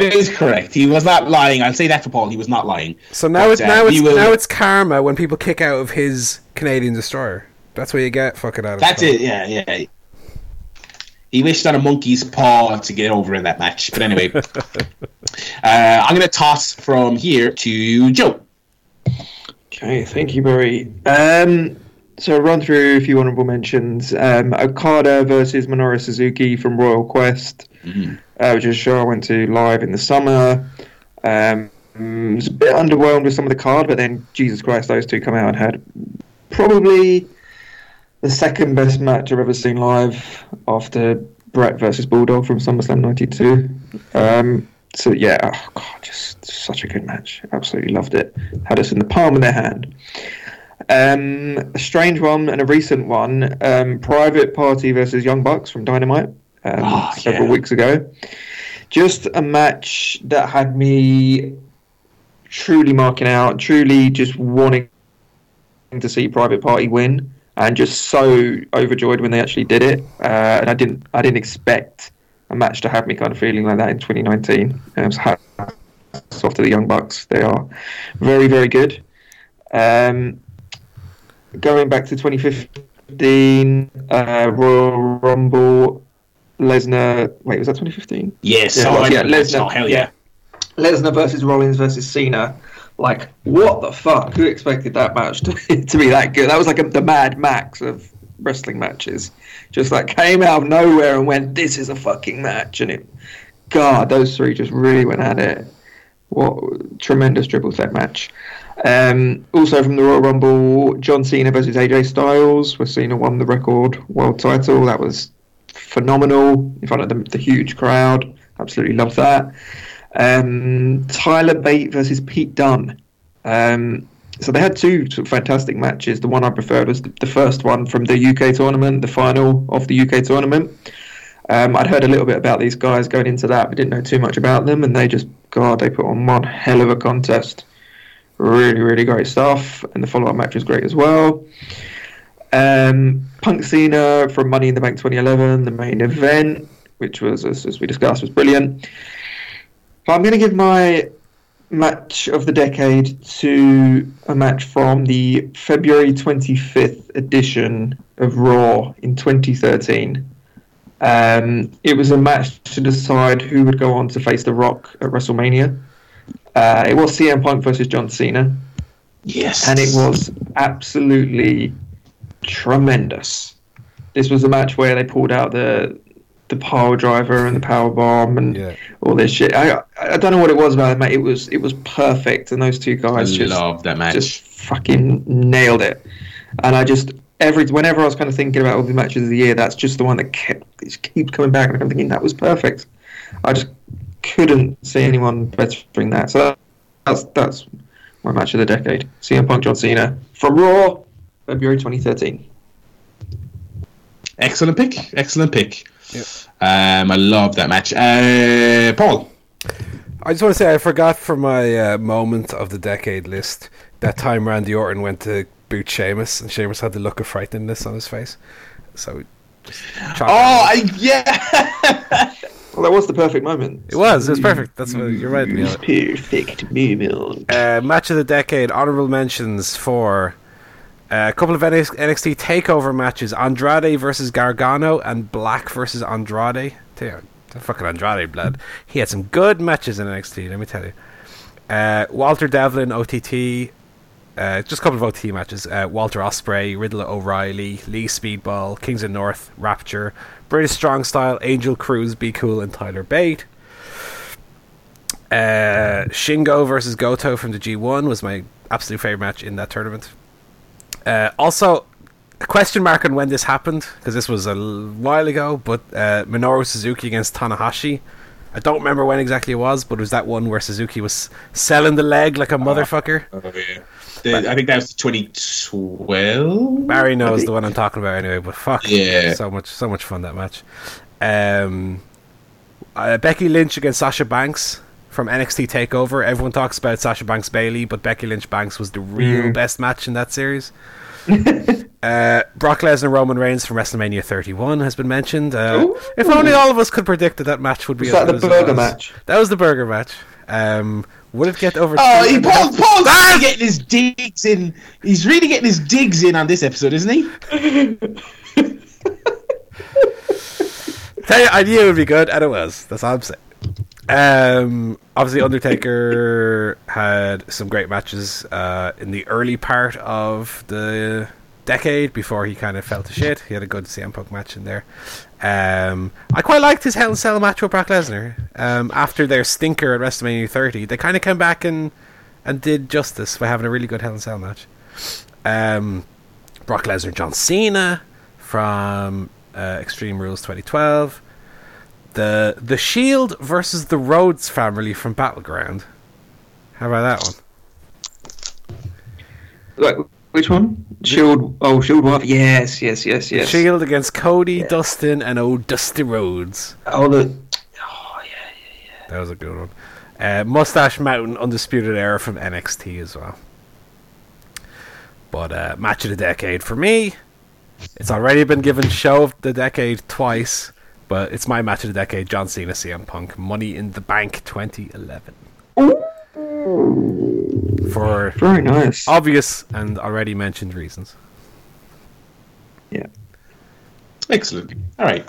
is correct. He was not lying. I'll say that to Paul. He was not lying. So now but, it's uh, now it's will... now it's karma when people kick out of his Canadian destroyer. That's what you get. Fucking out. That's Cole. it. Yeah, yeah. He wished on a monkey's paw to get over in that match. But anyway, uh, I'm going to toss from here to Joe. Okay, thank you, Murray. Um, so run through a few honourable mentions. Um, Okada versus Minoru Suzuki from Royal Quest, mm-hmm. uh, which is a show I went to live in the summer. Um, was a bit underwhelmed with some of the card, but then Jesus Christ, those two come out and had probably the second best match I've ever seen live after Bret versus Bulldog from SummerSlam '92. Um, so yeah, oh god, just such a good match. Absolutely loved it. Had us in the palm of their hand. Um, a strange one and a recent one: um, Private Party versus Young Bucks from Dynamite um, oh, several yeah. weeks ago. Just a match that had me truly marking out, truly just wanting to see Private Party win, and just so overjoyed when they actually did it. Uh, and I didn't, I didn't expect a match to have me kind of feeling like that in 2019. Um, so off to the Young Bucks. They are very, very good. Um, going back to 2015, uh, Royal Rumble, Lesnar. Wait, was that 2015? Yes. Yeah, oh, yeah Lesnar. Hell yeah. Lesnar versus Rollins versus Cena. Like, what the fuck? Who expected that match to, to be that good? That was like a, the Mad Max of wrestling matches. Just like came out of nowhere and went, "This is a fucking match," and it, God, those three just really went at it. What tremendous triple threat match! Um, also from the Royal Rumble, John Cena versus AJ Styles, where Cena won the record world title. That was phenomenal in front of the, the huge crowd. Absolutely loved that. Um, Tyler Bate versus Pete Dunne. Um, so they had two fantastic matches. The one I preferred was the first one from the UK tournament, the final of the UK tournament. Um, I'd heard a little bit about these guys going into that, but didn't know too much about them. And they just, God, they put on one hell of a contest. Really, really great stuff. And the follow up match was great as well. Um, Punk Cena from Money in the Bank 2011, the main event, which was, as, as we discussed, was brilliant. But I'm going to give my match of the decade to a match from the February 25th edition of Raw in 2013. Um, it was a match to decide who would go on to face The Rock at WrestleMania. Uh, it was CM Punk versus John Cena. Yes. and it was absolutely tremendous. This was a match where they pulled out the the power driver and the power bomb and Yeah. all this shit. I I don't know what it was about it, mate. It was it was perfect, and those two I guys just love that match. just fucking nailed it. And I just every whenever I was kind of thinking about all the matches of the year, that's just the one that kept it keeps coming back, and I'm thinking that was perfect. I just couldn't see anyone bettering that. So that's that's my match of the decade: CM Punk, John Cena from Raw, February 2013. Excellent pick. Excellent pick. Yep. Um, I love that match. Uh, Paul. I just want to say I forgot for my uh, moment of the decade list that time Randy Orton went to boot Sheamus, and Sheamus had the look of frightenedness on his face. So, just Oh. I, yeah. Well, that was the perfect moment. it was. It was perfect. That's what you're right. Perfect moment. Uh, match of the decade. Honorable mentions for uh, a couple of NXT Takeover matches: Andrade versus Gargano and Black versus Andrade. Damn, fucking Andrade blood. He had some good matches in NXT. Let me tell you. Uh, Walter Devlin, OTT. Uh, just a couple of OT matches. Uh, Walter Osprey, Riddler O'Reilly, Lee Speedball, Kings of North, Rapture, British Strong Style, Angel Cruz, Be Cool, and Tyler Bate. Uh, Shingo versus Goto from the G1 was my absolute favorite match in that tournament. Uh, also, a question mark on when this happened because this was a while ago. But uh, Minoru Suzuki against Tanahashi. I don't remember when exactly it was, but it was that one where Suzuki was selling the leg like a motherfucker. Oh, yeah. The- I think that was 2012. Barry knows the one I'm talking about anyway, but fuck, Yeah. so much, so much fun that match. Um, uh, Becky Lynch against Sasha Banks from NXT Takeover. Everyone talks about Sasha Banks Bailey, but Becky Lynch Banks was the real Mm. best match in that series. uh, Brock Lesnar Roman Reigns from WrestleMania 31 has been mentioned. Uh, if only all of us could predict that that match would be Was as that the good as it burger match? That was the burger match. Um, would it get over? Oh, he, Paul, Paul's really getting his digs in. He's really getting his digs in on this episode, isn't he? Tell you, I knew it would be good, and it was. That's all I'm saying. Um, obviously, Undertaker had some great matches uh, in the early part of the decade before he kind of fell to shit. He had a good CM Punk match in there. Um, I quite liked his Hell in Cell match with Brock Lesnar. Um, after their stinker at WrestleMania 30, they kind of came back and and did justice by having a really good Hell in Cell match. Um, Brock Lesnar, John Cena from uh, Extreme Rules 2012. The the Shield versus the Rhodes family from Battleground. How about that one? Like, which one? Shield. Oh, Shield Wife. Yes, yes, yes, yes. Shield against Cody, Dustin, and old Dusty Rhodes. Oh, the. Oh, yeah, yeah, yeah. That was a good one. Uh, Mustache Mountain, Undisputed Era from NXT as well. But uh, match of the decade for me. It's already been given show of the decade twice, but it's my match of the decade. John Cena, CM Punk, Money in the Bank, 2011. For Very nice. obvious and already mentioned reasons. Yeah. Excellent. All right.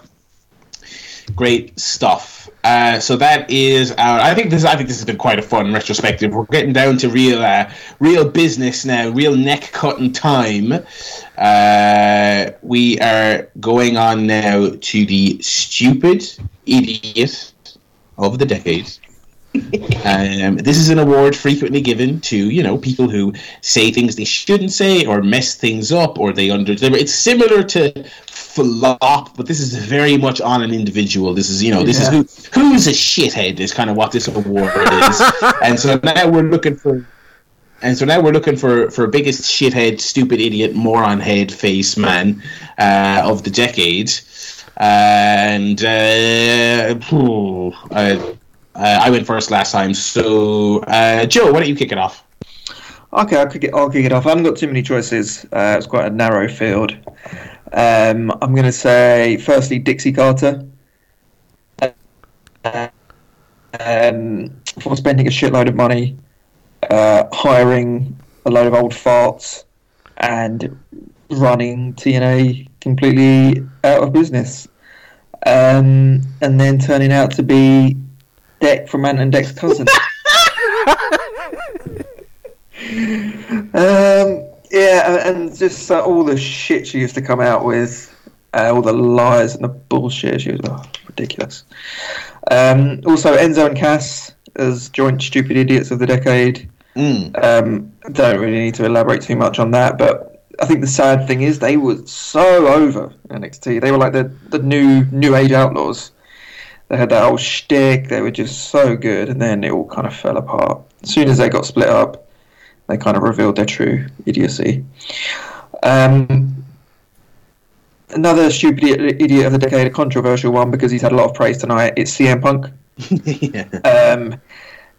Great stuff. Uh, so that is our. I think this. I think this has been quite a fun retrospective. We're getting down to real, uh, real business now. Real neck cutting time. Uh, we are going on now to the stupid idiot of the decade. Um, this is an award frequently given to you know people who say things they shouldn't say or mess things up or they under. It's similar to flop, but this is very much on an individual. This is you know this Yeah. is who who's a shithead is kind of what this award is, and so now we're looking for. And so now we're looking for for biggest shithead, stupid idiot, moron head, face man uh, of the decade, and uh, phew, uh, uh, I went first last time. So uh, Joe, why don't you kick it off? Okay, I'll kick it. I'll kick it off. I haven't got too many choices. Uh, it's quite a narrow field. Um, I'm going to say firstly Dixie Carter. Um, for spending a shitload of money, uh, hiring a load of old farts, and running TNA completely out of business, um, and then turning out to be Dec from Ant and Dec's cousin. Um, yeah, and just uh, all the shit she used to come out with, uh, all the lies and the bullshit. She was oh, ridiculous. Um, also, Enzo and Cass as joint stupid idiots of the decade. Mm. Um, don't really need to elaborate too much on that, but I think the sad thing is they were so over NXT. They were like the the new new age outlaws. They had that old shtick. They were just so good, and then it all kind of fell apart. As soon as they got split up, they kind of revealed their true idiocy. Um, another stupid idiot of the decade, a controversial one because he's had a lot of praise tonight. It's CM Punk. yeah. Um,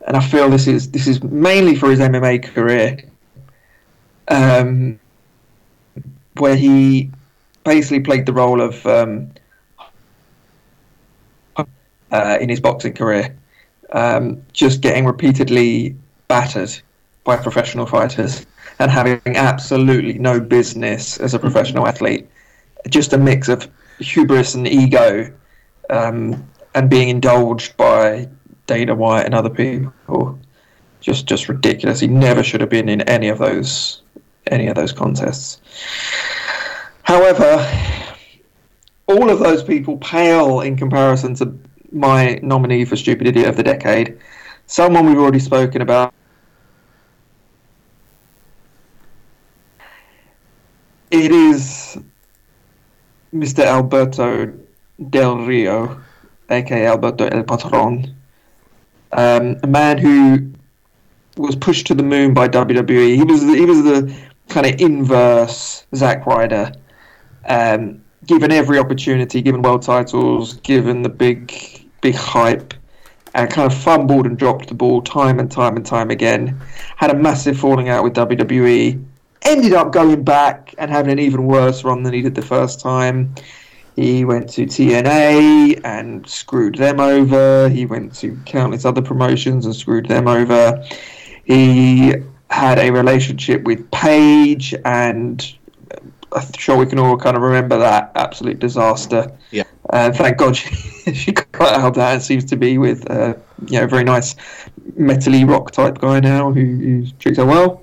and I feel this is this is mainly for his MMA career, um, where he basically played the role of um, uh, in his boxing career, um, just getting repeatedly battered by professional fighters and having absolutely no business as a professional athlete. Just a mix of hubris and ego, um, and being indulged by Dana White and other people. Just just ridiculous. He never should have been in any of those any of those contests. However, all of those people pale in comparison to my nominee for Stupid Idiot of the Decade. Someone we've already spoken about. It is Mr. Alberto Del Rio, aka Alberto El Patron, um, a man who was pushed to the moon by WWE. He was the, he was the kind of inverse Zack Ryder, um, given every opportunity, given world titles, given the big big hype, and kind of fumbled and dropped the ball time and time and time again. Had a massive falling out with WWE. Ended up going back and having an even worse run than he did the first time. He went to TNA and screwed them over. He went to countless other promotions and screwed them over. He had a relationship with Paige, and I'm sure we can all kind of remember that absolute disaster. Yeah. And thank God she, she got out of that and seems to be with uh, you know, a very nice metally rock type guy now who, who treats her well.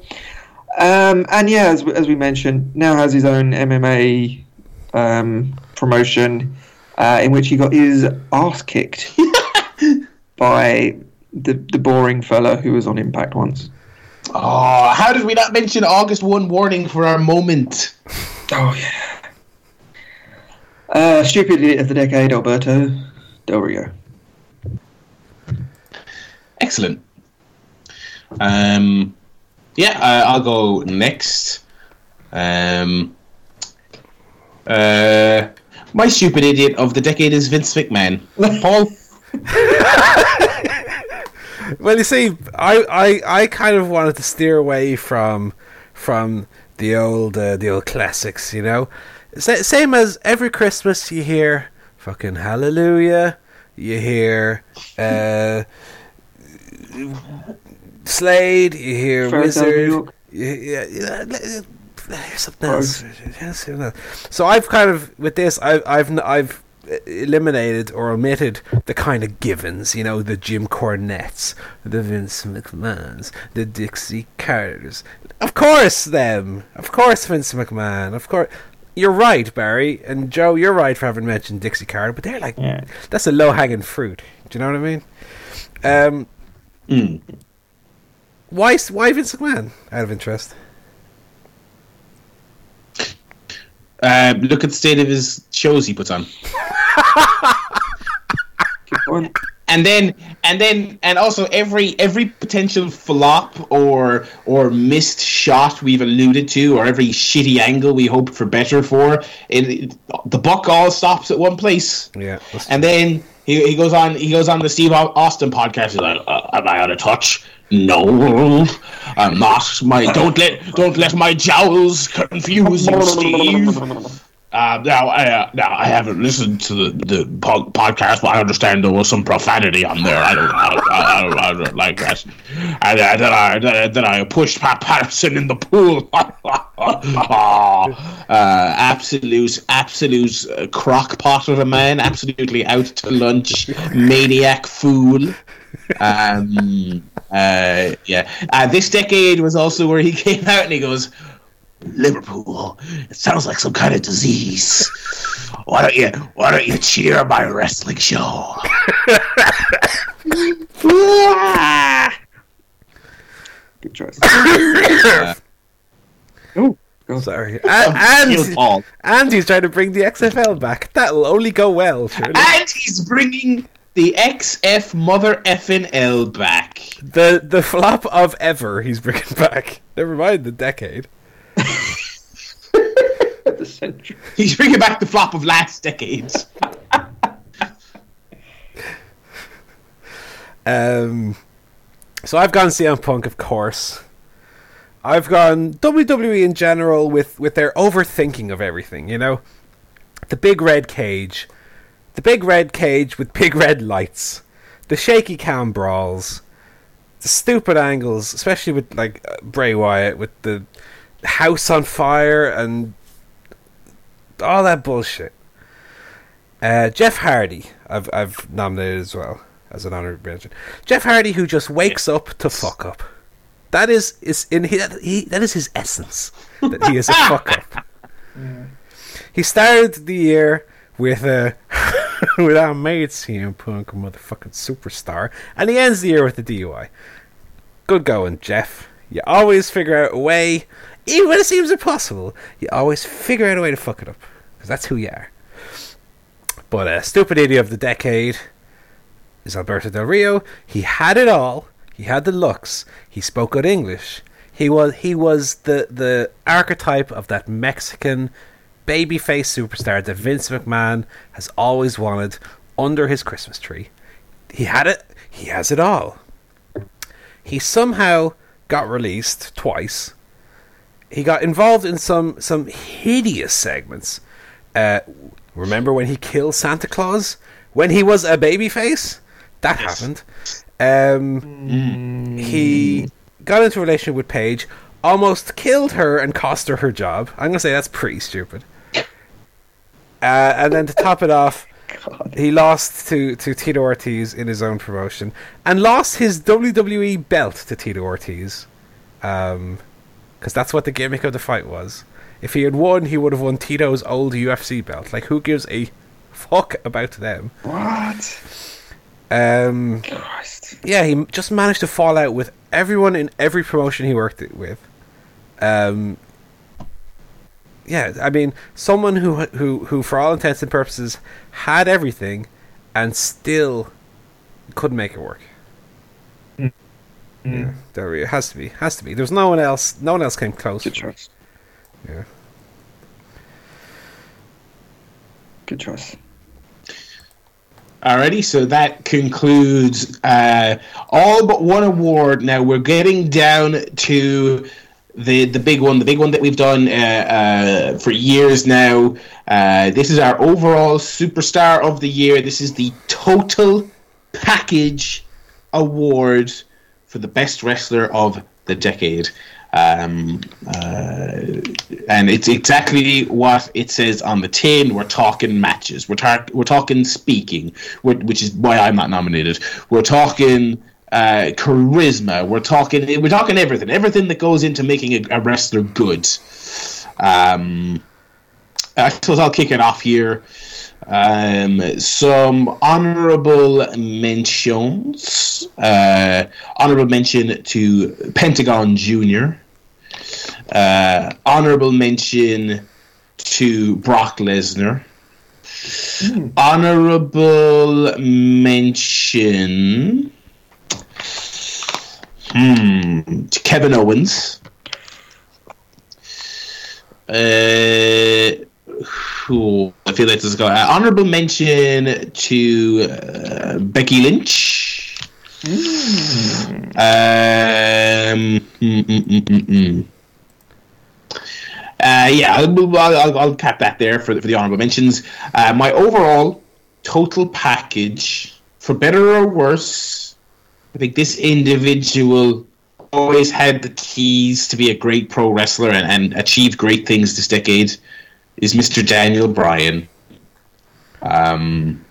Um, and yeah, as, as we mentioned, now has his own MMA um, promotion uh, in which he got his ass kicked by the the boring fella who was on Impact once. Oh, how did we not mention August 1 warning for our moment? Oh yeah. Uh, stupid idiot of the decade, Alberto Del Rio. Excellent. Um, yeah, I, I'll go next. Um, uh, my stupid idiot of the decade is Vince McMahon. Paul? Well, you see, I, I, I kind of wanted to steer away from from the old uh, the old classics, you know. Sa- same as every Christmas you hear fucking Hallelujah, you hear uh, Slade, you hear First Down New Wizard, yeah, something else. Yeah, something else. So I've kind of with this, I've I've n- I've eliminated or omitted the kind of givens, you know, the Jim Cornettes, the Vince McMahons, the Dixie Carters. Of course, them. Of course, Vince McMahon. Of course. You're right, Barry, and Joe. You're right for having mentioned Dixie Carter, but they're like Yeah. that's a low hanging fruit. Do you know what I mean? Um, Mm. Why why Vince McMahon? Out of interest. Uh, look at the state of his shows he puts on. And then and then and also every every potential flop or or missed shot we've alluded to or every shitty angle we hoped for better for it, the buck all stops at one place Yeah. and then he, he goes on he goes on the Steve Austin podcast he's like uh, am I out of touch no I'm not my don't let don't let my jowls confuse you Steve uh, now, I, uh, now I haven't listened to the, the po- podcast, but I understand there was some profanity on there. I don't, I don't, I don't, I don't like that. And uh, then I, then, I pushed Pat Patterson in the pool. oh, absolute, absolute uh, crock pot of a man. Absolutely out to lunch, maniac fool. Um, Uh, yeah. Uh, this decade was also where he came out and he goes, Liverpool. It sounds like some kind of disease. Why don't you Why don't you cheer my wrestling show? Good choice. Oh, sorry. And, He'll and, and he's trying to bring the XFL back. That'll only go well, surely. And he's bringing the XF mother effing L back. The the flop of ever he's bringing back. Never mind the decade. the century. He's bringing back the flop of last decades. Um, so I've gone CM Punk, of course. I've gone WWE in general with with their overthinking of everything. You know, the big red cage, the big red cage with big red lights, the shaky cam brawls, the stupid angles, especially with like uh, Bray Wyatt with the house on fire and all that bullshit. Uh, Jeff Hardy, I've I've nominated as well as an honorable mention. Jeff Hardy, who just wakes up to fuck up. That is is in he, he that is his essence. That he is a fuck up. He started the year with uh, with our mate CM Punk, a motherfucking superstar, and he ends the year with the DUI. Good going, Jeff. You always figure out a way, even when it seems impossible. You always figure out a way to fuck it up because that's who you are. But uh, stupid idiot of the decade is Alberto Del Rio. He had it all. He had the looks. He spoke good English. He was he was the the archetype of that Mexican babyface superstar that Vince McMahon has always wanted under his Christmas tree. He had it. He has it all. He somehow got released twice. He got involved in some some hideous segments. Uh, remember when he killed Santa Claus when he was a babyface? That happened. Um, He got into a relationship with Paige, almost killed her and cost her her job. I'm gonna say that's pretty stupid. Uh, and then to top it off, he lost to, to Tito Ortiz in his own promotion and lost his WWE belt to Tito Ortiz. Um, because that's what the gimmick of the fight was. If he had won, he would have won Tito's old UFC belt. Like, who gives a fuck about them? What? Um, Christ. yeah, he just managed to fall out with everyone in every promotion he worked with. Um, yeah, I mean, someone who who who, for all intents and purposes, had everything, and still couldn't make it work. Yeah, there we, it has to be, has to be. There's no one else. No one else came close. Good choice. Yeah. Good choice. Alrighty, so that concludes uh, all but one award. Now we're getting down to the the big one, the big one that we've done uh, uh, for years now. Uh, this is our overall superstar of the year. This is the total package award for the best wrestler of the decade. Um, uh, and it's exactly what it says on the tin. We're talking matches. We're, tar- we're talking speaking, we're, which is why I'm not nominated. We're talking uh, charisma. We're talking. We're talking everything. Everything that goes into making a, a wrestler good. Um, I suppose I'll kick it off here. Um, some honorable mentions. Uh, honorable mention to Pentagon Junior. Uh, honorable mention to Brock Lesnar. Honorable mention. Hmm, Kevin Owens. Uh, who I feel like this is going. Uh, honorable mention to uh, Becky Lynch. Um, mm, mm, mm, mm, mm. Uh, yeah, I'll, I'll, I'll cap that there for the, for the honorable mentions. Uh, my overall total package, for better or worse, I think this individual always had the keys to be a great pro wrestler and, and achieved great things this decade. Is Mr. Daniel Bryan. Um,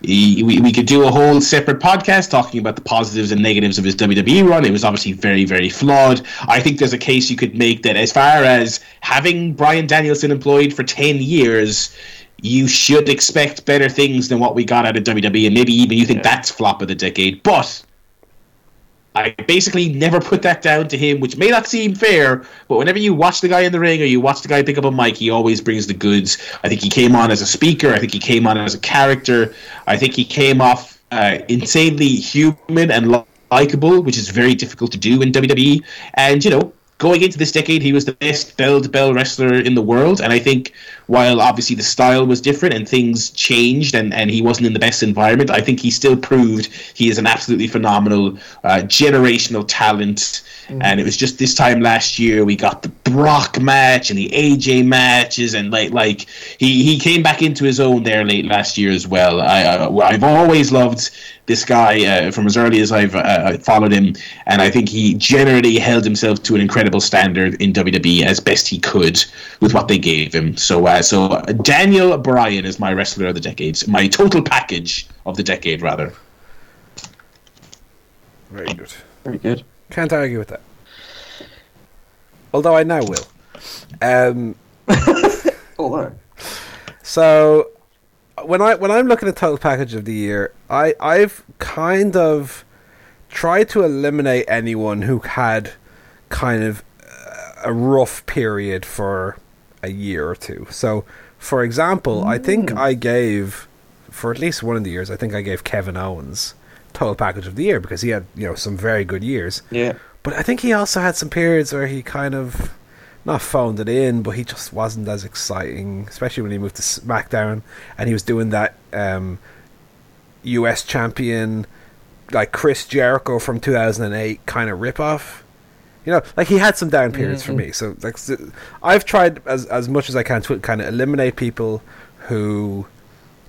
he, we, we could do a whole separate podcast talking about the positives and negatives of his WWE run. It was obviously very, very flawed. I think there's a case you could make that as far as having Bryan Danielson employed for 10 years, you should expect better things than what we got out of WWE, and maybe even you think Yeah. that's flop of the decade. But I basically never put that down to him, which may not seem fair, but whenever you watch the guy in the ring or you watch the guy pick up a mic, he always brings the goods. I think he came on as a speaker. I think he came on as a character. I think he came off uh, insanely human and likable, which is very difficult to do in WWE. And, you know, going into this decade, he was the best bell to bell wrestler in the world. And I think while obviously the style was different and things changed and, and he wasn't in the best environment, I think he still proved he is an absolutely phenomenal uh, generational talent. And it was just this time last year we got the Brock match and the AJ matches, and like like he, he came back into his own there late last year as well. I uh, I've always loved this guy uh, from as early as I've uh, followed him, and I think he generally held himself to an incredible standard in WWE as best he could with what they gave him. So uh, so uh, Daniel Bryan is my wrestler of the decade, my total package of the decade rather. Very good. Very good. Can't argue with that. Although I now will. Um, Although, so when I when I'm looking at total package of the year, I I've kind of tried to eliminate anyone who had kind of uh, a rough period for a year or two. So, for example, I think I gave for at least one of the years, I think I gave Kevin Owens total package of the year because he had you know some very good years. yeah. But I think he also had some periods where he kind of not phoned it in, but he just wasn't as exciting, especially when he moved to SmackDown and he was doing that um, US champion like Chris Jericho from 2008 kind of ripoff. You know, like he had some down periods for me. So like I've tried as as much as I can to kind of eliminate people who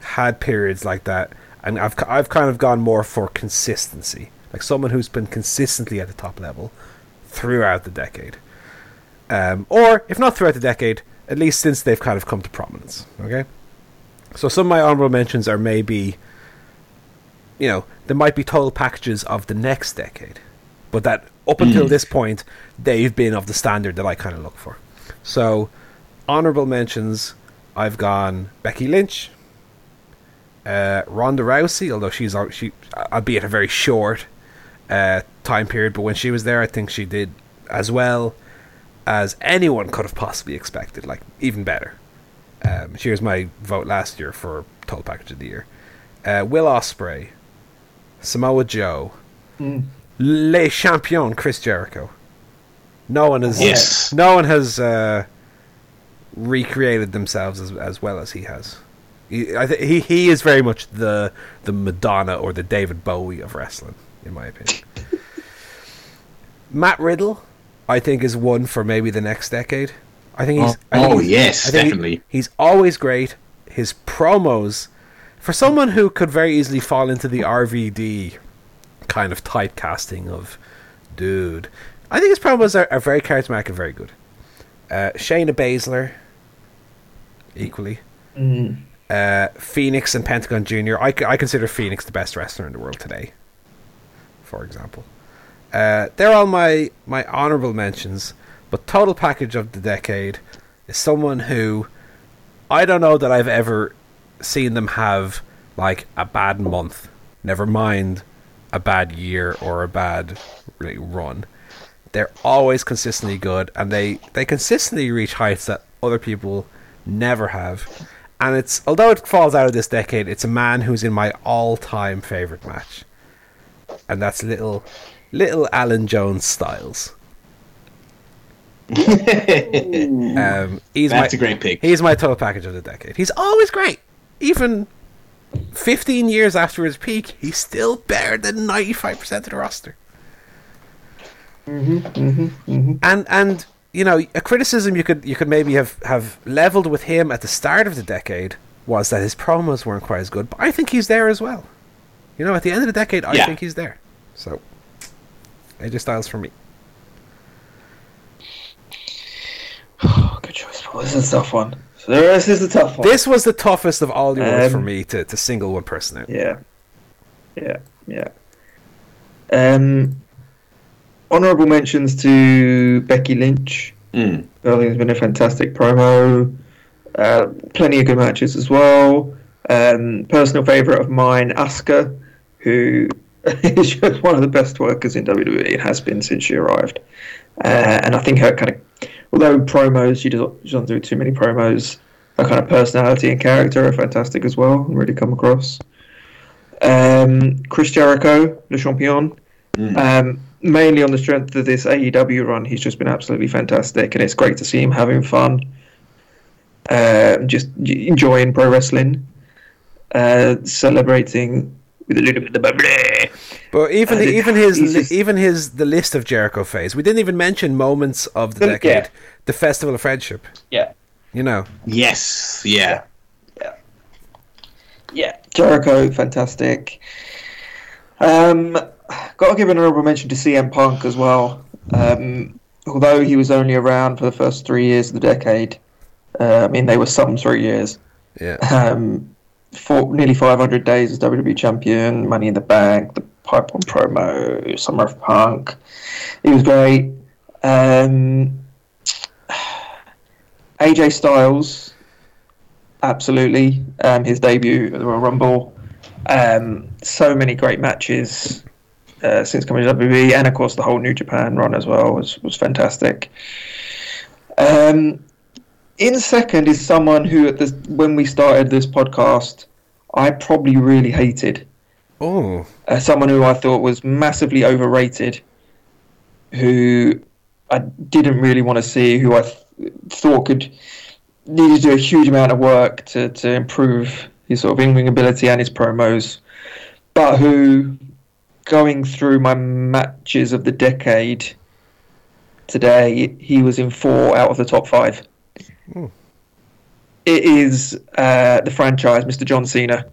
had periods like that, and I've I've kind of gone more for consistency, like someone who's been consistently at the top level throughout the decade, um, or if not throughout the decade, at least since they've kind of come to prominence. Okay, so some of my honorable mentions are maybe, you know, there might be total packages of the next decade, but that up until this point they've been of the standard that I kind of look for. So, honorable mentions, I've gone Becky Lynch, uh, Ronda Rousey, although she's she, albeit a very short uh, time period, but when she was there, I think she did as well as anyone could have possibly expected, like even better. Um, she was my vote last year for total package of the year. Uh, Will Ospreay, Samoa Joe, Le Champion Chris Jericho. No one has Yes. no one has uh, recreated themselves as as well as he has. He, I th- he he is very much the the Madonna or the David Bowie of wrestling, in my opinion. Matt Riddle, I think, is one for maybe the next decade. I think he's. I think Oh, he's- yes, think he- definitely. he's always great. His promos, for someone who could very easily fall into the RVD kind of typecasting of dude, I think his promos are, are very charismatic and very good. Uh, Shayna Baszler, equally. Uh, Phoenix and Pentagon Jr. I, I consider Phoenix the best wrestler in the world today, for example. Uh, they're all my, my honorable mentions, but total package of the decade is someone who I don't know that I've ever seen them have like a bad month, never mind a bad year or a bad like, run. They're always consistently good, and they they consistently reach heights that other people never have. And it's although it falls out of this decade, it's a man who's in my all-time favorite match, and that's little little Alan Jones Styles. Um, he's That's my, a great pick. He's my total package of the decade. He's always great. Even 15 years after his peak, he's still better than 95% of the roster. Mhm, mhm, mhm. And and you know, a criticism you could you could maybe have have leveled with him at the start of the decade was that his promos weren't quite as good, but I think he's there as well. You know, at the end of the decade, I Yeah. think he's there. So, AJ Styles for me. Oh, good choice, Paul. This is a tough one. So this is the tough one. This was the toughest of all the ones Um, for me to, to single one person out. Yeah. Yeah, yeah. Um, honourable mentions to Becky Lynch. Mm. I think it's been a fantastic promo. Uh, plenty of good matches as well. Um, personal favourite of mine, Asuka, who is just one of the best workers in WWE and has been since she arrived. Uh, and I think her kind of, although promos, she doesn't, she doesn't do too many promos, her kind of personality and character are fantastic as well and really come across. Um, Chris Jericho, Le Champion, Mm. um, mainly on the strength of this AEW run, he's just been absolutely fantastic, and it's great to see him having fun, uh, just enjoying pro wrestling, uh, celebrating with a little bit of bubbly. But even Uh, even his just- even his the list of Jericho phase. We didn't even mention moments of the Yeah. decade. The Festival of Friendship. Yeah, You know. Yes, yeah. yeah. Jericho, fantastic. Um, got to give an honorable mention to CM Punk as well. Um, although he was only around for the first three years of the decade, uh, I mean they were some three years. Yeah. um, for nearly 500 days as WWE champion, Money in the Bank, the Pipebomb promo, Summer of Punk. It was great. Um, AJ Styles, absolutely. Um, his debut at the Royal Rumble. Um, so many great matches uh, since coming to WWE, and of course the whole New Japan run as well was was fantastic. Um, in second is someone who, at this, when we started this podcast, I probably really hated. Oh. Uh, someone who I thought was massively overrated, who I didn't really want to see, who I th- thought could needed to do a huge amount of work to, to improve his sort of in-ring ability and his promos, but who, going through my matches of the decade today, he was in four out of the top five. It is uh, the franchise, Mr. John Cena.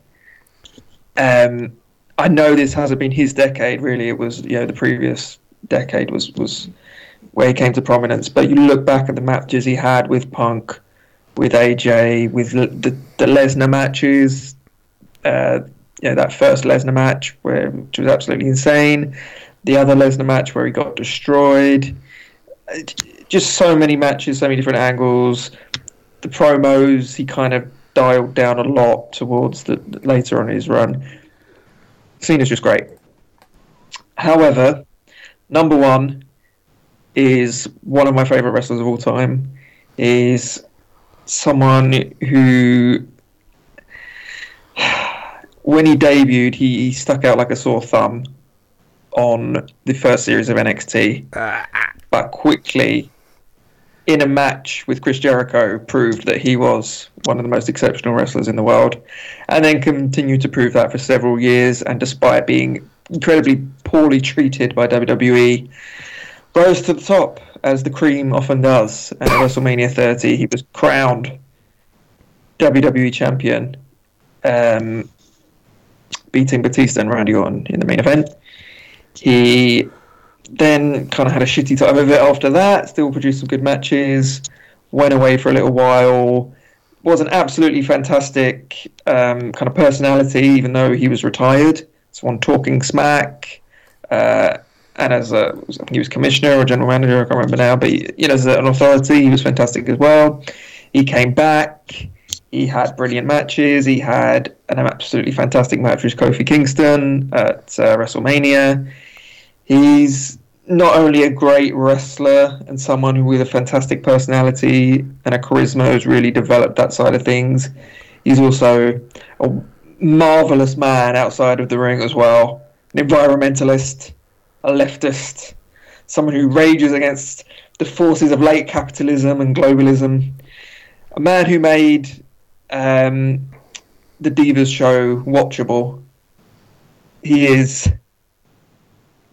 Um, I know this hasn't been his decade. Really, it was you know the previous decade was was where he came to prominence. But you look back at the matches he had with Punk, with AJ, with the the, Lesnar matches. Uh, you know that first Lesnar match where which was absolutely insane. The other Lesnar match where he got destroyed. Just so many matches, so many different angles. The promos he kind of dialed down a lot towards the later on his run. Cena's just great. However, number one is one of my favorite wrestlers of all time. Is someone who, when he debuted, he, he stuck out like a sore thumb on the first series of NXT, Ah, but quickly, in a match with Chris Jericho, proved that he was one of the most exceptional wrestlers in the world, and then continued to prove that for several years. And despite being incredibly poorly treated by WWE, rose to the top as the cream often does. And at WrestleMania 30, he was crowned WWE champion, um, beating Batista and Randy Orton in the main event. He then kind of had a shitty time of it after that. Still produced some good matches. Went away for a little while. Was an absolutely fantastic um, kind of personality, even though he was retired. Someone talking smack. Uh, and as a, he was commissioner or general manager, I can't remember now. But you know, as an authority, he was fantastic as well. He came back. He had brilliant matches. He had an absolutely fantastic match with Kofi Kingston at uh, WrestleMania. He's not only a great wrestler and someone with a fantastic personality and a charisma who's really developed that side of things. He's also a marvelous man outside of the ring as well. An environmentalist, a leftist, someone who rages against the forces of late capitalism and globalism. A man who made um, the Divas show watchable. He is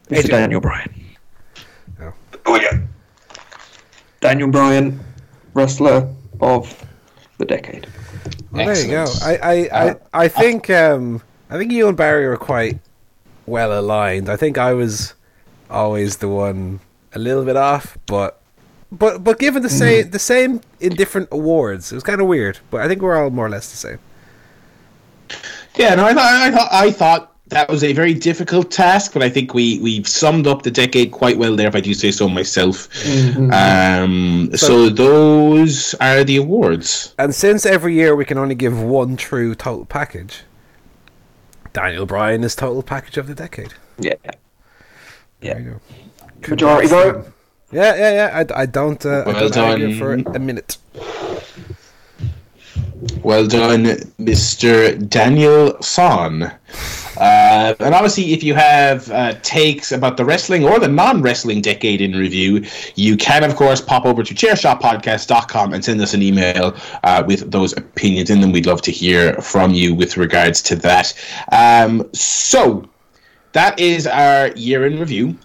Mr. Daniel Bryan. Oh. Yeah. Daniel Bryan, wrestler of the decade. Well, there you go. I, I, Uh, I, I think um, I think you and Barry were quite well aligned. I think I was always the one a little bit off, but but but given the same the same in different awards, it was kind of weird. But I think we're all more or less the same. Yeah, no, I thought I thought I thought that was a very difficult task, but I think we we've summed up the decade quite well there, if I do say so myself. Um, so, So- those are the awards. And since every year we can only give one true total package, Daniel Bryan is total package of the decade. Yeah. There you go. Majority vote. Yeah, yeah, yeah. I, I don't. Uh, I Well don't argue done. for a minute. Well done, Mr. Daniel Son. Uh, and obviously, if you have uh, takes about the wrestling or the non wrestling decade in review, you can, of course, pop over to chairshotpodcast.com and send us an email uh, with those opinions in them. We'd love to hear from you with regards to that. Um, so, that is our year in review.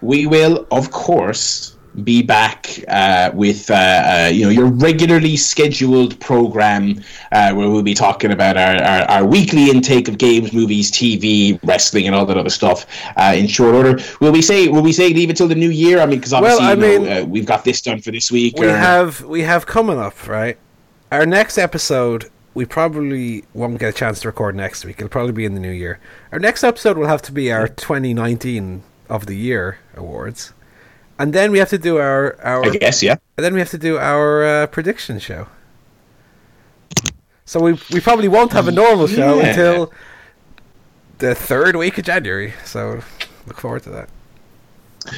We will, of course, be back uh, with uh, uh, you know your regularly scheduled program uh, where we'll be talking about our, our, our weekly intake of games, movies, TV, wrestling, and all that other stuff uh, in short order. Will we say will we say leave it till the new year? I mean, because Well, obviously I know, mean- uh, we've got this done for this week. We or- have we have coming up right. Our next episode, we probably won't get a chance to record next week. It'll probably be in the new year. Our next episode will have to be our 2019 of the year awards, and then we have to do our our I guess yeah. and then we have to do our uh, prediction show. So we we probably won't have a normal show Yeah. until the third week of January. So look forward to that. Uh,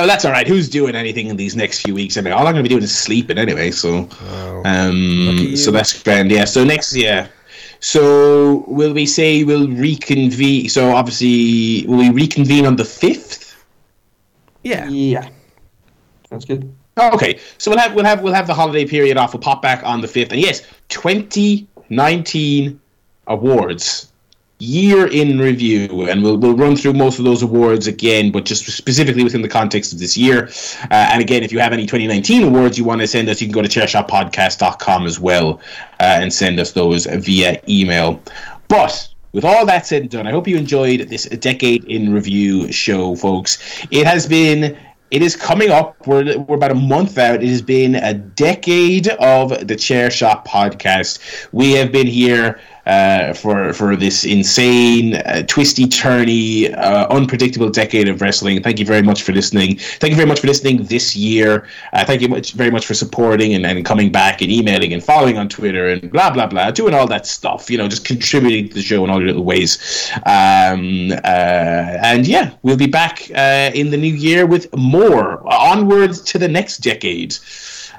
well, that's all right. Who's doing anything in these next few weeks? I mean, all I'm going to be doing is sleeping anyway. So, Oh. um, so that's grand. Yeah. So next, year. So will we say we'll reconvene? So obviously, will we reconvene on the fifth? Yeah. Yeah. Sounds good. Oh, okay. So we'll have we'll have we'll have the holiday period off. We'll pop back on the fifth, and yes, 2019 awards year in review, and we'll we'll run through most of those awards again, but just specifically within the context of this year. Uh, and again, if you have any 2019 awards you want to send us, you can go to chairshotpodcast.com as well uh, and send us those via email. But with all that said and done, I hope you enjoyed this decade in review show, folks. It has been. It is coming up. We're, we're about a month out. It has been a decade of the Chair Shot podcast. We have been here uh, for for this insane, uh, twisty, turny, uh, unpredictable decade of wrestling. Thank you very much for listening. Thank you very much for listening this year. Uh, thank you much very much for supporting and, and coming back and emailing and following on Twitter and blah blah blah, doing all that stuff. You know, just contributing to the show in all your little ways. Um, uh, and yeah, we'll be back in the new year with more onwards to the next decade.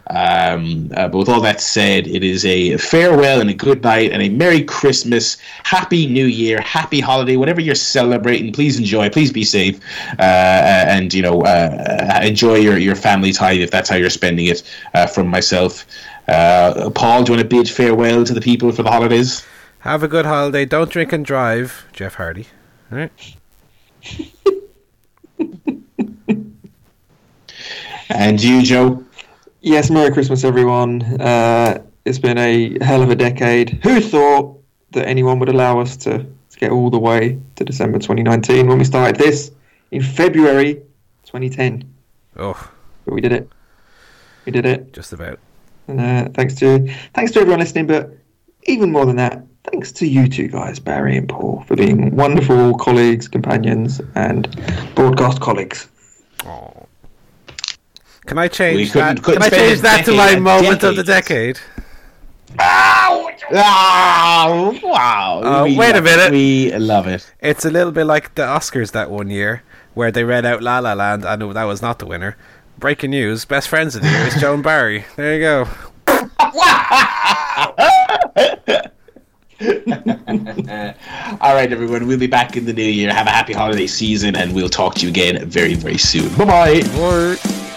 Um, uh, but with all that said, it is a farewell and a good night and a Merry Christmas, Happy New Year, Happy Holiday, whatever you're celebrating. Please enjoy. Please be safe, uh, and you know, uh, enjoy your, your family time if that's how you're spending it. Uh, from myself, uh, Paul, do you want to bid farewell to the people for the holidays? Have a good holiday. Don't drink and drive, Jeff Hardy. All right. And you, Joe. Yes, Merry Christmas, everyone. Uh, it's been a hell of a decade. Who thought that anyone would allow us to, to get all the way to December 2019 when we started this in February 2010? Oh, But we did it. We did it. just about. And uh, thanks to thanks to everyone listening, but even more than that, thanks to you two guys, Barry and Paul, for being wonderful colleagues, companions, and broadcast colleagues. Oh. Can I change We that? Can I change that to my moment of the decade. decade? Ah, wow. Uh, We wait a love it. minute. We love it. It's a little bit like the Oscars that one year, where they read out La La Land, and that was not the winner. Breaking news: best friends of the year is Joan Barry. There you go. All right, everyone. We'll be back in the new year. Have a happy holiday season, and we'll talk to you again very, very soon. Bye bye.